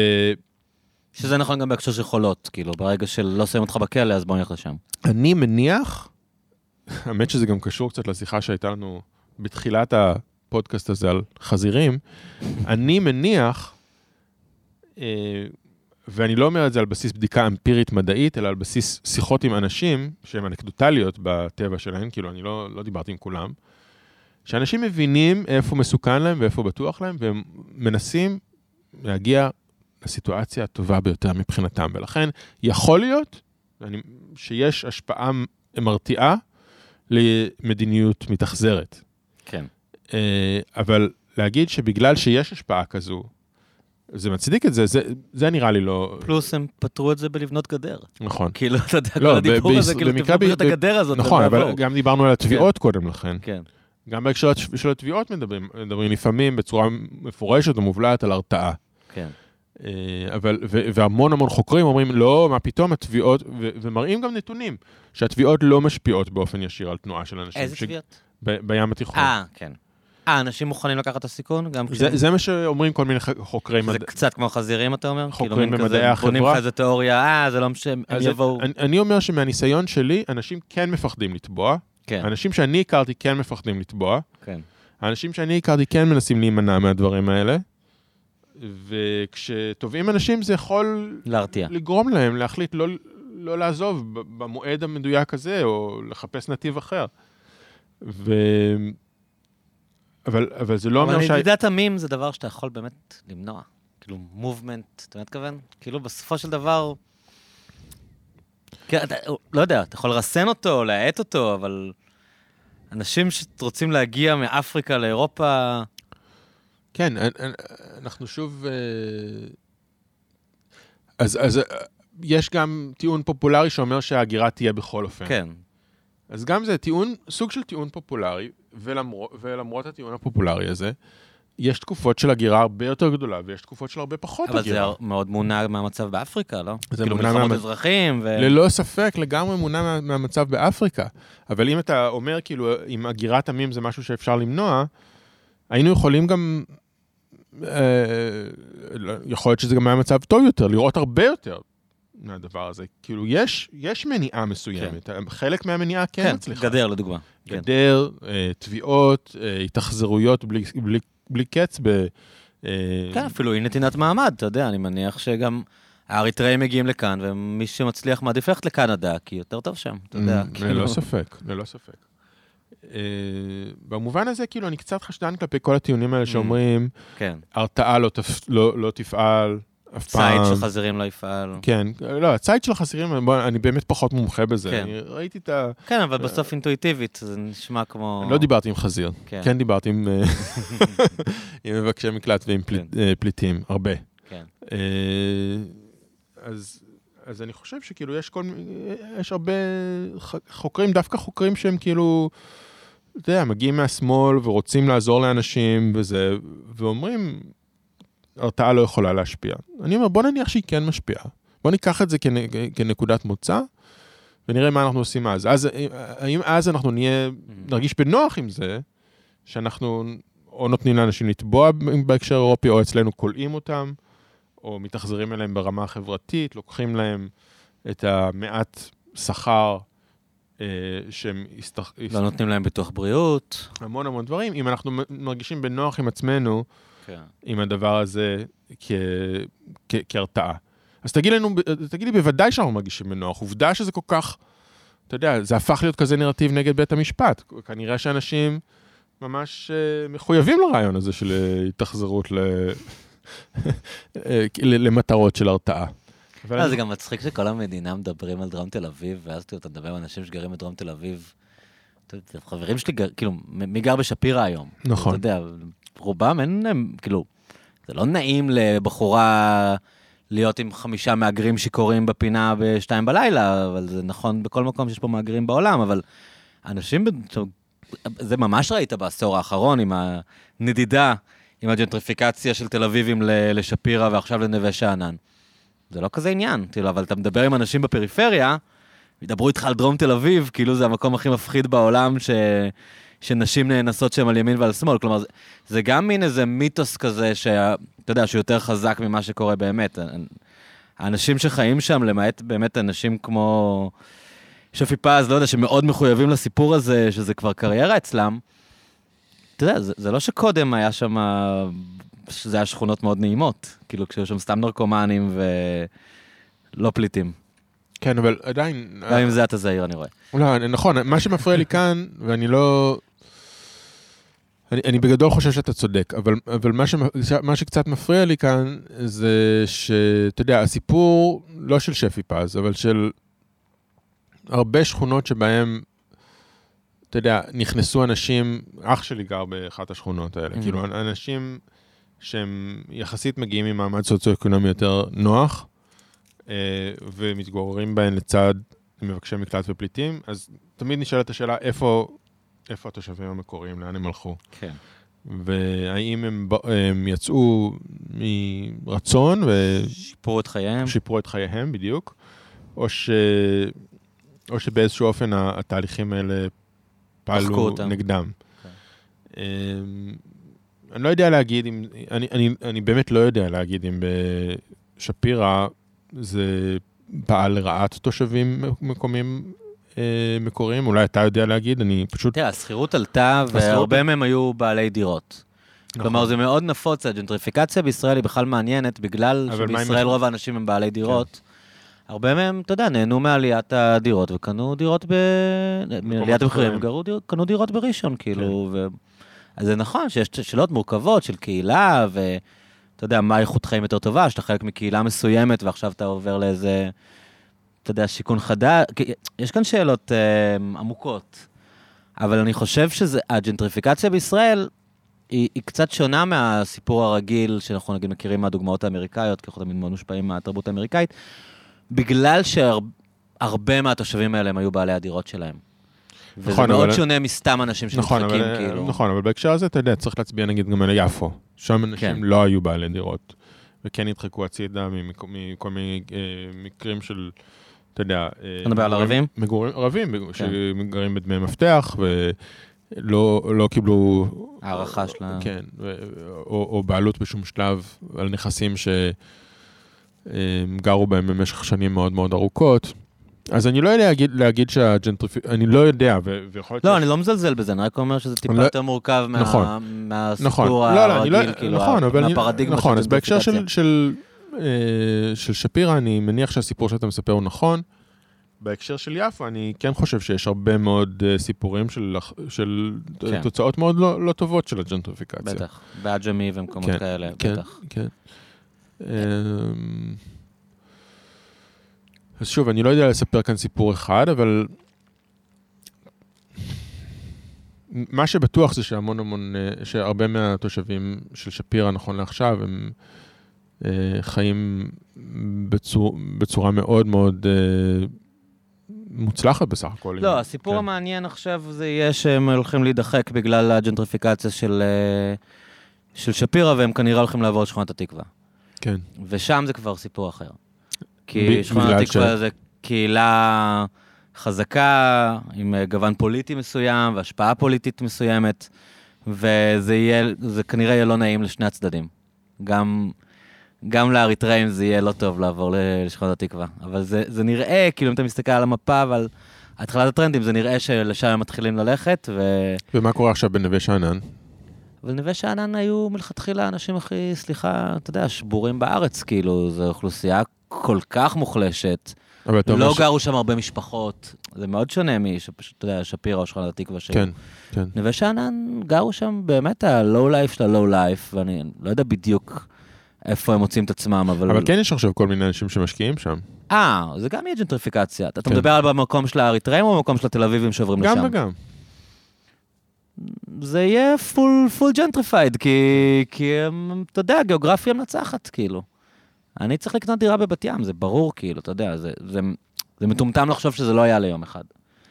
שזה נכון גם בהקשר של חולות, כאילו, ברגע שלא שמים אותך בכלא, אז בוא נלך לשם. אני מניח, האמת שזה גם קשור קצת לשיחה שהייתה לנו בתחילת הפודקאסט הזה על חזירים, אני מניח, אה, ואני לא אומר את זה על בסיס בדיקה אמפירית מדעית, אלא על בסיס שיחות עם אנשים שהן אנקדוטליות בטבע שלהם, כאילו אני לא, לא דיברתי עם כולם, שאנשים מבינים איפה מסוכן להם ואיפה בטוח להם, והם מנסים להגיע לסיטואציה הטובה ביותר מבחינתם. ולכן יכול להיות אני, שיש השפעה מרתיעה למדיניות מתאכזרת. כן. אה, אבל להגיד שבגלל שיש השפעה כזו, זה מצדיק את זה, זה, זה נראה לי לא... פלוס הם פתרו את זה בלבנות גדר. נכון. כאילו, אתה יודע, לא, כל הדיבור הזה, כאילו, תבנו את הגדר הזאת. נכון, אבל. גם דיברנו על התביעות קודם לכן. כן, גם בהקשר של- התביעות מדברים, מדברים לפעמים בצורה מפורשת או מובלעת על הרתעה. כן. אה, אבל, ו- והמון המון חוקרים אומרים, לא, מה פתאום התביעות, ו- ומראים גם נתונים, שהתביעות לא משפיעות באופן ישיר על תנועה של אנשים. איזה ש- תביעות? ב- בים התיכון. אה, כן. אה, אנשים מוכנים לקחת את הסיכון? גם זה, כשהם- זה מה שאומרים כל מיני חוקרי זה מדע. קצת כמו חזירים, אתה אומר? חוקרים כאילו, במדעי בונים החברה. לך איזה תיאוריה, אה, זה לא משנה, הם יבואו. אני, אני אומר שמהניסיון שלי, אנשים כן מפחדים לתבוע. כן, אנשים שאני הכרתי כן מפחדים לתבוע. כן. האנשים שאני הכרתי כן מנסים להימנע מהדברים האלה. וכשתובעים אנשים זה יכול להרתיע. לגרום להם להחליט לא, לא לעזוב במועד המדויק הזה, או לחפש נתיב אחר. ו... אבל, אבל זה לא אומר אבל שה... נדידת עמים זה דבר שאתה יכול באמת למנוע. כאילו, מובמנט, אתה מתכוון? כאילו, בסופו של דבר... כן, אתה, לא יודע, אתה יכול לרסן אותו, להאט אותו, אבל אנשים שרוצים להגיע מאפריקה לאירופה, כן, אנ- אנ- אנחנו שוב... אה, אז, אז אה, יש גם טיעון פופולרי שאומר שההגירה תהיה בכל אופן. כן. אז גם זה טיעון, סוג של טיעון פופולרי, ולמרות, ולמרות הטיעון הפופולרי הזה, יש תקופות של הגירה הרבה יותר גדולה, ויש תקופות של הרבה פחות אבל הגירה. זה מאוד מונע מהמצב באפריקה, לא? זה כאילו, מונע מלחמות מהמצ- אזרחים, ו... ללא ספק, לגמרי מונע מה, מהמצב באפריקה. אבל אם אתה אומר, כאילו, אם הגירת עמים זה משהו שאפשר למנוע, היינו יכולים גם, אה, לא, יכול להיות שזה גם היה מצב טוב יותר, לראות הרבה יותר מהדבר הזה. כאילו, יש, יש מניעה מסוימת. כן. חלק מהמניעה כן, כן, מצליחה. גדר לדוגמה. כן. גדר, אה, תביעות, אה, התאכזרויות בלי, בלי, בלי קץ ב... אה, כן, אפילו אי נתינת מעמד, אתה יודע, אני מניח שגם האריתראים מגיעים לכאן, ומי שמצליח מעדיף ללכת לקנדה, כי יותר טוב שם, אתה יודע. Mm, כאילו. ללא ספק, ללא ספק. במובן הזה, כאילו, אני קצת חשדן כלפי כל הטיעונים האלה שאומרים, כן. הרתעה לא לא לא תפעל אף פעם. ציד של חזירים לא יפעל. כן, לא, הציד של החסירים, בוא, אני באמת פחות מומחה בזה. כן. אני ראיתי את ה... כן, אבל בסוף אינטואיטיבית, זה נשמע כמו... לא דיברתי עם חזיר. כן. כן דיברתי עם אה, עם מבקשי מקלט ועם פליט- אה, פליטים, הרבה. כן. אה, אז, אז אני חושב שכאילו יש כל יש הרבה חוקרים, דווקא חוקרים שהם כאילו, אתה יודע, מגיעים מהשמאל ורוצים לעזור לאנשים וזה, ואומרים, הרתעה לא יכולה להשפיע. אני אומר, בוא נניח שהיא כן משפיעה. בוא ניקח את זה כנ, כנקודת מוצא, ונראה מה אנחנו עושים אז. אז האם אז אנחנו נהיה, נרגיש בנוח עם זה, שאנחנו או נותנים לאנשים לתבוע בהקשר אירופי, או אצלנו כולאים אותם, או מתאכזרים אליהם ברמה החברתית, לוקחים להם את המעט שכר אה, שהם הסתח... לא נותנים להם ביטוח בריאות. המון המון דברים. אם אנחנו מרגישים בנוח עם עצמנו, כן. עם הדבר הזה כ... כ... כהרתעה. אז תגיד לנו, תגיד לי, בוודאי שאנחנו מרגישים בנוח. עובדה שזה כל כך, אתה יודע, זה הפך להיות כזה נרטיב נגד בית המשפט. כנראה שאנשים ממש אה, מחויבים לרעיון הזה של אה, התאכזרות ל... אה, למטרות של הרתעה. אבל לא, זה גם מצחיק שכל המדינה מדברים על דרום תל אביב, ואז אתה מדבר עם אנשים שגרים בדרום תל אביב. חברים שלי, כאילו, מי גר בשפירא היום? נכון. אתה יודע, רובם אין להם, כאילו, זה לא נעים לבחורה להיות עם חמישה מהגרים שיכורים בפינה בשתיים בלילה, אבל זה נכון בכל מקום שיש פה מהגרים בעולם, אבל אנשים, זה ממש ראית בעשור האחרון עם הנדידה, עם הג'נטריפיקציה של תל אביבים לשפירא ועכשיו לנווה שאנן. זה לא כזה עניין, כאילו, אבל אתה מדבר עם אנשים בפריפריה, ידברו איתך על דרום תל אביב, כאילו זה המקום הכי מפחיד בעולם ש... שנשים נאנסות שם על ימין ועל שמאל. כלומר, זה, זה גם מין איזה מיתוס כזה, שאתה יודע, שהוא יותר חזק ממה שקורה באמת. האנשים שחיים שם, למעט באמת אנשים כמו שפי פז, לא יודע, שמאוד מחויבים לסיפור הזה, שזה כבר קריירה אצלם, אתה יודע, זה, זה לא שקודם היה שם, שזה היה שכונות מאוד נעימות, כאילו כשהיו שם סתם נרקומנים ולא פליטים. כן, אבל עדיין... גם עם זה אתה זהיר, אני רואה. לא, נכון, מה שמפריע לי כאן, ואני לא... אני, אני בגדול חושב שאתה צודק, אבל, אבל מה, ש, מה שקצת מפריע לי כאן זה שאתה יודע, הסיפור לא של שפי פז, אבל של הרבה שכונות שבהם, אתה יודע, נכנסו אנשים, אח שלי גר באחת השכונות האלה, Mhm. כאילו אנשים שהם יחסית מגיעים ממעמד סוציו-אקונומי יותר נוח, אה, ומתגוררים בהן לצד מבקשי מקלט ופליטים, אז תמיד נשאלת השאלה איפה, איפה התושבים המקוריים, לאן הם הלכו. כן. והאם הם, הם יצאו מרצון שיפרו את חייהם. ושיפרו את חייהם בדיוק, או, ש... או שבאיזשהו אופן התהליכים האלה פעלו אותם. נגדם. כן. אמ, אני לא יודע להגיד אם, אני, אני, אני באמת לא יודע להגיד אם בשפירא זה פעל לרעת תושבים מקומיים מקוריים, אולי אתה יודע להגיד, אני פשוט... תראה, השכירות עלתה, והרבה מהם היו בעלי דירות. נכון. כלומר, זה מאוד נפוץ, הג'נטריפיקציה בישראל היא בכלל מעניינת, בגלל שבישראל רוב האנשים הם בעלי דירות. הרבה מהם, אתה יודע, נהנו מעליית הדירות וקנו דירות ב... מעליית המחירים, קנו דירות בראשון, כאילו, ו... אז זה נכון שיש שאלות מורכבות של קהילה, ואתה יודע, מה איכות חיים יותר טובה, שאתה חלק מקהילה מסוימת ועכשיו אתה עובר לאיזה, אתה יודע, שיכון חדש, יש כאן שאלות אה, עמוקות, אבל אני חושב שהג'נטריפיקציה בישראל היא, היא קצת שונה מהסיפור הרגיל שאנחנו נגיד מכירים מהדוגמאות האמריקאיות, כי אנחנו תמיד מאוד מושפעים מהתרבות האמריקאית, בגלל שהרבה מהתושבים האלה הם היו בעלי הדירות שלהם. וזה נכון, מאוד אבל- שונה מסתם אנשים נכון, שנדחקים, אבל, כאילו. נכון, אבל בהקשר הזה, אתה יודע, צריך להצביע נגיד גם על יפו. שם אנשים כן. לא היו בעלי דירות, וכן נדחקו הצידה מכל מיני אה, מקרים של, אתה יודע... אה, אתה מדבר על ערבים? מגורים, ערבים, כן. שגרים בדמי מפתח, ולא לא קיבלו... הערכה של ה... כן, או, או בעלות בשום שלב על נכסים שהם גרו בהם במשך שנים מאוד מאוד ארוכות. אז אני לא יודע להגיד, להגיד שהג'נטריפ... אני לא יודע, ויכול להיות... לא, שיש- אני לא מזלזל בזה, אני רק אומר שזה טיפה לא- יותר מורכב מה- נכון. מהסיפור נכון, לא, לא, לא, הרגיל, כאילו, נכון, אבל אני, מהפרדיגמה נכון, של אז בהקשר של, ג'נטריפיקציה. של, של שפירא, אני מניח שהסיפור שאתה מספר הוא נכון. בהקשר של יפו, אני כן חושב שיש הרבה מאוד אה, סיפורים של, של כן. תוצאות מאוד לא, לא טובות של הג'נטריפיקציה. בטח, בעג'מי ומקומות כן, כאלה, כן, בטח. כן. אמ, אז שוב, אני לא יודע לספר כאן סיפור אחד, אבל מה שבטוח זה שהמון המון, אה, שהרבה מהתושבים של שפירא, נכון לעכשיו, הם אה, חיים בצור, בצורה מאוד מאוד אה, מוצלחת בסך הכל. לא, אם- הסיפור כן. המעניין עכשיו זה יהיה שהם הולכים להידחק בגלל הג'נטריפיקציה של, אה, של שפירא, והם כנראה הולכים לעבור לשכונת התקווה. כן, ושם זה כבר סיפור אחר. ב- כי שכונת בגלל התקווה ש- זה קהילה חזקה, עם אה, גוון פוליטי מסוים והשפעה פוליטית מסוימת, וזה יהיה, זה כנראה יהיה לא נעים לשני הצדדים. גם, גם לאריתראים זה יהיה לא טוב לעבור ל- לשכונת התקווה. אבל זה, זה נראה, כאילו אם אתה מסתכל על המפה ועל התחלת הטרנדים, זה נראה שלשם הם מתחילים ללכת, ו... ומה קורה עכשיו בנווה שאנן? אבל נווה שאנן היו מלכתחילה האנשים הכי, סליחה, אתה יודע, שבורים בארץ, כאילו, זו אוכלוסייה כל כך מוחלשת. אבל אתה לא ש- גרו שם הרבה משפחות. זה מאוד שונה משפשוט, אתה יודע, שפירא או שכונת התקווה שהיו. כן, כן. נווה שאנן גרו שם באמת הלואו לייף של הלואו לייף, ואני לא יודע בדיוק איפה הם מוצאים את עצמם, אבל... אבל כן יש עכשיו כל מיני אנשים שמשקיעים שם. אה, זה גם יהיה ג'נטריפיקציה. אתה כן. מדבר על במקום של האריתראים או במקום של התל אביבים שעוברים לשם? גם וגם. זה יהיה פול, full gentrified, כי, כי אתה יודע, גיאוגרפיה מנצחת, כאילו. אני צריך לקנות דירה בבת ים, זה ברור, כאילו, אתה יודע, זה, זה, זה מטומטם לחשוב שזה לא יעלה יום אחד.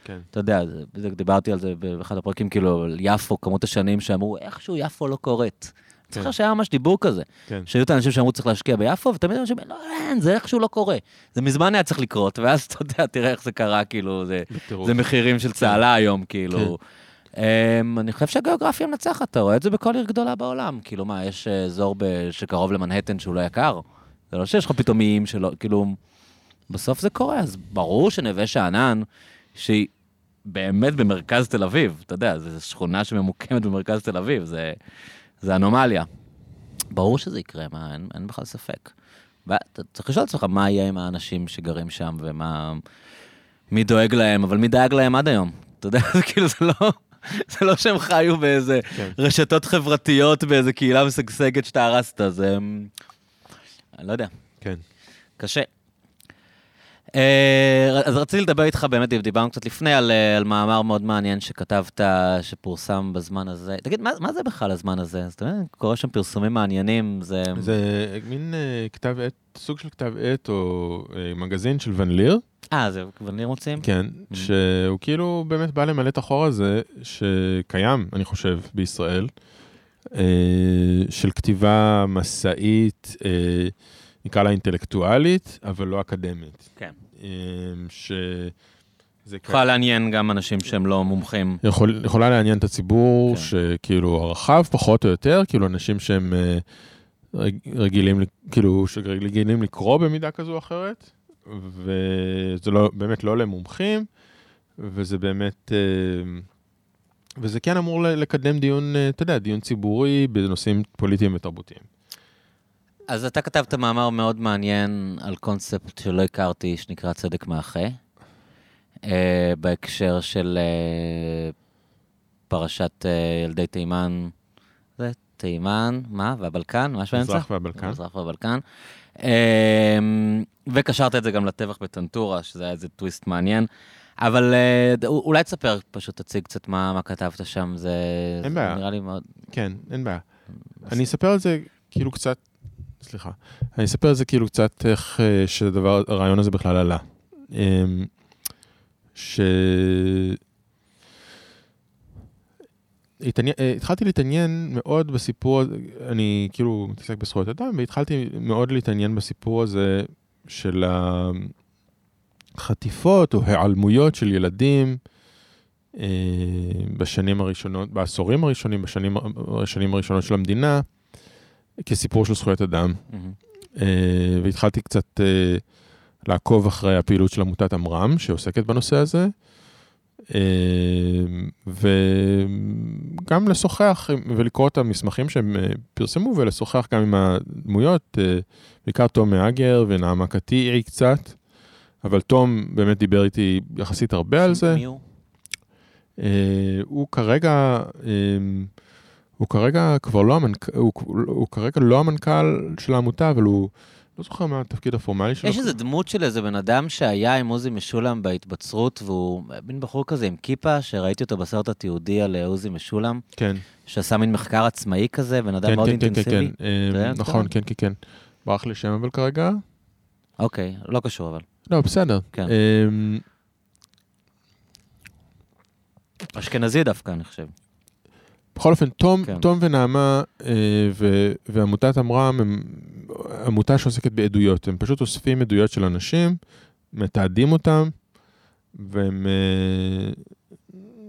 כן. אתה יודע, זה, זה, דיברתי על זה באחד הפרקים, כאילו, על יפו, כמות השנים שאמרו, איכשהו יפו לא קורית. זוכר שהיה ממש דיבור כזה, כן. שהיו את האנשים שאמרו צריך להשקיע ביפו, ותמיד אנשים, לא, אין, זה איכשהו לא קורה. זה מזמן היה צריך לקרות, ואז אתה יודע, תראה איך זה קרה, כאילו, זה, בטירוף. זה מחירים של צהלה היום, כאילו. Um, אני חושב שהגיאוגרפיה מנצחת, אתה רואה את זה בכל עיר גדולה בעולם. כאילו, מה, יש אה, אזור ב- שקרוב למנהטן שהוא לא יקר? זה לא שיש לך פתאום איים שלא, כאילו, בסוף זה קורה, אז ברור שנווה שאנן, שהיא באמת במרכז תל אביב, אתה יודע, זו שכונה שממוקמת במרכז תל אביב, זה, זה אנומליה. ברור שזה יקרה, מה, אין, אין בכלל ספק. ואתה צריך לשאול את עצמך מה יהיה עם האנשים שגרים שם ומה... מי דואג להם, אבל מי דאג להם עד היום? אתה יודע, זה כאילו, זה לא... זה לא שהם חיו באיזה כן. רשתות חברתיות, באיזה קהילה משגשגת שאתה הרסת, זה... אני לא יודע, כן. קשה. אה, אז רציתי לדבר איתך, באמת דיברנו קצת לפני על, אה, על מאמר מאוד מעניין שכתבת, שפורסם בזמן הזה. תגיד, מה, מה זה בכלל הזמן הזה? זאת אומרת, קורה שם פרסומים מעניינים, זה... זה מין אה, כתב עת, סוג של כתב עת או אה, מגזין של ון ליר. אה, זה וניר מוצאים? כן, Mm. שהוא כאילו באמת בא למלא את החור הזה, שקיים, אני חושב, בישראל, אה, של כתיבה מסעית, אה, נקרא לה אינטלקטואלית, אבל לא אקדמית. כן. אה, ש... זה יכולה לעניין גם אנשים שהם לא מומחים. יכול, יכולה לעניין את הציבור, כן. שכאילו הרחב פחות או יותר, כאילו אנשים שהם אה, רג, רגילים, כאילו, שרגילים לקרוא במידה כזו או אחרת, וזה לא, באמת לא למומחים, וזה באמת, אה, וזה כן אמור לקדם דיון, אה, אתה יודע, דיון ציבורי בנושאים פוליטיים ותרבותיים. אז אתה כתבת מאמר מאוד מעניין על קונספט שלא הכרתי, שנקרא צדק מאחה, אה, בהקשר של אה, פרשת אה, ילדי תימן, זה תימן, מה? והבלקן? משהו באמצע? מזרח והבלקן. מזרח והבלקן. אה, וקשרת את זה גם לטבח בטנטורה, שזה היה איזה טוויסט מעניין. אבל ד- אולי תספר, פשוט תציג קצת מה, מה כתבת שם, זה, אין זה בעיה. נראה לי מאוד... כן, אין בעיה. אני אספר על זה כאילו קצת, סליחה, אני אספר על זה כאילו קצת איך אה, שהדבר, הרעיון הזה בכלל עלה. אמ, ש... התעניין, אה, התחלתי להתעניין מאוד בסיפור, אני כאילו מתעסק בזכויות אדם, והתחלתי מאוד להתעניין בסיפור הזה של החטיפות או היעלמויות של ילדים אה, בשנים הראשונות, בעשורים הראשונים, בשנים הראשונות של המדינה, כסיפור של זכויות אדם. אה, והתחלתי קצת אה, לעקוב אחרי הפעילות של עמותת עמרם, שעוסקת בנושא הזה, אה, וגם לשוחח ולקרוא את המסמכים שהם פרסמו, ולשוחח גם עם הדמויות, בעיקר תום מאגר ונעמה קטיעי קצת, אבל תום באמת דיבר איתי יחסית הרבה על זה. מי הוא? הוא כרגע, הוא כרגע כבר לא המנכ"ל, הוא, הוא כרגע לא המנכ"ל של העמותה, אבל הוא, לא זוכר מה התפקיד הפורמלי שלו. יש איזה דמות של איזה בן אדם שהיה עם עוזי משולם בהתבצרות, והוא מין בחור כזה עם כיפה, שראיתי אותו בסרט התיעודי על אה, עוזי משולם, כן, שעשה מין מחקר עצמאי כזה, בן אדם כן, מאוד כן, כן, כן, אינטנסיבי. כן, זה היה נכון? כן, כן, כן. ברח לי שם אבל כרגע. אוקיי, לא קשור אבל. לא, בסדר. כן. אה, אשכנזי דווקא, אני חושב. בכל אופן, תום, כן. תום ונעמה אה, ו, ועמותת עמרם הם עמותה שעוסקת בעדויות. הם פשוט אוספים עדויות של אנשים, מתעדים אותם, והם אה,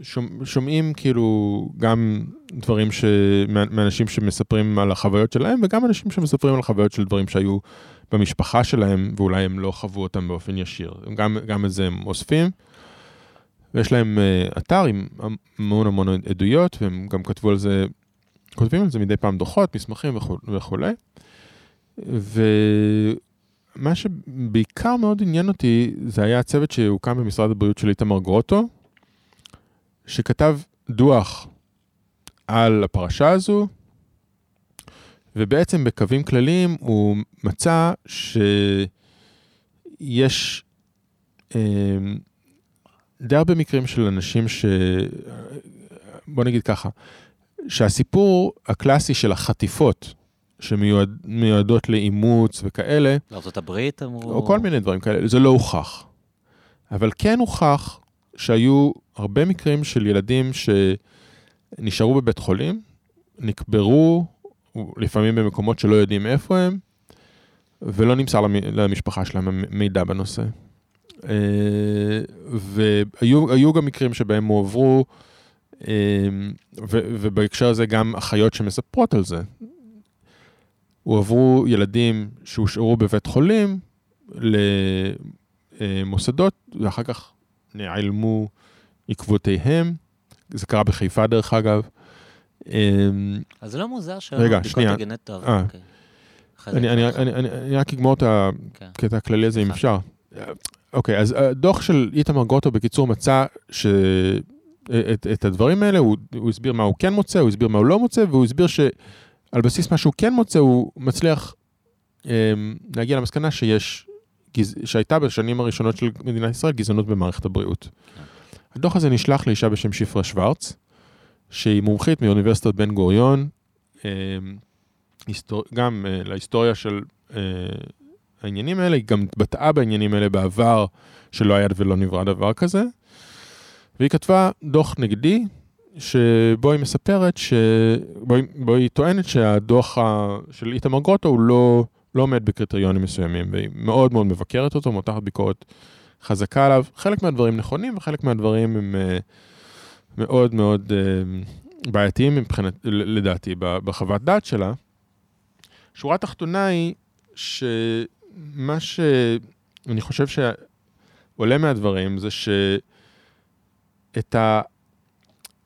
שומע, שומעים כאילו גם דברים ש, מאנשים שמספרים על החוויות שלהם, וגם אנשים שמספרים על חוויות של דברים שהיו במשפחה שלהם, ואולי הם לא חוו אותם באופן ישיר. גם, גם את זה הם אוספים. ויש להם uh, אתר עם המון המון עדויות, והם גם כתבו על זה, כותבים על זה מדי פעם דוחות, מסמכים וכו'- וכולי. ומה שבעיקר מאוד עניין אותי, זה היה הצוות שהוקם במשרד הבריאות של איתמר גרוטו, שכתב דוח על הפרשה הזו, ובעצם בקווים כלליים הוא מצא שיש אה, די הרבה מקרים של אנשים ש... בוא נגיד ככה, שהסיפור הקלאסי של החטיפות שמיועדות לאימוץ וכאלה, הברית אמרו... או כל מיני דברים כאלה, זה לא הוכח. אבל כן הוכח שהיו הרבה מקרים של ילדים שנשארו בבית חולים, נקברו, לפעמים במקומות שלא יודעים איפה הם, ולא נמסר למ- למשפחה שלהם מידע בנושא. אה, והיו היו גם מקרים שבהם הועברו, אה, ובהקשר הזה גם אחיות שמספרות על זה. הועברו ילדים שהושארו בבית חולים למוסדות, ואחר כך נעלמו עקבותיהם. זה קרה בחיפה דרך אגב. אה, אז זה לא מוזר רגע, שהבדיקות שנייה. הגנטיות... אוקיי. אחרי זה אני, רק אגמור את כן. הקטע הכללי הזה, אם. אפשר. אוקיי, אז הדוח של איתמר גרוטו בקיצור מצא ש... את, את הדברים האלה, הוא, הוא הסביר מה הוא כן מוצא, הוא הסביר מה הוא לא מוצא, והוא הסביר שעל בסיס מה שהוא כן מוצא, הוא מצליח אה, להגיע למסקנה שיש גז... שהייתה בשנים הראשונות של מדינת ישראל גזענות במערכת הבריאות. הדוח הזה נשלח לאישה בשם שפרה שוורץ, שהיא מומחית מאוניברסיטת בן גוריון, אה, היסטור... גם אה, להיסטוריה של אה, העניינים האלה, היא גם התבטאה בעניינים האלה בעבר, שלא היה ולא נברא דבר כזה, והיא כתבה דוח נגדי, שבו היא מספרת, ש... בו, היא, בו היא טוענת שהדוח ה... של איתמר גרוטו הוא לא, לא עומד בקריטריונים מסוימים, והיא מאוד מאוד מבקרת אותו, מותחת ביקורת חזקה עליו. חלק מהדברים נכונים וחלק מהדברים הם uh, מאוד מאוד uh, בעייתיים מבחינת, לדעתי, בחוות דעת שלה. שורה תחתונה היא שמה שאני חושב שעולה מהדברים זה שאת ה...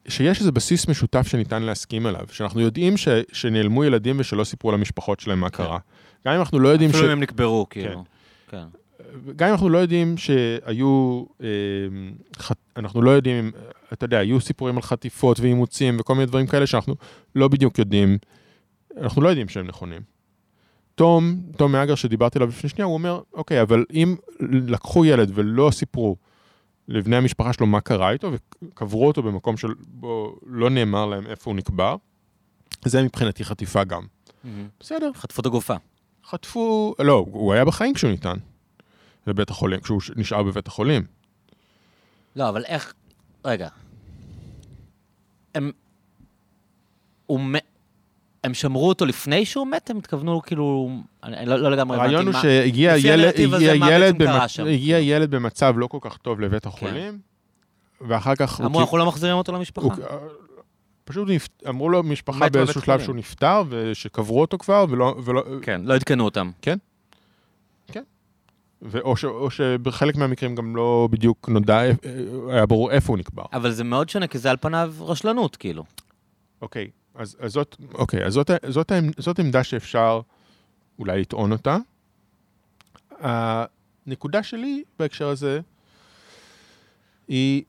שיש איזה בסיס משותף שניתן להסכים עליו, שאנחנו יודעים ש, שנעלמו ילדים ושלא סיפרו למשפחות שלהם מה כן. קרה. גם אם אנחנו לא יודעים אפילו ש... אפילו אם הם נקברו, כאילו. כן. כן. גם אם אנחנו לא יודעים שהיו, אה, חט... אנחנו לא יודעים, אתה יודע, היו סיפורים על חטיפות ואימוצים וכל מיני דברים כאלה שאנחנו לא בדיוק יודעים, אנחנו לא יודעים שהם נכונים. תום, תום מאגר שדיברתי עליו לפני שנייה, הוא אומר, אוקיי, אבל אם לקחו ילד ולא סיפרו לבני המשפחה שלו מה קרה איתו, וקברו אותו במקום שבו לא נאמר להם איפה הוא נקבר. זה מבחינתי חטיפה גם. Mm-hmm. בסדר. חטפו את הגופה. חטפו, לא, הוא היה בחיים כשהוא ניתן לבית החולים, כשהוא נשאר בבית החולים. לא, אבל איך... רגע. הם... הוא מת... הם שמרו אותו לפני שהוא מת? הם התכוונו כאילו... אני לא, לא לגמרי הבנתי מה... הרעיון הוא שהגיע ילד, הגיע ילד, במ... הגיע ילד במצב לא כל כך טוב לבית כן. החולים, כן. ואחר כך... אמרו, אנחנו לא מחזירים אותו למשפחה. הוא... פשוט נפ... אמרו לו משפחה באיזשהו שלב שהוא נפטר, ושקברו אותו כבר, ולא... ולא... כן, לא עדכנו אותם. כן, כן. ואו ש... או שבחלק מהמקרים גם לא בדיוק נודע, היה ברור איפה הוא נקבר. אבל זה מאוד שונה, כי זה על פניו רשלנות, כאילו. אוקיי, אז, אז זאת, אוקיי, אז זאת, זאת, זאת עמדה שאפשר אולי לטעון אותה. הנקודה שלי בהקשר הזה היא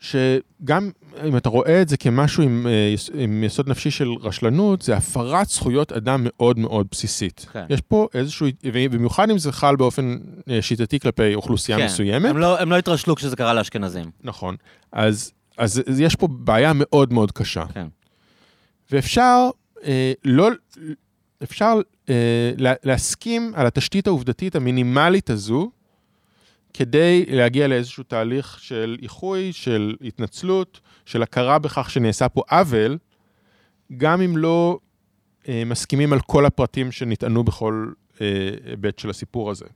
שגם אם אתה רואה את זה כמשהו עם, אה, עם יסוד נפשי של רשלנות, זה הפרת זכויות אדם מאוד מאוד בסיסית. כן. יש פה איזשהו, במיוחד אם זה חל באופן אה, שיטתי כלפי אוכלוסייה כן. מסוימת. הם לא, הם לא התרשלו כשזה קרה לאשכנזים. נכון. אז, אז יש פה בעיה מאוד מאוד קשה. כן. ואפשר אה, לא, אפשר אה, להסכים על התשתית העובדתית המינימלית הזו, כדי להגיע לאיזשהו תהליך של איחוי, של התנצלות, של הכרה בכך שנעשה פה עוול, גם אם לא אה, מסכימים על כל הפרטים שנטענו בכל אה, היבט של הסיפור הזה.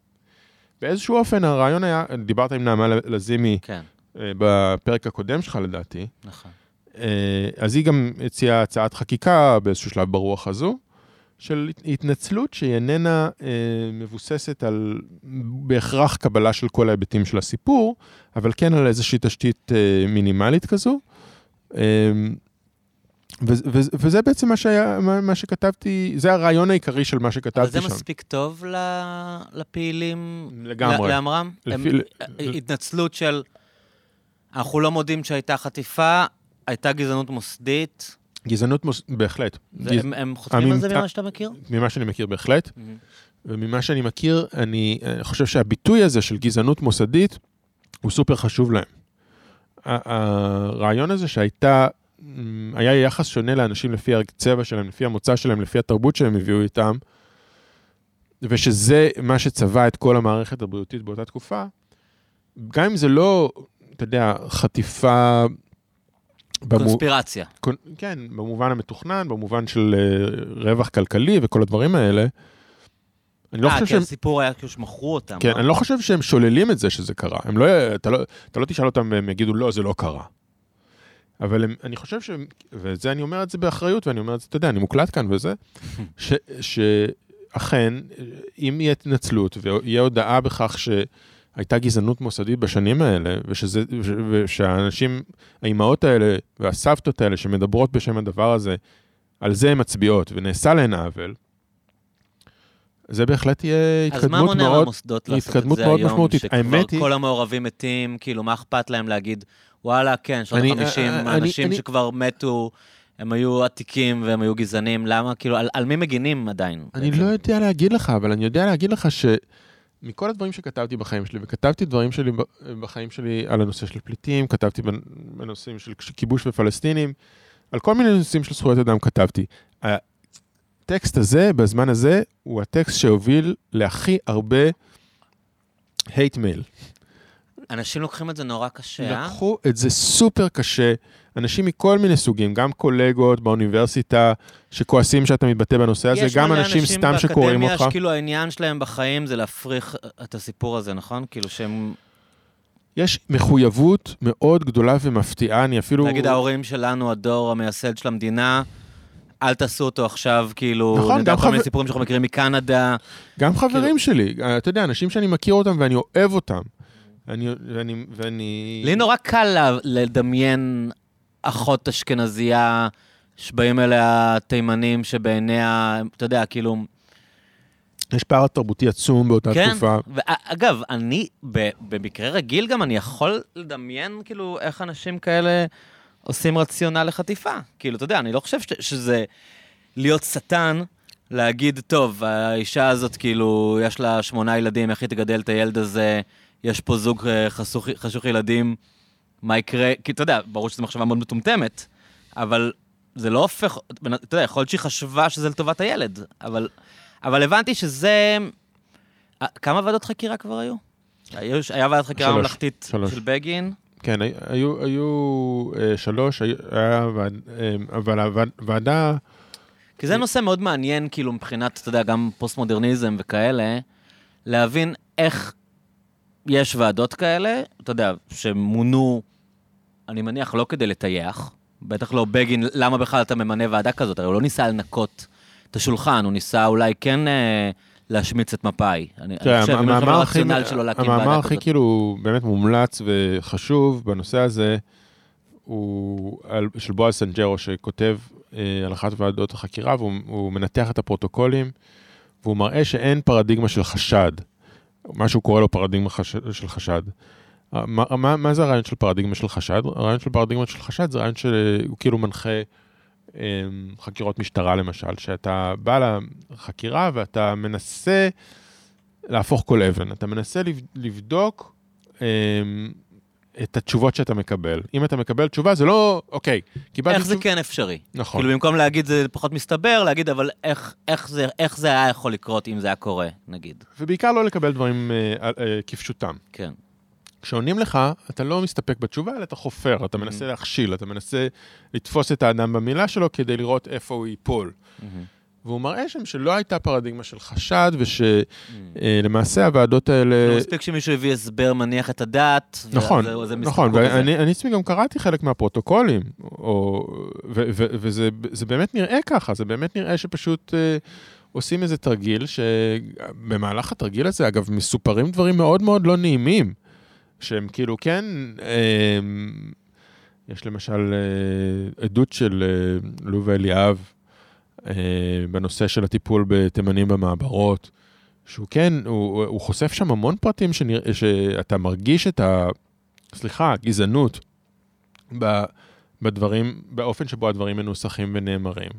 באיזשהו אופן הרעיון היה, דיברת עם נעמה לזימי כן. אה, בפרק הקודם שלך לדעתי. נכון. אה, אז היא גם הציעה הצעת חקיקה באיזשהו שלב ברוח הזו, של התנצלות שהיא איננה אה, מבוססת על בהכרח קבלה של כל ההיבטים של הסיפור, אבל כן על איזושהי תשתית אה, מינימלית כזו. אה, ו- ו- וזה בעצם מה, שהיה, מה, מה שכתבתי, זה הרעיון העיקרי של מה שכתבתי שם. אבל זה מספיק טוב לפעילים? לגמרי. לעמרם? לפי... הם, התנצלות של, אנחנו לא מודים שהייתה חטיפה, הייתה גזענות מוסדית. גזענות מוסדית, בהחלט. גז... הם, הם חותמים על זה ממה שאתה מכיר? ממה שאני מכיר, בהחלט. Mm-hmm. וממה שאני מכיר, אני, אני חושב שהביטוי הזה של גזענות מוסדית הוא סופר חשוב להם. הרעיון הזה שהייתה, היה יחס שונה לאנשים לפי הצבע שלהם, לפי המוצא שלהם, לפי התרבות שהם הביאו איתם, ושזה מה שצבע את כל המערכת הבריאותית באותה תקופה, גם אם זה לא, אתה יודע, חטיפה קונספירציה. במו... כן, במובן המתוכנן, במובן של uh, רווח כלכלי וכל הדברים האלה. אני לא 아, אה, חושב כן, שהם... הסיפור היה כאילו שמכרו אותם. כן, לא? אני לא חושב שהם שוללים את זה שזה קרה. הם לא, אתה, לא, אתה לא תשאל אותם והם יגידו, לא, זה לא קרה. אבל הם, אני חושב ש... וזה, אני אומר את זה באחריות, ואני אומר את זה, אתה יודע, אני מוקלט כאן וזה, ש, שאכן, אם יהיה התנצלות ויהיה הודעה בכך ש... הייתה גזענות מוסדית בשנים האלה, ושזה, ושהאנשים, האימהות האלה והסבתות האלה שמדברות בשם הדבר הזה, על זה הן מצביעות, ונעשה להן עוול, זה בהחלט יהיה התקדמות מאוד... אז מה מונע מהמוסדות לעשות את זה היום, שכבר כל המעורבים מתים, כאילו, מה אכפת להם להגיד, וואלה, כן, שנות ה-50, אנשים אני, שכבר מתו, הם היו עתיקים והם היו גזענים, למה? כאילו, על, על מי מגינים עדיין? אני בעצם? לא יודע להגיד לך, אבל אני יודע להגיד לך ש... מכל הדברים שכתבתי בחיים שלי, וכתבתי דברים שלי בחיים שלי על הנושא של פליטים, כתבתי בנ- בנושאים של כיבוש ופלסטינים, על כל מיני נושאים של זכויות אדם כתבתי. הטקסט הזה, בזמן הזה, הוא הטקסט שהוביל להכי הרבה hate mail. אנשים לוקחים את זה נורא קשה, אה? לקחו את זה סופר קשה, אנשים מכל מיני סוגים, גם קולגות באוניברסיטה שכועסים שאתה מתבטא בנושא הזה, יש גם מלא אנשים סתם שקוראים אותך. שכאילו העניין שלהם בחיים זה להפריך את הסיפור הזה, נכון? כאילו שהם... יש מחויבות מאוד גדולה ומפתיעה, אני אפילו... נגיד ההורים שלנו, הדור המייסד של המדינה, אל תעשו אותו עכשיו, כאילו, נכון, נדע כל מיני חבר- סיפורים שאנחנו מכירים מקנדה. גם חברים כאילו- שלי, אתה יודע, אנשים שאני מכיר אותם ואני אוהב אותם. אני, ואני, ואני... לי נורא קל לדמיין אחות אשכנזייה שבאים אליה תימנים שבעיניה, אתה יודע, כאילו... יש פער תרבותי עצום באותה כן, תקופה. ואגב, אני, ב- במקרה רגיל גם, אני יכול לדמיין, כאילו, איך אנשים כאלה עושים רציונל לחטיפה. כאילו, אתה יודע, אני לא חושב ש- שזה להיות שטן, להגיד, טוב, האישה הזאת, כאילו, יש לה שמונה ילדים, איך היא תגדל את הילד הזה, יש פה זוג אה, חשוך, חשוך ילדים, מה יקרה? כי אתה יודע, ברור שזו מחשבה מאוד מטומטמת, אבל זה לא הופך, אתה יודע, יכול להיות שהיא חשבה שזה לטובת הילד, אבל, אבל הבנתי שזה... אה, כמה ועדות חקירה כבר היו? היו היה ועדת חקירה שלוש. ממלכתית שלוש. של בגין, כן, הי- היו, היו אה, שלוש, היו- היה אבל הוועד- הוועדה... כי זה נושא מאוד מעניין, כאילו, מבחינת, אתה יודע, גם פוסט-מודרניזם וכאלה, להבין איך יש ועדות כאלה, אתה יודע, שמונו, אני מניח, לא כדי לטייח, בטח לא בגין, למה בכלל אתה ממנה ועדה כזאת? הרי הוא לא ניסה לנקות את השולחן, הוא ניסה אולי כן אה, להשמיץ את מפא"י. אני, תראה, אני חושב, אם המאמר הכי- הרציונל שלו להקים ועדה המאמר כזאת. הכי כאילו באמת מומלץ וחשוב בנושא הזה, הוא על- של בועז סנג'רו, שכותב אה, על אחת ועדות החקירה, והוא הוא מנתח את הפרוטוקולים, והוא מראה שאין פרדיגמה של חשד, מה שהוא קורא לו פרדיגמה חש... של חשד. אה, מה, מה, מה זה הרעיון של פרדיגמה של חשד? הרעיון של פרדיגמה של חשד זה רעיון שהוא כאילו מנחה אה, חקירות משטרה למשל, שאתה בא לחקירה ואתה מנסה להפוך כל אבן, אתה מנסה לב- לבדוק אה, את התשובות שאתה מקבל. אם אתה מקבל תשובה, זה לא, אוקיי, קיבלתי איך זה תשוב- כן אפשרי? נכון. כאילו, במקום להגיד זה פחות מסתבר, להגיד, אבל איך, איך, זה, איך זה היה יכול לקרות אם זה היה קורה, נגיד. ובעיקר לא לקבל דברים אה, אה, כפשוטם. כן. כשעונים לך, אתה לא מסתפק בתשובה, אלא אתה חופר, אתה מנסה להכשיל, אתה מנסה לתפוס את האדם במילה שלו כדי לראות איפה הוא ייפול. והוא מראה שם שלא הייתה פרדיגמה של חשד, ושלמעשה הוועדות האלה... לא מספיק שמישהו הביא הסבר מניח את הדעת. נכון, וזה- זה נכון, משחק בזה. ואני אני עצמי גם קראתי חלק מהפרוטוקולים, או, ו, ו, וזה זה באמת נראה ככה, זה באמת נראה שפשוט אה, עושים איזה תרגיל, שבמהלך התרגיל הזה, אגב, מסופרים דברים מאוד מאוד לא נעימים, שהם כאילו, כן, אה, יש למשל אה, עדות של אה, לובה אליאב, אה, בנושא של הטיפול בתימנים במעברות, שהוא כן, הוא, הוא חושף שם המון פרטים שנראה, שאתה מרגיש את ה... סליחה, גזענות ב, בדברים, באופן שבו הדברים מנוסחים ונאמרים.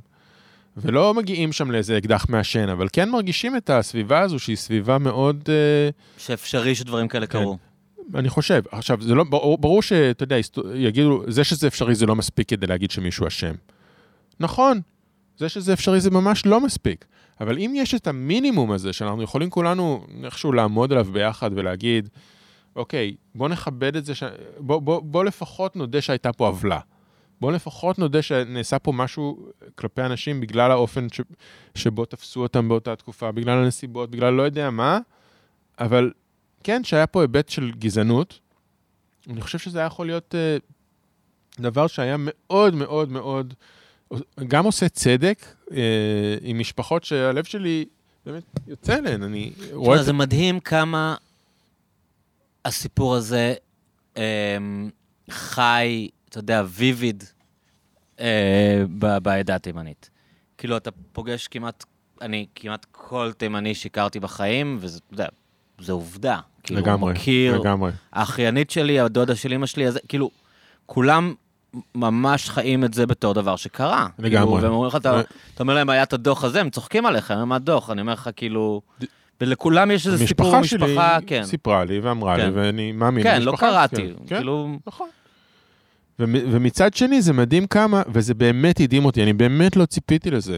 ולא מגיעים שם לאיזה אקדח מעשן, אבל כן מרגישים את הסביבה הזו, שהיא סביבה מאוד, אה, שאפשרי שדברים כאלה כן. קרו. אני חושב. עכשיו, זה לא, ברור, ברור שאתה יודע, יגידו, זה שזה אפשרי זה לא מספיק כדי להגיד שמישהו אשם. נכון, זה שזה אפשרי זה ממש לא מספיק. אבל אם יש את המינימום הזה, שאנחנו יכולים כולנו איכשהו לעמוד עליו ביחד ולהגיד, אוקיי, בוא נכבד את זה, ש... בוא, בוא, בוא לפחות נודה שהייתה פה עוולה. בוא לפחות נודה שנעשה פה משהו כלפי אנשים בגלל האופן ש... שבו תפסו אותם באותה תקופה, בגלל הנסיבות, בגלל לא יודע מה, אבל כן, שהיה פה היבט של גזענות. אני חושב שזה היה יכול להיות uh, דבר שהיה מאוד מאוד מאוד, גם עושה צדק uh, עם משפחות שהלב שלי באמת יוצא אליהן. אני רואה זה מדהים כמה הסיפור הזה אמ, חי, אתה יודע, ויביד אה, בעדה התימנית. כאילו, אתה פוגש כמעט, אני כמעט כל תימני שהכרתי בחיים, וזה, אתה יודע, זה עובדה. כאילו, לגמרי, מכיר, לגמרי. האחיינית שלי, הדודה של אמא שלי, אז כאילו, כולם ממש חיים את זה בתור דבר שקרה. לגמרי. כאילו, והם אומרים לך, אתה, אומר להם, היה את הדוח הזה, הם צוחקים עליך, הם אומרים, מה הדוח? אני אומר לך, כאילו, ולכולם יש איזה סיפור במשפחה, שלי כן. סיפרה לי ואמרה לי, כן. ואני מאמין כן, לא קראתי, כן, כן, כאילו... נכון. ומ- ומצד שני, זה מדהים כמה, וזה באמת הדהים אותי, אני באמת לא ציפיתי לזה.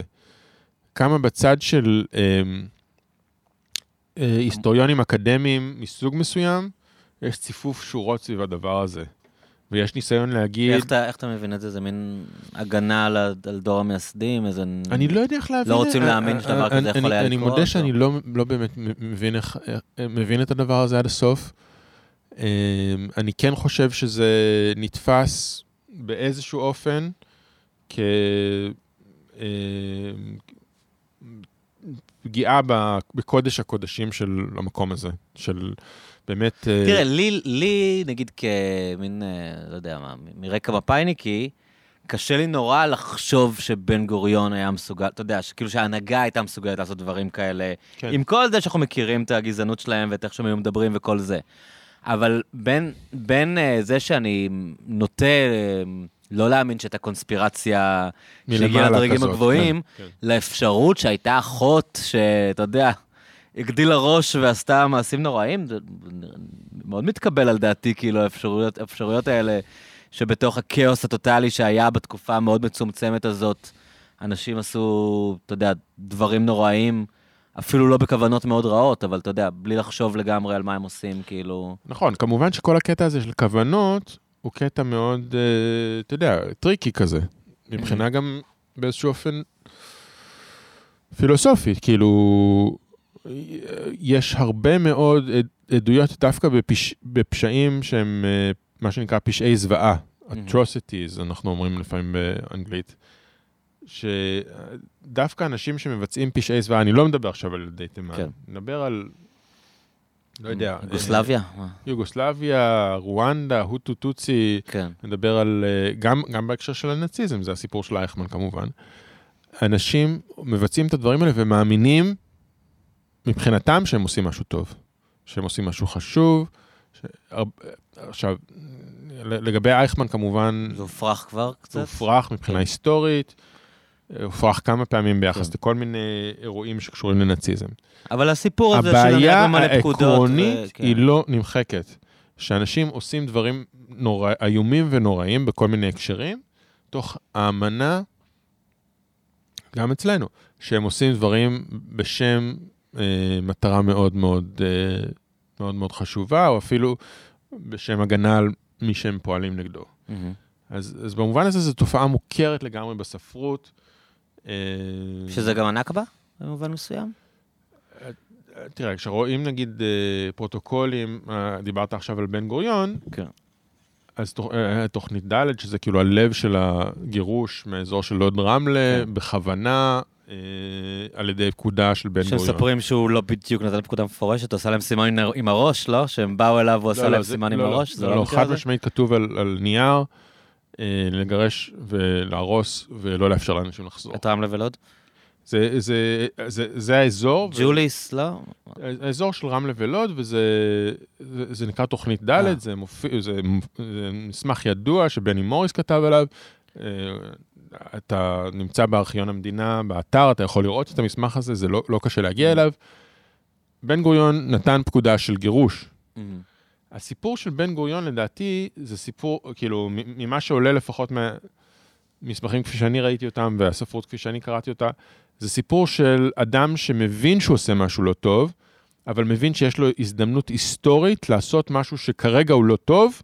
כמה בצד של אמ, אה, היסטוריונים אקדמיים מסוג מסוים, יש ציפוף שורות סביב הדבר הזה. ויש ניסיון להגיד, איך אתה, איך אתה מבין את זה? זה מין הגנה על, על דור המייסדים? איזה... אני לא יודע איך להבין. לא רוצים אה, להאמין אה, שדבר אה, כזה יכול אני- היה אני לקרות, מודה או? שאני לא לא באמת מבין איך- מבין את הדבר הזה עד הסוף. אה, אני כן חושב שזה נתפס באיזשהו אופן כ... אה, פגיעה ב- בקודש הקודשים של המקום הזה, של באמת... אה, תראה, לי, לי, נגיד כמין, אה, לא יודע מה, מרקע מפאיניקי, קשה לי נורא לחשוב שבן גוריון היה מסוגל, אתה יודע, שכאילו שההנהגה הייתה מסוגלת לעשות דברים כאלה, כן. עם כל זה שאנחנו מכירים את הגזענות שלהם ואת איך שהם היו מדברים וכל זה. אבל בין, בין אה, זה שאני נוטה לא להאמין שהייתה קונספירציה שהגיעה לדרגים הגבוהים, כן, כן. לאפשרות שהייתה אחות שאתה יודע, הגדילה ראש ועשתה מעשים נוראים, זה מאוד מתקבל על דעתי, כאילו, האפשרויות, האפשרויות האלה, שבתוך הכאוס הטוטלי שהיה בתקופה המאוד מצומצמת הזאת, אנשים עשו, אתה יודע, דברים נוראים, אפילו לא בכוונות מאוד רעות, אבל אתה יודע, בלי לחשוב לגמרי על מה הם עושים, כאילו... נכון, כמובן שכל הקטע הזה של כוונות הוא קטע מאוד, אה, אתה יודע, tricky כזה. מבחינה גם באיזשהו אופן פילוסופי, כאילו, יש הרבה מאוד עד- עדויות דווקא בפש, בפשעים שהם אה, מה שנקרא פשעי זוועה, atrocities, אנחנו אומרים לפעמים באנגלית. שדווקא אנשים שמבצעים פשעי זוועה, אני לא מדבר עכשיו על ילדי תימן, כן. אני מדבר על, לא יודע, יוגוסלביה? מה? יוגוסלביה, רואנדה, הוטו טוצי, כן. נדבר על, אה, גם, גם בהקשר של הנאציזם, זה הסיפור של אייכמן כמובן. אנשים מבצעים את הדברים האלה ומאמינים מבחינתם שהם עושים משהו טוב, שהם עושים משהו חשוב. ש... עכשיו, לגבי אייכמן כמובן, זה הופרך כבר קצת? זה הופרך מבחינה כן. היסטורית, אה, הופרך כמה פעמים ביחס כן. לכל מיני אירועים שקשורים לנאציזם. אבל הסיפור הזה של הבעיה הנהג במלא פקודות... העקרונית ו- כן. היא לא נמחקת. שאנשים עושים דברים נורא, איומים ונוראים בכל מיני הקשרים, תוך האמנה, גם אצלנו, שהם עושים דברים בשם אה, מטרה מאוד מאוד, אה, מאוד מאוד חשובה, או אפילו בשם הגנה על מי שהם פועלים נגדו. מהמם. אז, אז במובן הזה זו תופעה מוכרת לגמרי בספרות. אה, שזה גם הנכבה, במובן מסוים? תראה, כשרואים נגיד אה, פרוטוקולים, אה, דיברת עכשיו על בן גוריון, כן. אז תוכ- אה, תוכנית ד', שזה כאילו הלב של הגירוש מהאזור של לוד רמלה, כן. בכוונה, אה, על ידי פקודה של בן גוריון. שמספרים שהוא לא בדיוק נתן פקודה מפורשת, הוא עשה להם סימן עם- הראש, לא? שהם באו אליו והוא עשה להם זה- סימן עם לא, לא, הראש? זה לא, לא לא, חד? משמעית כתוב על, נייר, אה, לגרש ולהרוס ולא לאפשר לאנשים לחזור. את רמלה ולוד? זה, זה, זה, זה האזור. ו- ג'וליס, לא? האזור של רמלה ולוד, וזה זה, זה נקרא תוכנית ד', אה. זה, מופיע, זה, זה מסמך ידוע שבני מוריס כתב עליו. אתה נמצא בארכיון המדינה, באתר, אתה יכול לראות את המסמך הזה, זה לא, לא קשה להגיע אליו. בן גוריון נתן פקודה של גירוש. מהמם. הסיפור של בן גוריון, לדעתי, זה סיפור, כאילו, ממה שעולה לפחות מהמסמכים כפי שאני ראיתי אותם, והספרות כפי שאני קראתי אותה, זה סיפור של אדם שמבין שהוא עושה משהו לא טוב, אבל מבין שיש לו הזדמנות היסטורית לעשות משהו שכרגע הוא לא טוב,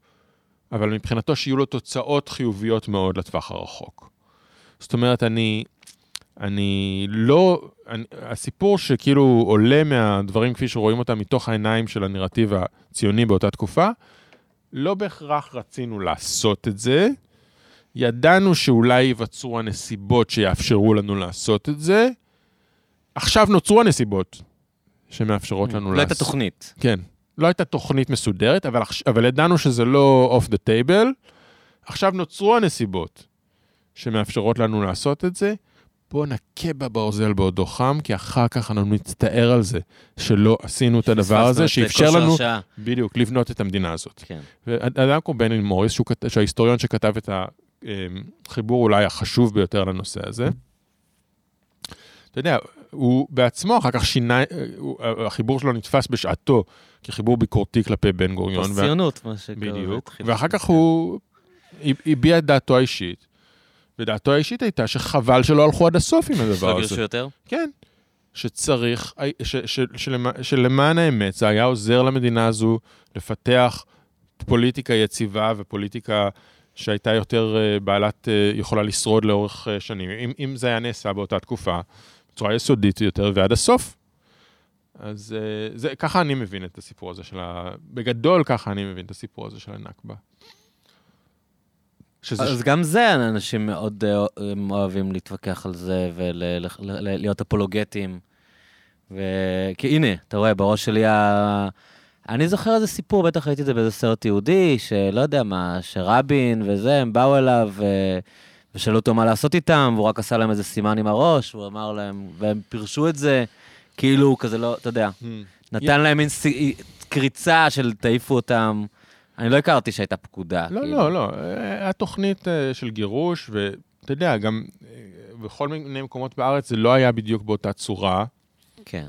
אבל מבחינתו שיהיו לו תוצאות חיוביות מאוד לטווח הרחוק. זאת אומרת, אני, אני לא, אני, הסיפור שכאילו עולה מהדברים כפי שרואים אותם מתוך העיניים של הנרטיב הציוני באותה תקופה, לא בהכרח רצינו לעשות את זה. ידענו שאולי ייווצרו הנסיבות שיאפשרו לנו לעשות את זה. עכשיו נוצרו הנסיבות שמאפשרות לנו לא לעשות. הייתה תוכנית. כן. לא הייתה תוכנית מסודרת, אבל, אבל ידענו שזה לא off the table. עכשיו נוצרו הנסיבות שמאפשרות לנו לעשות את זה. בואו נכה בברזל בעודו חם, כי אחר כך אנחנו נצטער על זה שלא עשינו את הדבר הזה, שאפשר לנו השעה. בדיוק לבנות את המדינה הזאת. כן. ואדם כמו בני מוריס, שהוא, שההיסטוריון שכתב את החיבור אולי החשוב ביותר לנושא הזה, אתה יודע, הוא בעצמו אחר כך שינה, הוא- החיבור שלו נתפס בשעתו כחיבור ביקורתי כלפי בן גוריון. וה- ציונות, מה שקרה. בדיוק. ואחר כך הוא הביע את דעתו האישית, ודעתו האישית הייתה שחבל שלא הלכו עד הסוף עם שלא הדבר גירשו הזה. יותר? כן. שצריך, ש, ש, שלמע, שלמען האמת זה היה עוזר למדינה הזו לפתח פוליטיקה יציבה ופוליטיקה שהייתה יותר אה, בעלת, אה, יכולה לשרוד לאורך אה, שנים. אם, אם זה היה נעשה באותה תקופה, בצורה יסודית יותר ועד הסוף. אז אה, זה, ככה אני מבין את הסיפור הזה של ה... בגדול ככה אני מבין את הסיפור הזה של הנכבה. שזה... אז גם זה, אנשים מאוד אה, אוהבים להתווכח על זה ולהיות אפולוגטים. ו- כי הנה, אתה רואה, בראש שלי ה... אני זוכר איזה סיפור, בטח ראיתי את זה באיזה סרט יהודי, שלא יודע מה, שרבין וזה, הם באו אליו ו... ושאלו אותו מה לעשות איתם, והוא רק עשה להם איזה סימן עם הראש, הוא אמר להם, והם פירשו את זה, כאילו כזה לא, אתה יודע, Hmm. נתן להם מין קריצה של תעיפו אותם. אני לא הכרתי שהייתה פקודה. לא, כאילו. לא, לא. היה תוכנית אה, של גירוש, ואתה יודע, גם אה, בכל מיני מקומות בארץ זה לא היה בדיוק באותה צורה. כן.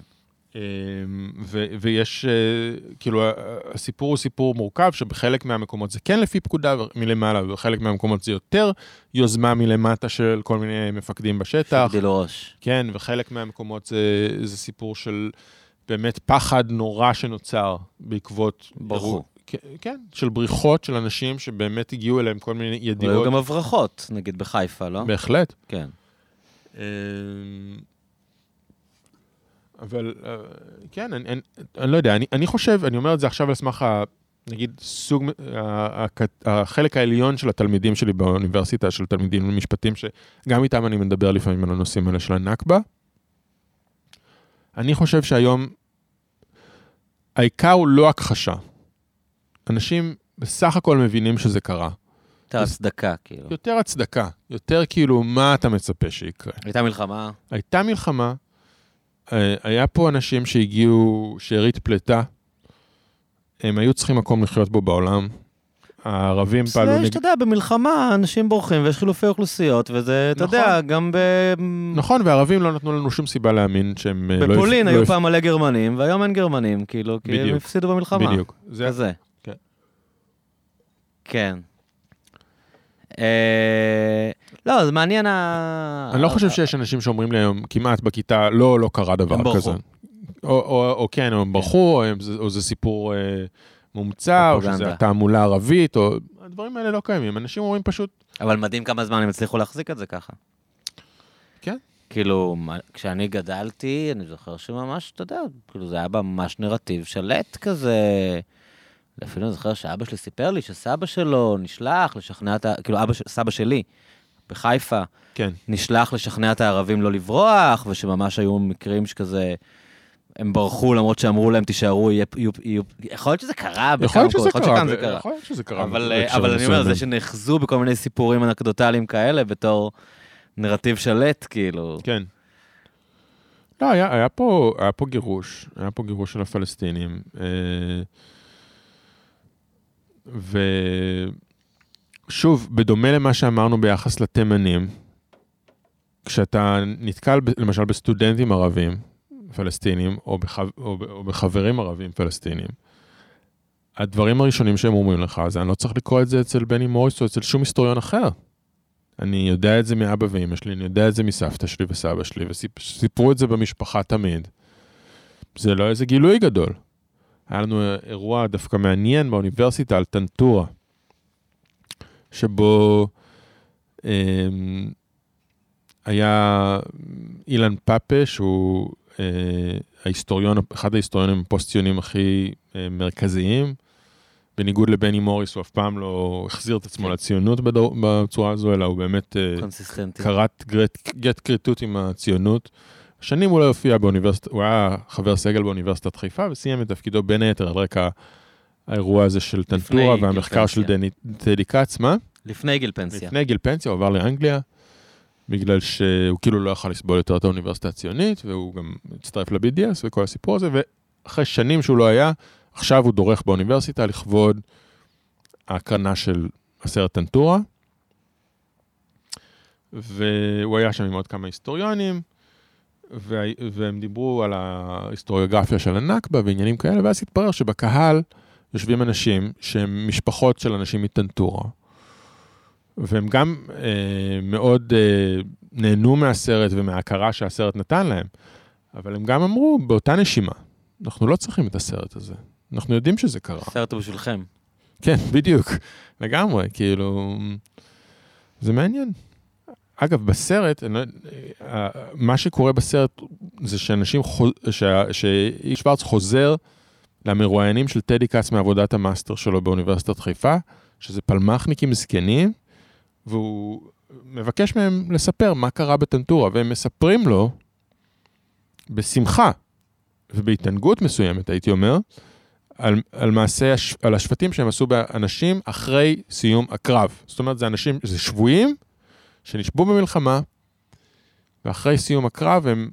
אה, ו- ויש, אה, כאילו, הסיפור הוא סיפור מורכב, שבחלק מהמקומות זה כן לפי פקודה מלמעלה, ובחלק מהמקומות זה יותר יוזמה מלמטה של כל מיני מפקדים בשטח. הגדילו ראש. כן, וחלק מהמקומות זה, זה סיפור של באמת פחד נורא שנוצר בעקבות... ברחו. כן, כן, של בריחות של אנשים שבאמת הגיעו אליהם כל מיני והיו ידיעות. גם הברחות, נגיד בחיפה, לא? בהחלט. כן. אמ, אבל אה, כן, אני, אני, אני לא יודע, אני, אני חושב, אני אומר את זה עכשיו על סמך, ה- נגיד, סוג, ה- ה- החלק העליון של התלמידים שלי באוניברסיטה, של תלמידים למשפטים, שגם איתם אני מדבר לפעמים על הנושאים האלה של הנכבה. אני חושב שהיום, העיקר הוא לא הכחשה. אנשים בסך הכל מבינים שזה קרה. הייתה הצדקה, כאילו. יותר הצדקה, יותר כאילו, מה אתה מצפה שיקרה? הייתה מלחמה, הייתה מלחמה, אה, היה פה אנשים שהגיעו, שארית פלטה, הם היו צריכים מקום לחיות בו בעולם. הערבים פעלו זה, נגד... שאתה יודע, במלחמה אנשים בורחים ויש חילופי אוכלוסיות, וזה, אתה נכון. יודע, גם ב... נכון, והערבים לא נתנו לנו שום סיבה להאמין שהם... אה, לא בפולין היו לא פעם מלא גרמנים, והיום אין גרמנים, כאילו, כי הם. הפסידו הפ- במלחמה. בדיוק. זה... כזה. כן. אה, לא, זה מעניין ה... אני לא חושב שיש אנשים שאומרים לי היום, כמעט בכיתה, לא, לא קרה דבר הם ברחו. כזה. או, כן, או הם ברחו, או, זה סיפור אה, מומצא, או שזה. תעמולה ערבית, או... הדברים האלה לא קיימים. אנשים אומרים פשוט, אבל מדהים כמה זמן הם הצליחו להחזיק את זה ככה. כן. כאילו, כשאני גדלתי, אני זוכר שממש, אתה יודע, כאילו זה היה ממש נרטיב שלט כזה. אפילו אני זוכר שאבא שלי סיפר לי שסבא שלו נשלח לשכנע את ה... כאילו, אבא, סבא שלי, בחיפה, כן, נשלח לשכנע את הערבים לא לברוח, ושממש היו מקרים שכזה... הם ברחו למרות שאמרו להם, תישארו, יהיה... יהיו- יהיו... יכול להיות שזה קרה יכול להיות שזה קרה, ב- קרה. יכול להיות שזה קרה. אבל, בהקשרים אבל אני אומר, זה. שנחזו בכל מיני סיפורים אנקדוטליים כאלה בתור נרטיב שלט, כאילו. כן. לא, היה, היה, פה, היה פה גירוש, היה פה גירוש של הפלסטינים. אה, ושוב, בדומה למה שאמרנו ביחס לתימנים, כשאתה נתקל ב- למשל בסטודנטים ערבים פלסטינים, או, בח, או, ב- או בחברים ערבים פלסטינים, הדברים הראשונים שהם אומרים לך, זה אני לא צריך לקרוא את זה אצל בני מוריס או אצל שום היסטוריון אחר. אני יודע את זה מאבא ואמא שלי, אני יודע את זה מסבתא שלי וסבא שלי, וסיפרו את זה במשפחה תמיד. זה לא איזה גילוי גדול. היה לנו אירוע דווקא מעניין באוניברסיטה על טנטורה, שבו אמ, היה אילן פאפה, שהוא אה, ההיסטוריון, אחד ההיסטוריונים הפוסט-ציונים הכי אה, מרכזיים. בניגוד לבני מוריס, הוא אף פעם לא החזיר את עצמו. לציונות בדור, בצורה הזו, אלא הוא באמת אה, קונסיסטנטי. כרת גט, גט כריתות עם הציונות. שנים הוא לא הופיע באוניברסיטה, הוא היה חבר סגל באוניברסיטת חיפה וסיים את תפקידו בין היתר על רקע האירוע הזה של טנטורה והמחקר של טדי כץ, מה? לפני גיל פנסיה. לפני גיל פנסיה הוא עבר לאנגליה, בגלל שהוא כאילו לא יכל לסבול יותר את האוניברסיטה הציונית, והוא גם הצטרף ל-BDS וכל הסיפור הזה, ואחרי שנים שהוא לא היה, עכשיו הוא דורך באוניברסיטה לכבוד ההקרנה של הסרט טנטורה, והוא היה שם עם עוד כמה היסטוריונים, וה- והם דיברו על ההיסטוריוגרפיה של הנכבה ועניינים כאלה, ואז התברר שבקהל יושבים אנשים שהם משפחות של אנשים מטנטורה, והם גם אה, מאוד אה, נהנו מהסרט ומההכרה שהסרט נתן להם, אבל הם גם אמרו באותה נשימה, אנחנו לא צריכים את הסרט הזה, אנחנו יודעים שזה קרה. הסרט הוא בשבילכם. כן, בדיוק, לגמרי, כאילו, זה מעניין. אגב, בסרט, לא- אה, מה שקורה בסרט זה שאנשים, שאיש שוורץ חוזר למרואיינים של טדי כץ מעבודת המאסטר שלו באוניברסיטת חיפה, שזה פלמחניקים זקנים, והוא מבקש מהם לספר מה קרה בטנטורה, והם מספרים לו בשמחה ובהתענגות מסוימת, הייתי אומר, על, על מעשה, הש- על השבטים שהם עשו באנשים אחרי סיום הקרב. זאת אומרת, זה אנשים, זה שבויים שנשבו במלחמה, ואחרי סיום הקרב הם,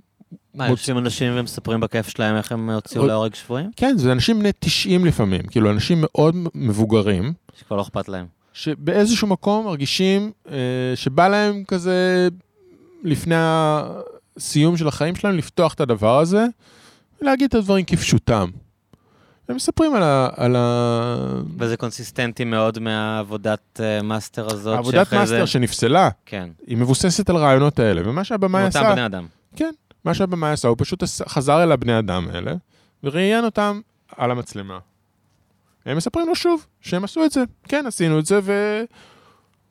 מה, מוצ- יושבים אנשים ומספרים בכיף שלהם איך הם הוציאו עוד- להורג שבויים? כן, זה אנשים בני 90 לפעמים, כאילו אנשים מאוד מבוגרים, שכבר לא אכפת להם. שבאיזשהו מקום מרגישים אה, שבא להם כזה, לפני הסיום של החיים שלהם, לפתוח את הדבר הזה, ולהגיד את הדברים כפשוטם. הם מספרים על ה... על ה... וזה קונסיסטנטי מאוד מהעבודת אה, מאסטר הזאת. עבודת מאסטר זה... שנפסלה, כן. היא מבוססת על הרעיונות האלה, ומה שהבמאי מאותם עשה, בני אדם. מה שהבמאי עשה, הוא פשוט חזר אל הבני אדם האלה, וראיין אותם על המצלמה. הם מספרים לו שוב שהם עשו את זה, כן, עשינו את זה,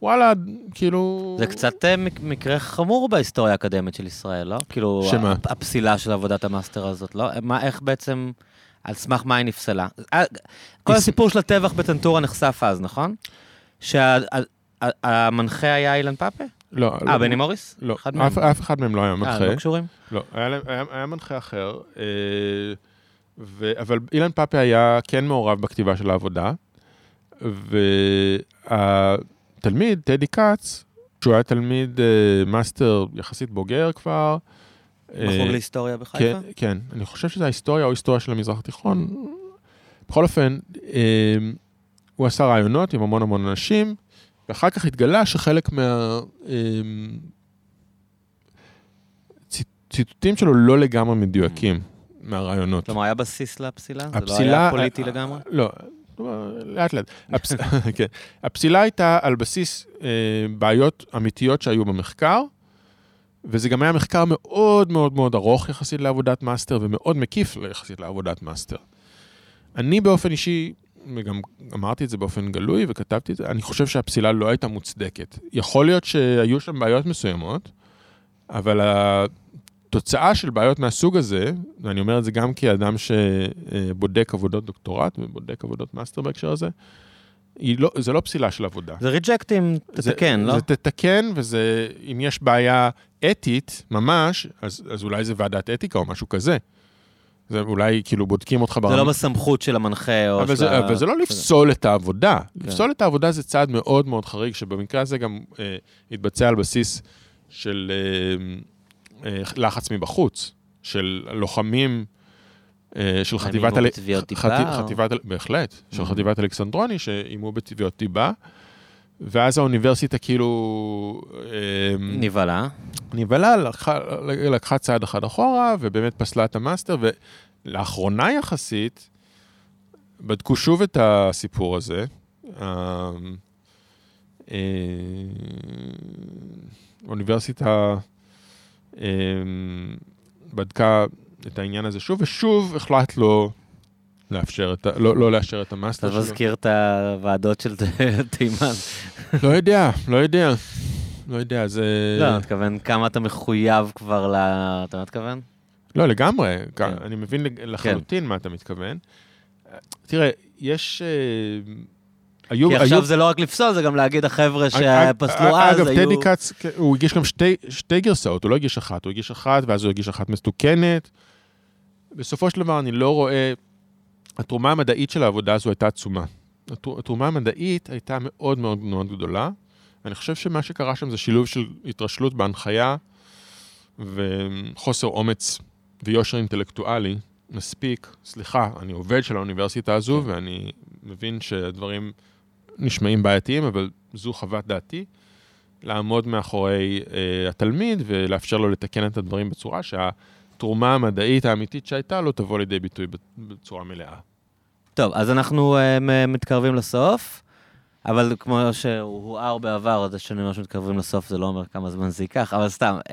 ווואלה, כאילו... זה קצת אה, מק- מקרה חמור בהיסטוריה האקדמית של ישראל, לא? כאילו, שמה? הפ- הפסילה של עבודת המאסטר הזאת, לא? מה, איך בעצם, על סמך מה היא נפסלה? אה, כל הסיפור של הטבח בטנטורה נחשף אז, נכון? שהמנחה היה אילן פאפה? לא, אה, לא, בני מוריס? לא? אף, אחד מהם לא היה אה, מנחה. לא קשורים? לא, היה, מנחה אחר, אה, אבל אילן פאפה היה כן מעורב בכתיבה של העבודה, והתלמיד, טדי כץ, שהוא היה תלמיד אה, מאסטר יחסית בוגר כבר, אה, בחוג להיסטוריה בחיפה? כן, כן, אני חושב שזה ההיסטוריה או היסטוריה של המזרח התיכון. בכל אופן, אה, הוא עשה ראיונות עם המון המון אנשים, ואחר כך התגלה שחלק מה... אה, צי- ציטוטים שלו לא לגמרי מדויקים מהראיונות. כלומר, היה בסיס לפסילה? זה לא הפסילה- היה פוליטי אה, לגמרי? לא, לאט לאט. כן. הפסילה הייתה על בסיס אה, בעיות אמיתיות שהיו במחקר, וזה גם היה מחקר מאוד מאוד מאוד ארוך יחסית לעבודת מאסטר, ומאוד מקיף יחסית לעבודת מאסטר. אני באופן אישי, וגם אמרתי את זה באופן גלוי וכתבתי את זה, אני חושב שהפסילה לא הייתה מוצדקת. יכול להיות שהיו שם בעיות מסוימות, אבל התוצאה של בעיות מהסוג הזה, ואני אומר את זה גם כאדם שבודק עבודות דוקטורט ובודק עבודות מאסטר בהקשר הזה, לא, זה לא פסילה של עבודה. זה reject ים, תתקן, זה, לא? זה תתקן, וזה, אם יש בעיה אתית ממש, אז, אז אולי זה ועדת אתיקה או משהו כזה. זה אולי כאילו בודקים אותך זה לא בסמכות של המנחה או אבל של זה, ה- אבל זה לא לפסול את העבודה. כן. לפסול את העבודה זה צעד מאוד מאוד חריג, שבמקרה הזה גם אה, התבצע על בסיס של אה, אה, לחץ מבחוץ, של לוחמים, אה, של הם חטיבת... איימו אל- בתביעות דיבה, בהחלט, של Mhm. חטיבת אלכסנדרוני, שאיימו בתביעות דיבה. ואז האוניברסיטה כאילו אה, נבהלה. נבהלה, לקחה, לקחה צעד אחד אחורה, ובאמת פסלה את המאסטר, ולאחרונה יחסית, בדקו שוב את הסיפור הזה. אה, אה, האוניברסיטה אה, בדקה את העניין הזה שוב, ושוב הוחלט לא לאפשר את ה... לא, לא לאשר את ה... המאסטר שלו. מזכיר את הוועדות של תימן. לא יודע, לא יודע. לא יודע, זה... לא, אני מתכוון כמה אתה מחויב כבר ל... אתה מתכוון? לא, לגמרי, כן. אני מבין לחלוטין מה אתה מתכוון. תראה, יש... אה, היו... כי היו- עכשיו זה לא רק לפסול, זה גם להגיד החבר'ה שפסלו אגב, אז היו... טדי כץ, כן, הוא הגיש גם שתי, שתי גרסאות, הוא לא הגיש אחת, הוא הגיש אחת, ואז הוא הגיש אחת מסוכנת. בסופו של דבר, אני לא רואה... התרומה המדעית של העבודה הזו הייתה עצומה. התר- התרומה המדעית הייתה מאוד מאוד מאוד גדולה. אני חושב שמה שקרה שם זה שילוב של התרשלות בהנחיה וחוסר אומץ ויושר אינטלקטואלי מספיק. סליחה, אני עובד של האוניברסיטה הזו, ואני מבין שהדברים נשמעים בעייתיים, אבל זו חוות דעתי. לעמוד מאחורי אה, התלמיד ולאפשר לו לתקן את הדברים בצורה שהתרומה המדעית האמיתית שהייתה לו תבוא לידי ביטוי בצורה מלאה. טוב, אז אנחנו uh, מתקרבים לסוף, אבל כמו שהוא הוער בעבר, זה שאני אומר שמתקרבים לסוף, זה לא אומר כמה זמן זה ייקח, אבל סתם. Uh,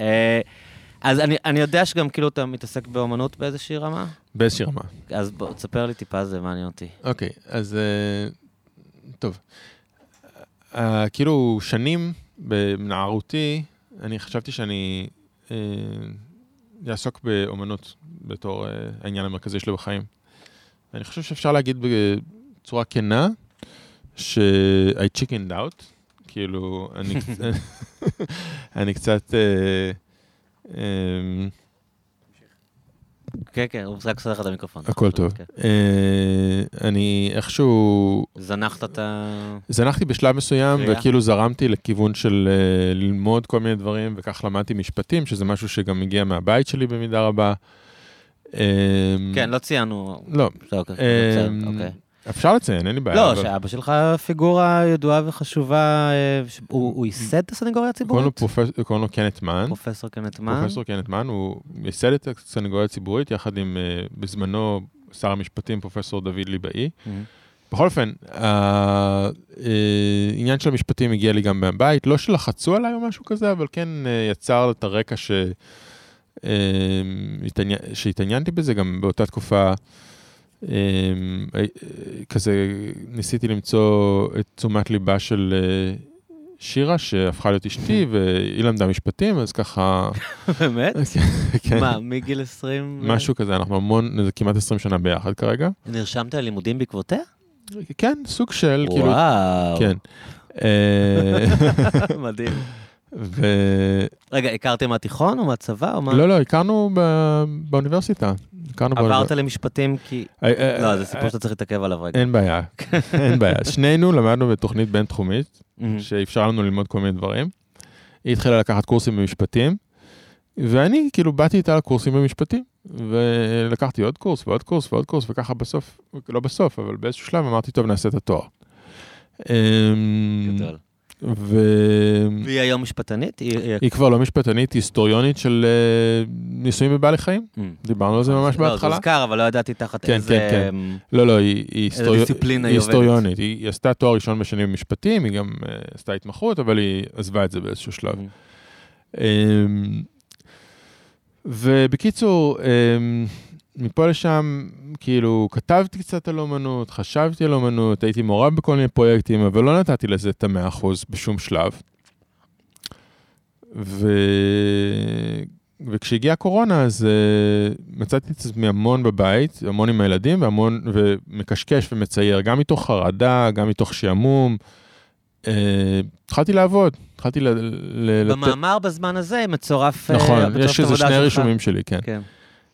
אז אני, אני יודע שגם כאילו אתה מתעסק באומנות באיזושהי רמה? באיזושהי רמה. אז בוא, תספר לי טיפה, זה מעניין אותי. אוקיי, okay, אז uh, טוב. Uh, כאילו, שנים בנערותי, אני חשבתי שאני uh, אעסוק באומנות בתור uh, העניין המרכזי שלי בחיים. אני חושב שאפשר להגיד בצורה כנה, ש-I chickened out, כאילו, אני, אני קצת... Uh, um, כן, כן, הוא רק עושה לך את המיקרופון. הכל טוב. כן. Uh, אני איכשהו... זנחת את ה... זנחתי בשלב מסוים. וכאילו זרמתי לכיוון של uh, ללמוד כל מיני דברים, וכך למדתי משפטים, שזה משהו שגם הגיע מהבית שלי במידה רבה. כן, לא ציינו. לא. אוקיי. אפשר לציין, אין לי בעיה. לא, שאבא שלך פיגורה ידועה וחשובה, הוא ייסד את הסנגוריה הציבורית? קוראים לו קנט מן. פרופסור קנט מן. פרופסור קנט מן, הוא ייסד את הסנגוריה הציבורית יחד עם, בזמנו, שר המשפטים, פרופסור דוד ליבאי. בכל אופן, העניין של המשפטים הגיע לי גם מהבית, לא שלחצו עליי או משהו כזה, אבל כן יצר את הרקע ש... שהתעניינתי בזה גם באותה תקופה. כזה ניסיתי למצוא את תשומת ליבה של שירה, שהפכה להיות אשתי, והיא למדה משפטים, אז ככה... באמת? כן. מה, מגיל 20? משהו כזה, אנחנו המון, זה כמעט 20 שנה ביחד כרגע. נרשמת ללימודים בעקבותיה? כן, סוג של, כאילו... וואו. כן. מדהים. ו... רגע, הכרתם מהתיכון או מהצבא או מה? לא, לא, הכרנו באוניברסיטה. עברת למשפטים כי... לא, זה סיפור שאתה צריך להתעכב עליו רגע. אין בעיה, אין בעיה. שנינו למדנו בתוכנית בינתחומית, שאפשר לנו ללמוד כל מיני דברים. היא התחילה לקחת קורסים במשפטים, ואני כאילו באתי איתה לקורסים במשפטים, ולקחתי עוד קורס ועוד קורס ועוד קורס, וככה בסוף, לא בסוף, אבל באיזשהו שלב אמרתי, טוב, נעשה את התואר. גדול. ו... והיא היום משפטנית? היא, היא כבר לא משפטנית, היסטוריונית של uh, ניסויים בבעלי חיים. Mm. דיברנו על זה ממש לא, בהתחלה. זה הוזכר, אבל לא ידעתי תחת כן, איזה... כן, כן. לא, לא, היא, היא. דיסציפלינה היא היסטוריונית. היא, היא עשתה תואר ראשון בשנים במשפטים, היא גם uh, עשתה התמחות, אבל היא עזבה את זה באיזשהו שלב. Mm. Um, ובקיצור, um, מפה לשם, כאילו, כתבתי קצת על אומנות, חשבתי על אומנות, הייתי מעורב בכל מיני פרויקטים, אבל לא נתתי לזה את המאה אחוז בשום שלב. ו... וכשהגיעה הקורונה, אז uh, מצאתי את עצמי המון בבית, המון עם הילדים, והמון, ומקשקש ומצייר, גם מתוך חרדה, גם מתוך שעמום. Uh, התחלתי לעבוד, התחלתי ל... ל במאמר לת... בזמן הזה מצורף... נכון, יש איזה שני רישומים שלי, כן. כן.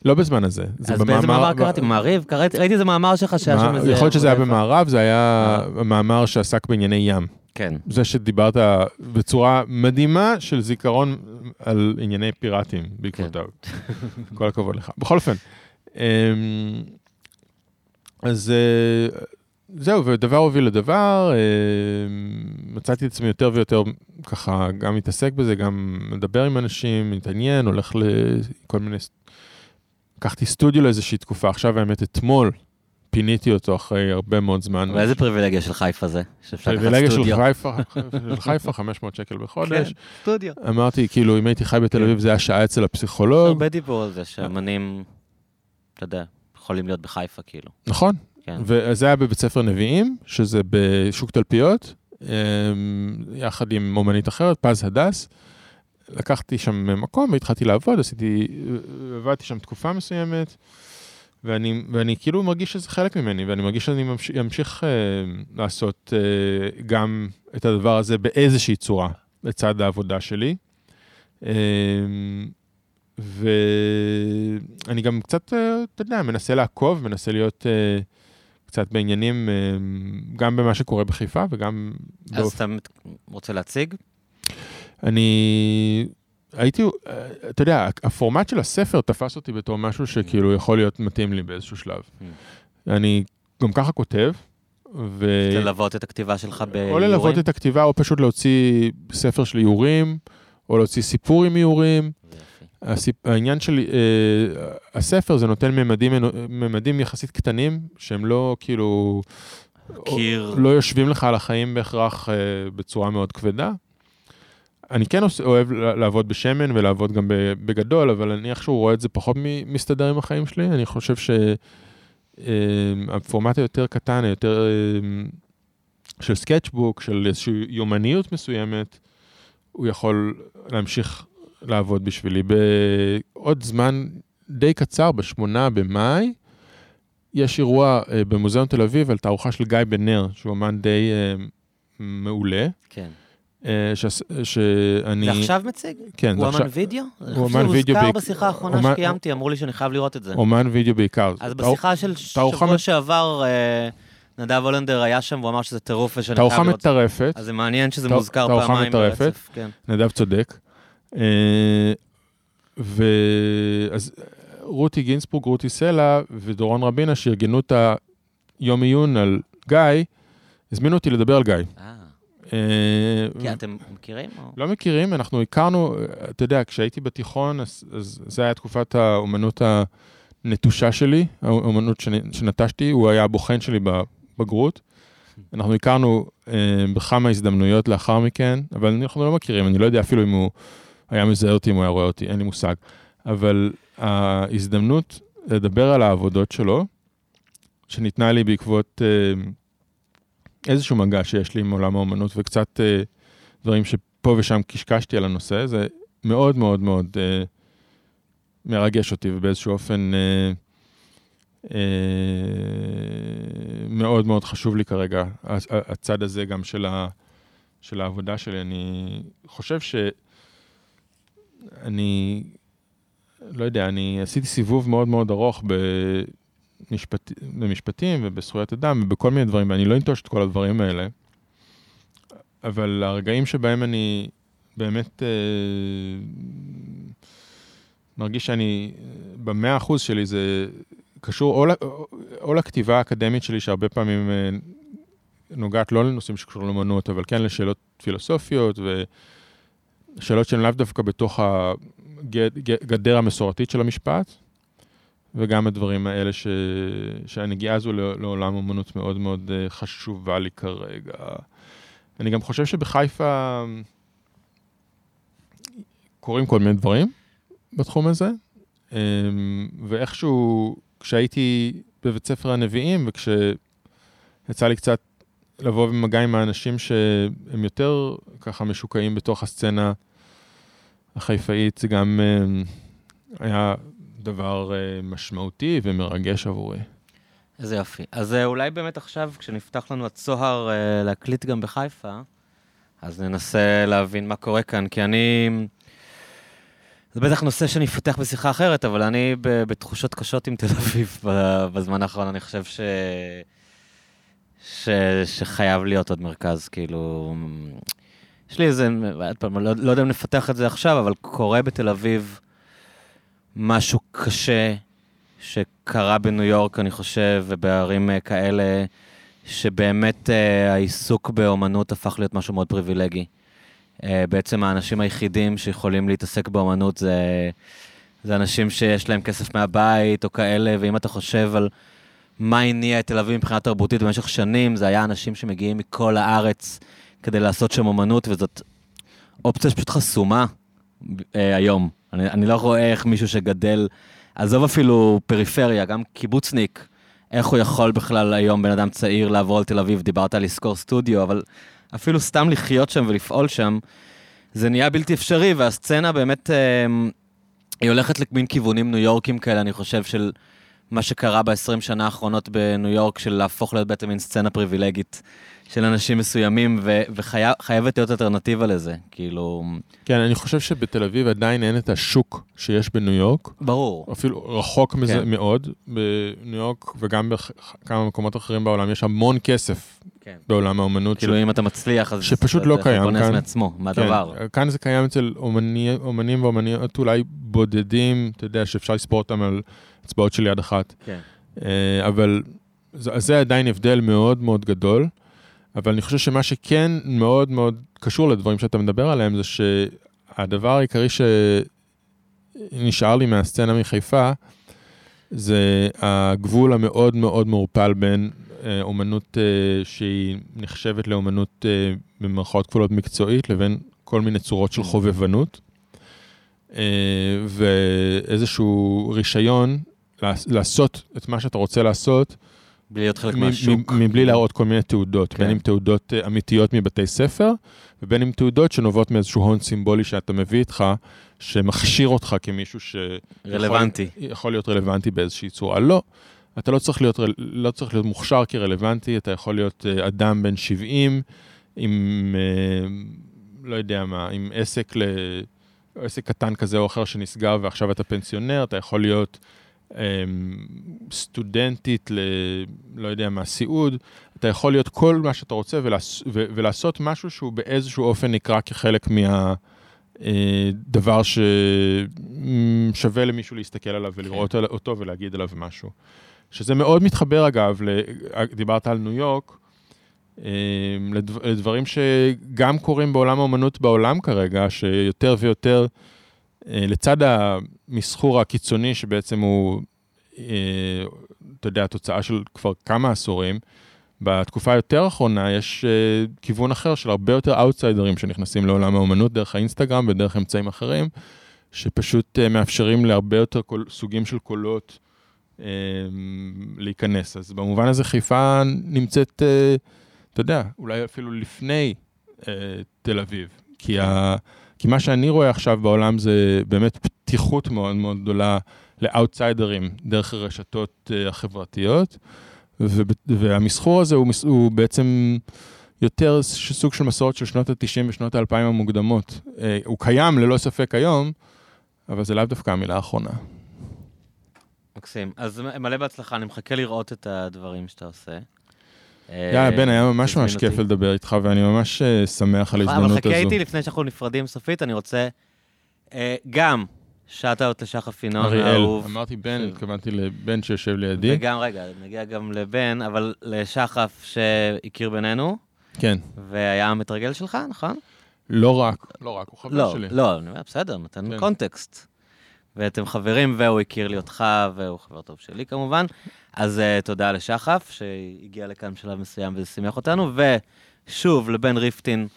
לא בזמן הזה. אז באיזה מאמר קראתי? במעריב? ראיתי איזה מאמר שלך שהיה שם איזה... יכול להיות שזה היה במערב, זה היה מאמר שעסק בענייני ים. כן. זה שדיברת בצורה מדהימה של זיכרון על ענייני פיראטים בעקבותיו. כל הכבוד לך. בכל אופן, אז זהו, ודבר הוביל לדבר, מצאתי את עצמי יותר ויותר ככה גם מתעסק בזה, גם מדבר עם אנשים, מתעניין, הולך לכל מיני לקחתי סטודיו לאיזושהי תקופה, עכשיו האמת אתמול פיניתי אותו אחרי הרבה מאוד זמן. ואיזה פריבילגיה של חיפה זה? פריבילגיה של חיפה, של חיפה, 500 שקל בחודש. כן, סטודיו. אמרתי, כאילו, אם הייתי חי בתל אביב, זה היה שעה אצל הפסיכולוג. הרבה דיבור על זה, שאמנים, אתה יודע, יכולים להיות בחיפה, כאילו. נכון. כן. וזה היה בבית ספר נביאים, שזה בשוק תלפיות, אמ, יחד עם אומנית אחרת, פז הדס. לקחתי שם מקום והתחלתי לעבוד, עשיתי, עבדתי שם תקופה מסוימת, ואני, ואני כאילו מרגיש שזה חלק ממני, ואני מרגיש שאני אמשיך אה, לעשות אה, גם את הדבר הזה באיזושהי צורה, לצד העבודה שלי. אה, ואני גם קצת, אה, אתה יודע, מנסה לעקוב, מנסה להיות אה, קצת בעניינים, אה, גם במה שקורה בחיפה וגם... אז באופ... אתה רוצה להציג? אני הייתי, אתה יודע, הפורמט של הספר תפס אותי בתור משהו שכאילו יכול להיות מתאים לי באיזשהו שלב. אני גם ככה כותב, ו... ללוות את הכתיבה שלך באיורים? או ללוות את הכתיבה, או פשוט להוציא ספר של איורים, או להוציא סיפור עם איורים. הסיפ... העניין של אה, הספר, זה נותן ממדים, ממדים יחסית קטנים, שהם לא כאילו... קיר. לא יושבים לך על החיים בהכרח אה, בצורה מאוד כבדה. אני כן אוהב לעבוד בשמן ולעבוד גם בגדול, אבל אני איכשהו רואה את זה פחות מסתדר עם החיים שלי. אני חושב שהפורמט היותר קטן, היותר אה, של סקצ'בוק, של איזושהי יומניות מסוימת, הוא יכול להמשיך לעבוד בשבילי. בעוד זמן די קצר, בשמונה במאי, יש אירוע אה, במוזיאון תל אביב על תערוכה של גיא בן שהוא אמן די אה, מעולה. כן. אה, שעש- שאני... זה עכשיו מציג? כן, זה הוא. אמן וידאו? הוא אמן וידאו הוזכר בעיק- בשיחה האחרונה אומן- שקיימתי, אמרו לי שאני חייב לראות את זה. אומן וידאו בעיקר. אז תער- בשיחה של תערוכה שבוע שעבר, אה, נדב הולנדר היה שם, והוא אמר שזה טירוף ושאני תערוכה חייב לראות זה. מטרפת, אז זה מעניין שזה תע- מוזכר תערוכה פעמיים. ברצף. כן. נדב צודק. אה, ואז רותי גינסבורג, רותי סלע ודורון רבינה, שארגנו את היום עיון על גיא, הזמינו אותי לדבר על גיא. אה, כי אתם מכירים? או- לא מכירים, אנחנו הכרנו, אתה יודע, כשהייתי בתיכון, אז, אז זה היה תקופת האומנות הנטושה שלי, האומנות שנ- שנטשתי, הוא היה הבוחן שלי בבגרות. אנחנו הכרנו אה, בכמה הזדמנויות לאחר מכן, אבל אנחנו לא מכירים, אני לא יודע אפילו אם הוא היה מזהה אותי, אם הוא היה רואה אותי, אין לי מושג. אבל ההזדמנות לדבר על העבודות שלו, שניתנה לי בעקבות אה, איזשהו מגע שיש לי עם עולם האומנות, וקצת אה, דברים שפה ושם קשקשתי על הנושא, זה מאוד מאוד מאוד אה, מרגש אותי, ובאיזשהו אופן אה, אה, מאוד מאוד חשוב לי כרגע, הצד הזה גם של, ה, של העבודה שלי. אני חושב ש... אני לא יודע, אני עשיתי סיבוב מאוד מאוד ארוך במשפט, במשפטים ובזכויות אדם ובכל מיני דברים, ואני לא אנטוש את כל הדברים האלה, אבל הרגעים שבהם אני באמת אה, מרגיש שאני, במאה אחוז שלי זה קשור או, או, או לכתיבה האקדמית שלי, שהרבה פעמים אה, נוגעת לא לנושאים שקשורים לאמנות, אבל כן לשאלות פילוסופיות ושאלות שהן לאו דווקא בתוך הגדר המסורתית של המשפט, וגם הדברים האלה ש... שהנגיעה הזו ל- לעולם האמנות מאוד מאוד אה, חשובה לי כרגע. אני גם חושב שבחיפה קורים כל מיני דברים בתחום הזה, אמ, ואיכשהו כשהייתי בבית ספר הנביאים וכשיצא לי קצת לבוא במגע עם האנשים שהם יותר ככה משוקעים בתוך הסצנה החיפאית, זה גם אמ, היה דבר אה, משמעותי ומרגש עבורי. איזה יופי. אז אה, אולי באמת עכשיו, כשנפתח לנו הצוהר אה, להקליט גם בחיפה, אז ננסה להבין מה קורה כאן, כי אני... זה בטח נושא שאני אפתח בשיחה אחרת, אבל אני בתחושות קשות עם תל אביב בזמן האחרון, אני חושב ש... ש... שחייב להיות עוד מרכז, כאילו... יש לי איזה, עוד פעם, לא, לא יודע אם נפתח את זה עכשיו, אבל קורה בתל אביב משהו קשה שקרה בניו יורק, אני חושב, ובערים אה, כאלה, שבאמת אה, העיסוק באומנות הפך להיות משהו מאוד פריבילגי. אה, בעצם האנשים היחידים שיכולים להתעסק באומנות זה, זה אנשים שיש להם כסף מהבית או כאלה, ואם אתה חושב על מה הניע את תל אביב מבחינה תרבותית במשך שנים, זה היה אנשים שמגיעים מכל הארץ כדי לעשות שם אומנות, וזאת אופציה שפשוט חסומה אה, היום. אני, אני לא רואה איך מישהו שגדל, עזוב אפילו פריפריה, גם קיבוצניק, איך הוא יכול בכלל היום, בן אדם צעיר, לעבור לתל אביב, דיברת על לשכור סטודיו, אבל אפילו סתם לחיות שם ולפעול שם, זה נהיה בלתי אפשרי, והסצנה באמת, אה, היא הולכת למין כיוונים ניו יורקים כאלה, אני חושב, של מה שקרה ב-20 שנה האחרונות בניו יורק, של להפוך להיות בעצם מין סצנה פריבילגית של אנשים מסוימים, ו- וחייבת להיות אלטרנטיבה לזה, כאילו, כן, אני חושב שבתל אביב עדיין אין את השוק שיש בניו יורק, ברור. אפילו רחוק מזה כן. מאוד. בניו יורק וגם בכמה מקומות אחרים בעולם יש המון כסף כן. בעולם האומנות. כאילו, אם אתה מצליח, אז... שפשוט לא קיים כאן. מעצמו, מהדבר. כן, כאן זה קיים אצל אומני, אומנים ואומניות אולי בודדים, אתה יודע, שאפשר לספור אותם על אצבעות של יד אחת. כן. אה, אבל זה עדיין הבדל מאוד מאוד גדול, אבל אני חושב שמה שכן מאוד מאוד קשור לדברים שאתה מדבר עליהם, זה שהדבר העיקרי שנשאר לי מהסצנה מחיפה, זה הגבול המאוד מאוד מעורפל בין אה, אומנות אה, שהיא נחשבת לאומנות אה, במרכאות כפולות מקצועית, לבין כל מיני צורות של חובבנות. אה, ואיזשהו רישיון לעשות את מה שאתה רוצה לעשות, בלי להיות חלק מהשוק. מבלי להראות כל מיני תעודות, כן. בין אם תעודות אה, אמיתיות מבתי ספר, ובין אם תעודות שנובעות מאיזשהו הון סימבולי שאתה מביא איתך, שמכשיר אותך כמישהו ש... רלוונטי. יכול, יכול להיות רלוונטי באיזושהי צורה. לא, אתה לא צריך להיות, לא צריך להיות מוכשר כרלוונטי, אתה יכול להיות אה, אדם בן 70, עם, אה, לא יודע מה, עם עסק, ל... עסק קטן כזה או אחר שנסגר ועכשיו אתה פנסיונר, אתה יכול להיות... אמ, סטודנטית ל... לא יודע מה, סיעוד, אתה יכול להיות כל מה שאתה רוצה ולעש... ו... ולעשות משהו שהוא באיזשהו אופן נקרא כחלק מהדבר אה, ששווה למישהו להסתכל עליו ולראות כן. אותו ולהגיד עליו משהו. שזה מאוד מתחבר אגב, דיברת על ניו יורק, אמ, לדברים שגם קורים בעולם האומנות בעולם כרגע, שיותר ויותר... אה, לצד המסחור הקיצוני, שבעצם הוא, אה, אתה יודע, תוצאה של כבר כמה עשורים, בתקופה היותר האחרונה יש אה, כיוון אחר של הרבה יותר אאוטסיידרים שנכנסים לעולם האומנות דרך האינסטגרם ודרך אמצעים אחרים, שפשוט מאפשרים להרבה יותר סוגים של קולות להיכנס. אז במובן הזה חיפה נמצאת, אתה יודע, אולי אפילו לפני תל אביב, כי ה... כי מה שאני רואה עכשיו בעולם זה באמת פתיחות מאוד מאוד גדולה לאאוטסיידרים דרך הרשתות uh, החברתיות, והמסחור הזה הוא, הוא בעצם יותר סוג של מסורת של שנות ה-90 ושנות ה-2000 המוקדמות. Uh, הוא קיים ללא ספק היום, אבל זה לאו דווקא המילה האחרונה. מקסים. אז מלא בהצלחה, אני מחכה לראות את הדברים שאתה עושה. יאללה, בן, היה ממש ממש כיף לדבר איתך, ואני ממש אה, שמח על ההזדמנות הזו. אבל חכה איתי לפני שאנחנו נפרדים סופית, אני רוצה אה, גם שאט-אאוט לשחף ינון האהוב. אריאל, אמרתי בן, התכוונתי לבן שיושב לידי. וגם, רגע, נגיע גם לבן, אבל לשחף שהכיר בינינו. כן. והיה המתרגל שלך, נכון? לא רק, לא רק, הוא חבר לא, שלי. לא, אני אומר, בסדר, נותן כן. קונטקסט. ואתם חברים, והוא הכיר לי אותך, והוא חבר טוב שלי כמובן. אז uh, תודה לשחף, שהגיע לכאן בשלב מסוים וזה שימח אותנו, ושוב לבן ריפטין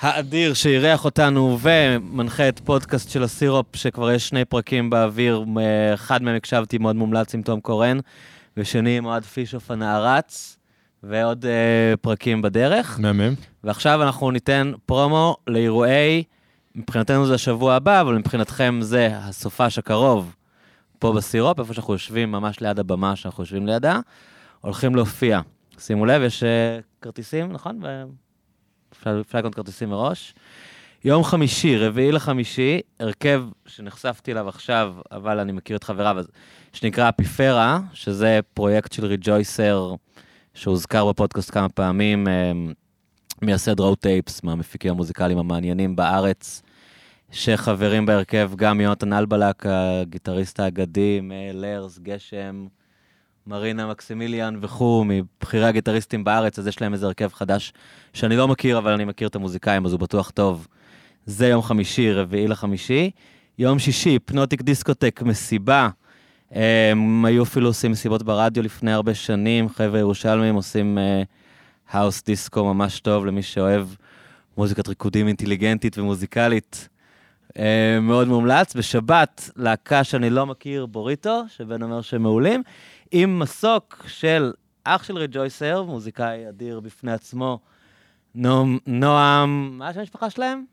האדיר שאירח אותנו ומנחה את פודקאסט של הסירופ, שכבר יש שני פרקים באוויר, אחד מהם הקשבתי מאוד מומלץ עם תום קורן, ושני עם אוהד פישוף הנערץ, ועוד uh, פרקים בדרך. מהמם. ועכשיו אנחנו ניתן פרומו לאירועי, מבחינתנו זה השבוע הבא, אבל מבחינתכם זה הסופש הקרוב. פה בסירופ, איפה שאנחנו יושבים, ממש ליד הבמה שאנחנו יושבים לידה, הולכים להופיע. שימו לב, יש uh, כרטיסים, נכון? אפשר לקנות כרטיסים מראש. יום חמישי, רביעי לחמישי, הרכב שנחשפתי אליו עכשיו, אבל אני מכיר את חבריו, שנקרא אפיפרה, שזה פרויקט של ריג'ויסר, שהוזכר בפודקאסט כמה פעמים, אה, מייסד רואו טייפס, מהמפיקים המוזיקליים המעניינים בארץ. שחברים בהרכב גם יונתן אלבלק, הגיטריסט האגדי, לרס, גשם, מרינה מקסימיליאן וכו', מבכירי הגיטריסטים בארץ, אז יש להם איזה הרכב חדש שאני לא מכיר, אבל אני מכיר את המוזיקאים, אז הוא בטוח טוב. זה יום חמישי, רביעי לחמישי. יום שישי, פנוטיק דיסקוטק, מסיבה. הם היו אפילו עושים מסיבות ברדיו לפני הרבה שנים, חבר'ה ירושלמים עושים האוס uh, דיסקו ממש טוב למי שאוהב מוזיקת ריקודים אינטליגנטית ומוזיקלית. אה, מאוד מומלץ. בשבת, להקה שאני לא מכיר, בוריטו, שבן אומר שהם מעולים, עם מסוק של אח של Rejoicer, מוזיקאי אדיר בפני עצמו, נועם, נועם, מה השם המשפחה שלהם?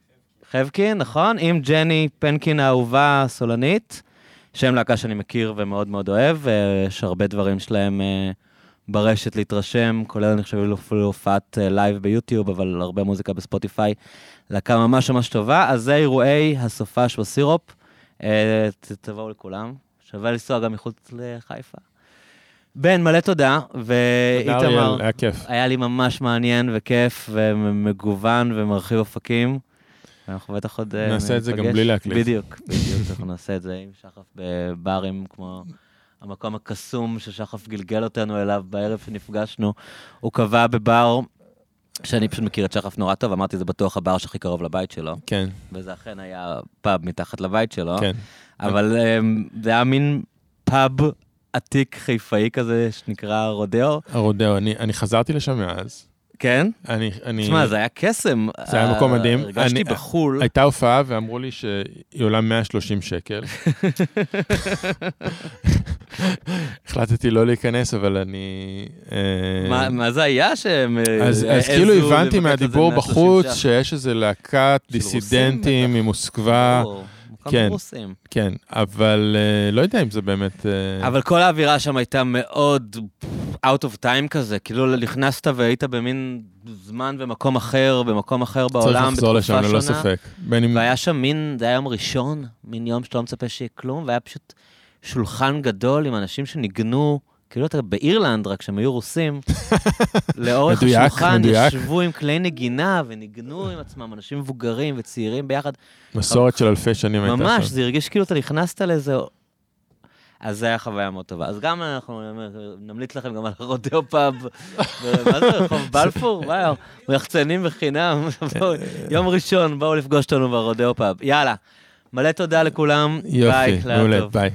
חבקין, נכון? עם ג'ני פנקין האהובה הסולנית, שם להקה שאני מכיר ומאוד מאוד אוהב, ויש הרבה דברים שלהם אה, ברשת להתרשם, כולל אני חושב אפילו הופעת live ביוטיוב, אבל הרבה מוזיקה בספוטיפיי. להקה ממש ממש טובה. אז זה אירועי הסופש בסירופ. אה, תבואו לכולם. שווה לנסוע גם מחוץ לחיפה. בן, מלא תודה, ואיתמר... תודה, אריאל, היה כיף. היה לי ממש מעניין וכיף ומגוון ומרחיב אופקים. אנחנו בטח עוד אה, נעשה את זה גם בלי להקליט. בדיוק, בדיוק, אנחנו נעשה את זה עם שחף בברים כמו המקום הקסום ששחף גלגל אותנו אליו בערב שנפגשנו. הוא קבע בבר, שאני פשוט מכיר את שחף נורא טוב, אמרתי, זה בטוח הבר שהכי קרוב לבית שלו, כן, וזה אכן היה פאב מתחת לבית שלו. כן. אבל אמ, זה היה מין פאב עתיק חיפאי כזה, שנקרא רודאו. הרודאו, אני, אני חזרתי לשם מאז. כן? אני, אני... תשמע, זה היה קסם. זה היה מקום אה, מדהים. הרגשתי בחו"ל. הייתה הופעה ואמרו לי שהיא עולה 130 שקל. החלטתי לא להיכנס, אבל אני... אה, מה- זה היה שהם אה, אז, כאילו הבנתי מהדיבור 130 בחוץ ש"ח? שיש איזה להקת דיסידנטים. ממוסקבה, כן. רוסים. כן, אבל אה, לא יודע אם זה באמת... אה, אבל כל האווירה שם הייתה מאוד out of time כזה, כאילו נכנסת והיית במין זמן ומקום אחר, במקום אחר בעולם, צריך לחזור לשם, בתקופה ללא שונה. ספק. בין אם... והיה שם מין, זה היה יום ראשון, מין יום שאתה לא מצפה שיהיה כלום, והיה פשוט שולחן גדול עם אנשים שניגנו, כאילו אתה באירלנד, רק שהם היו רוסים, לאורך מדויק, השולחן מדויק. ישבו עם כלי נגינה וניגנו עם עצמם, אנשים מבוגרים וצעירים ביחד. מסורת של אלפי שנים הייתה שם. ממש, זה הרגיש כאילו אתה נכנסת לאיזה... אז זו הייתה חוויה מאוד טובה. אז גם אנחנו נמליץ לכם גם על הרודאו פאב. מה זה, רחוב בלפור? וואו, יחצנים בחינם. יום ראשון, בואו לפגוש אותנו ברודאו פאב. יאללה, מלא תודה לכולם. יופי, מעולה. ביי.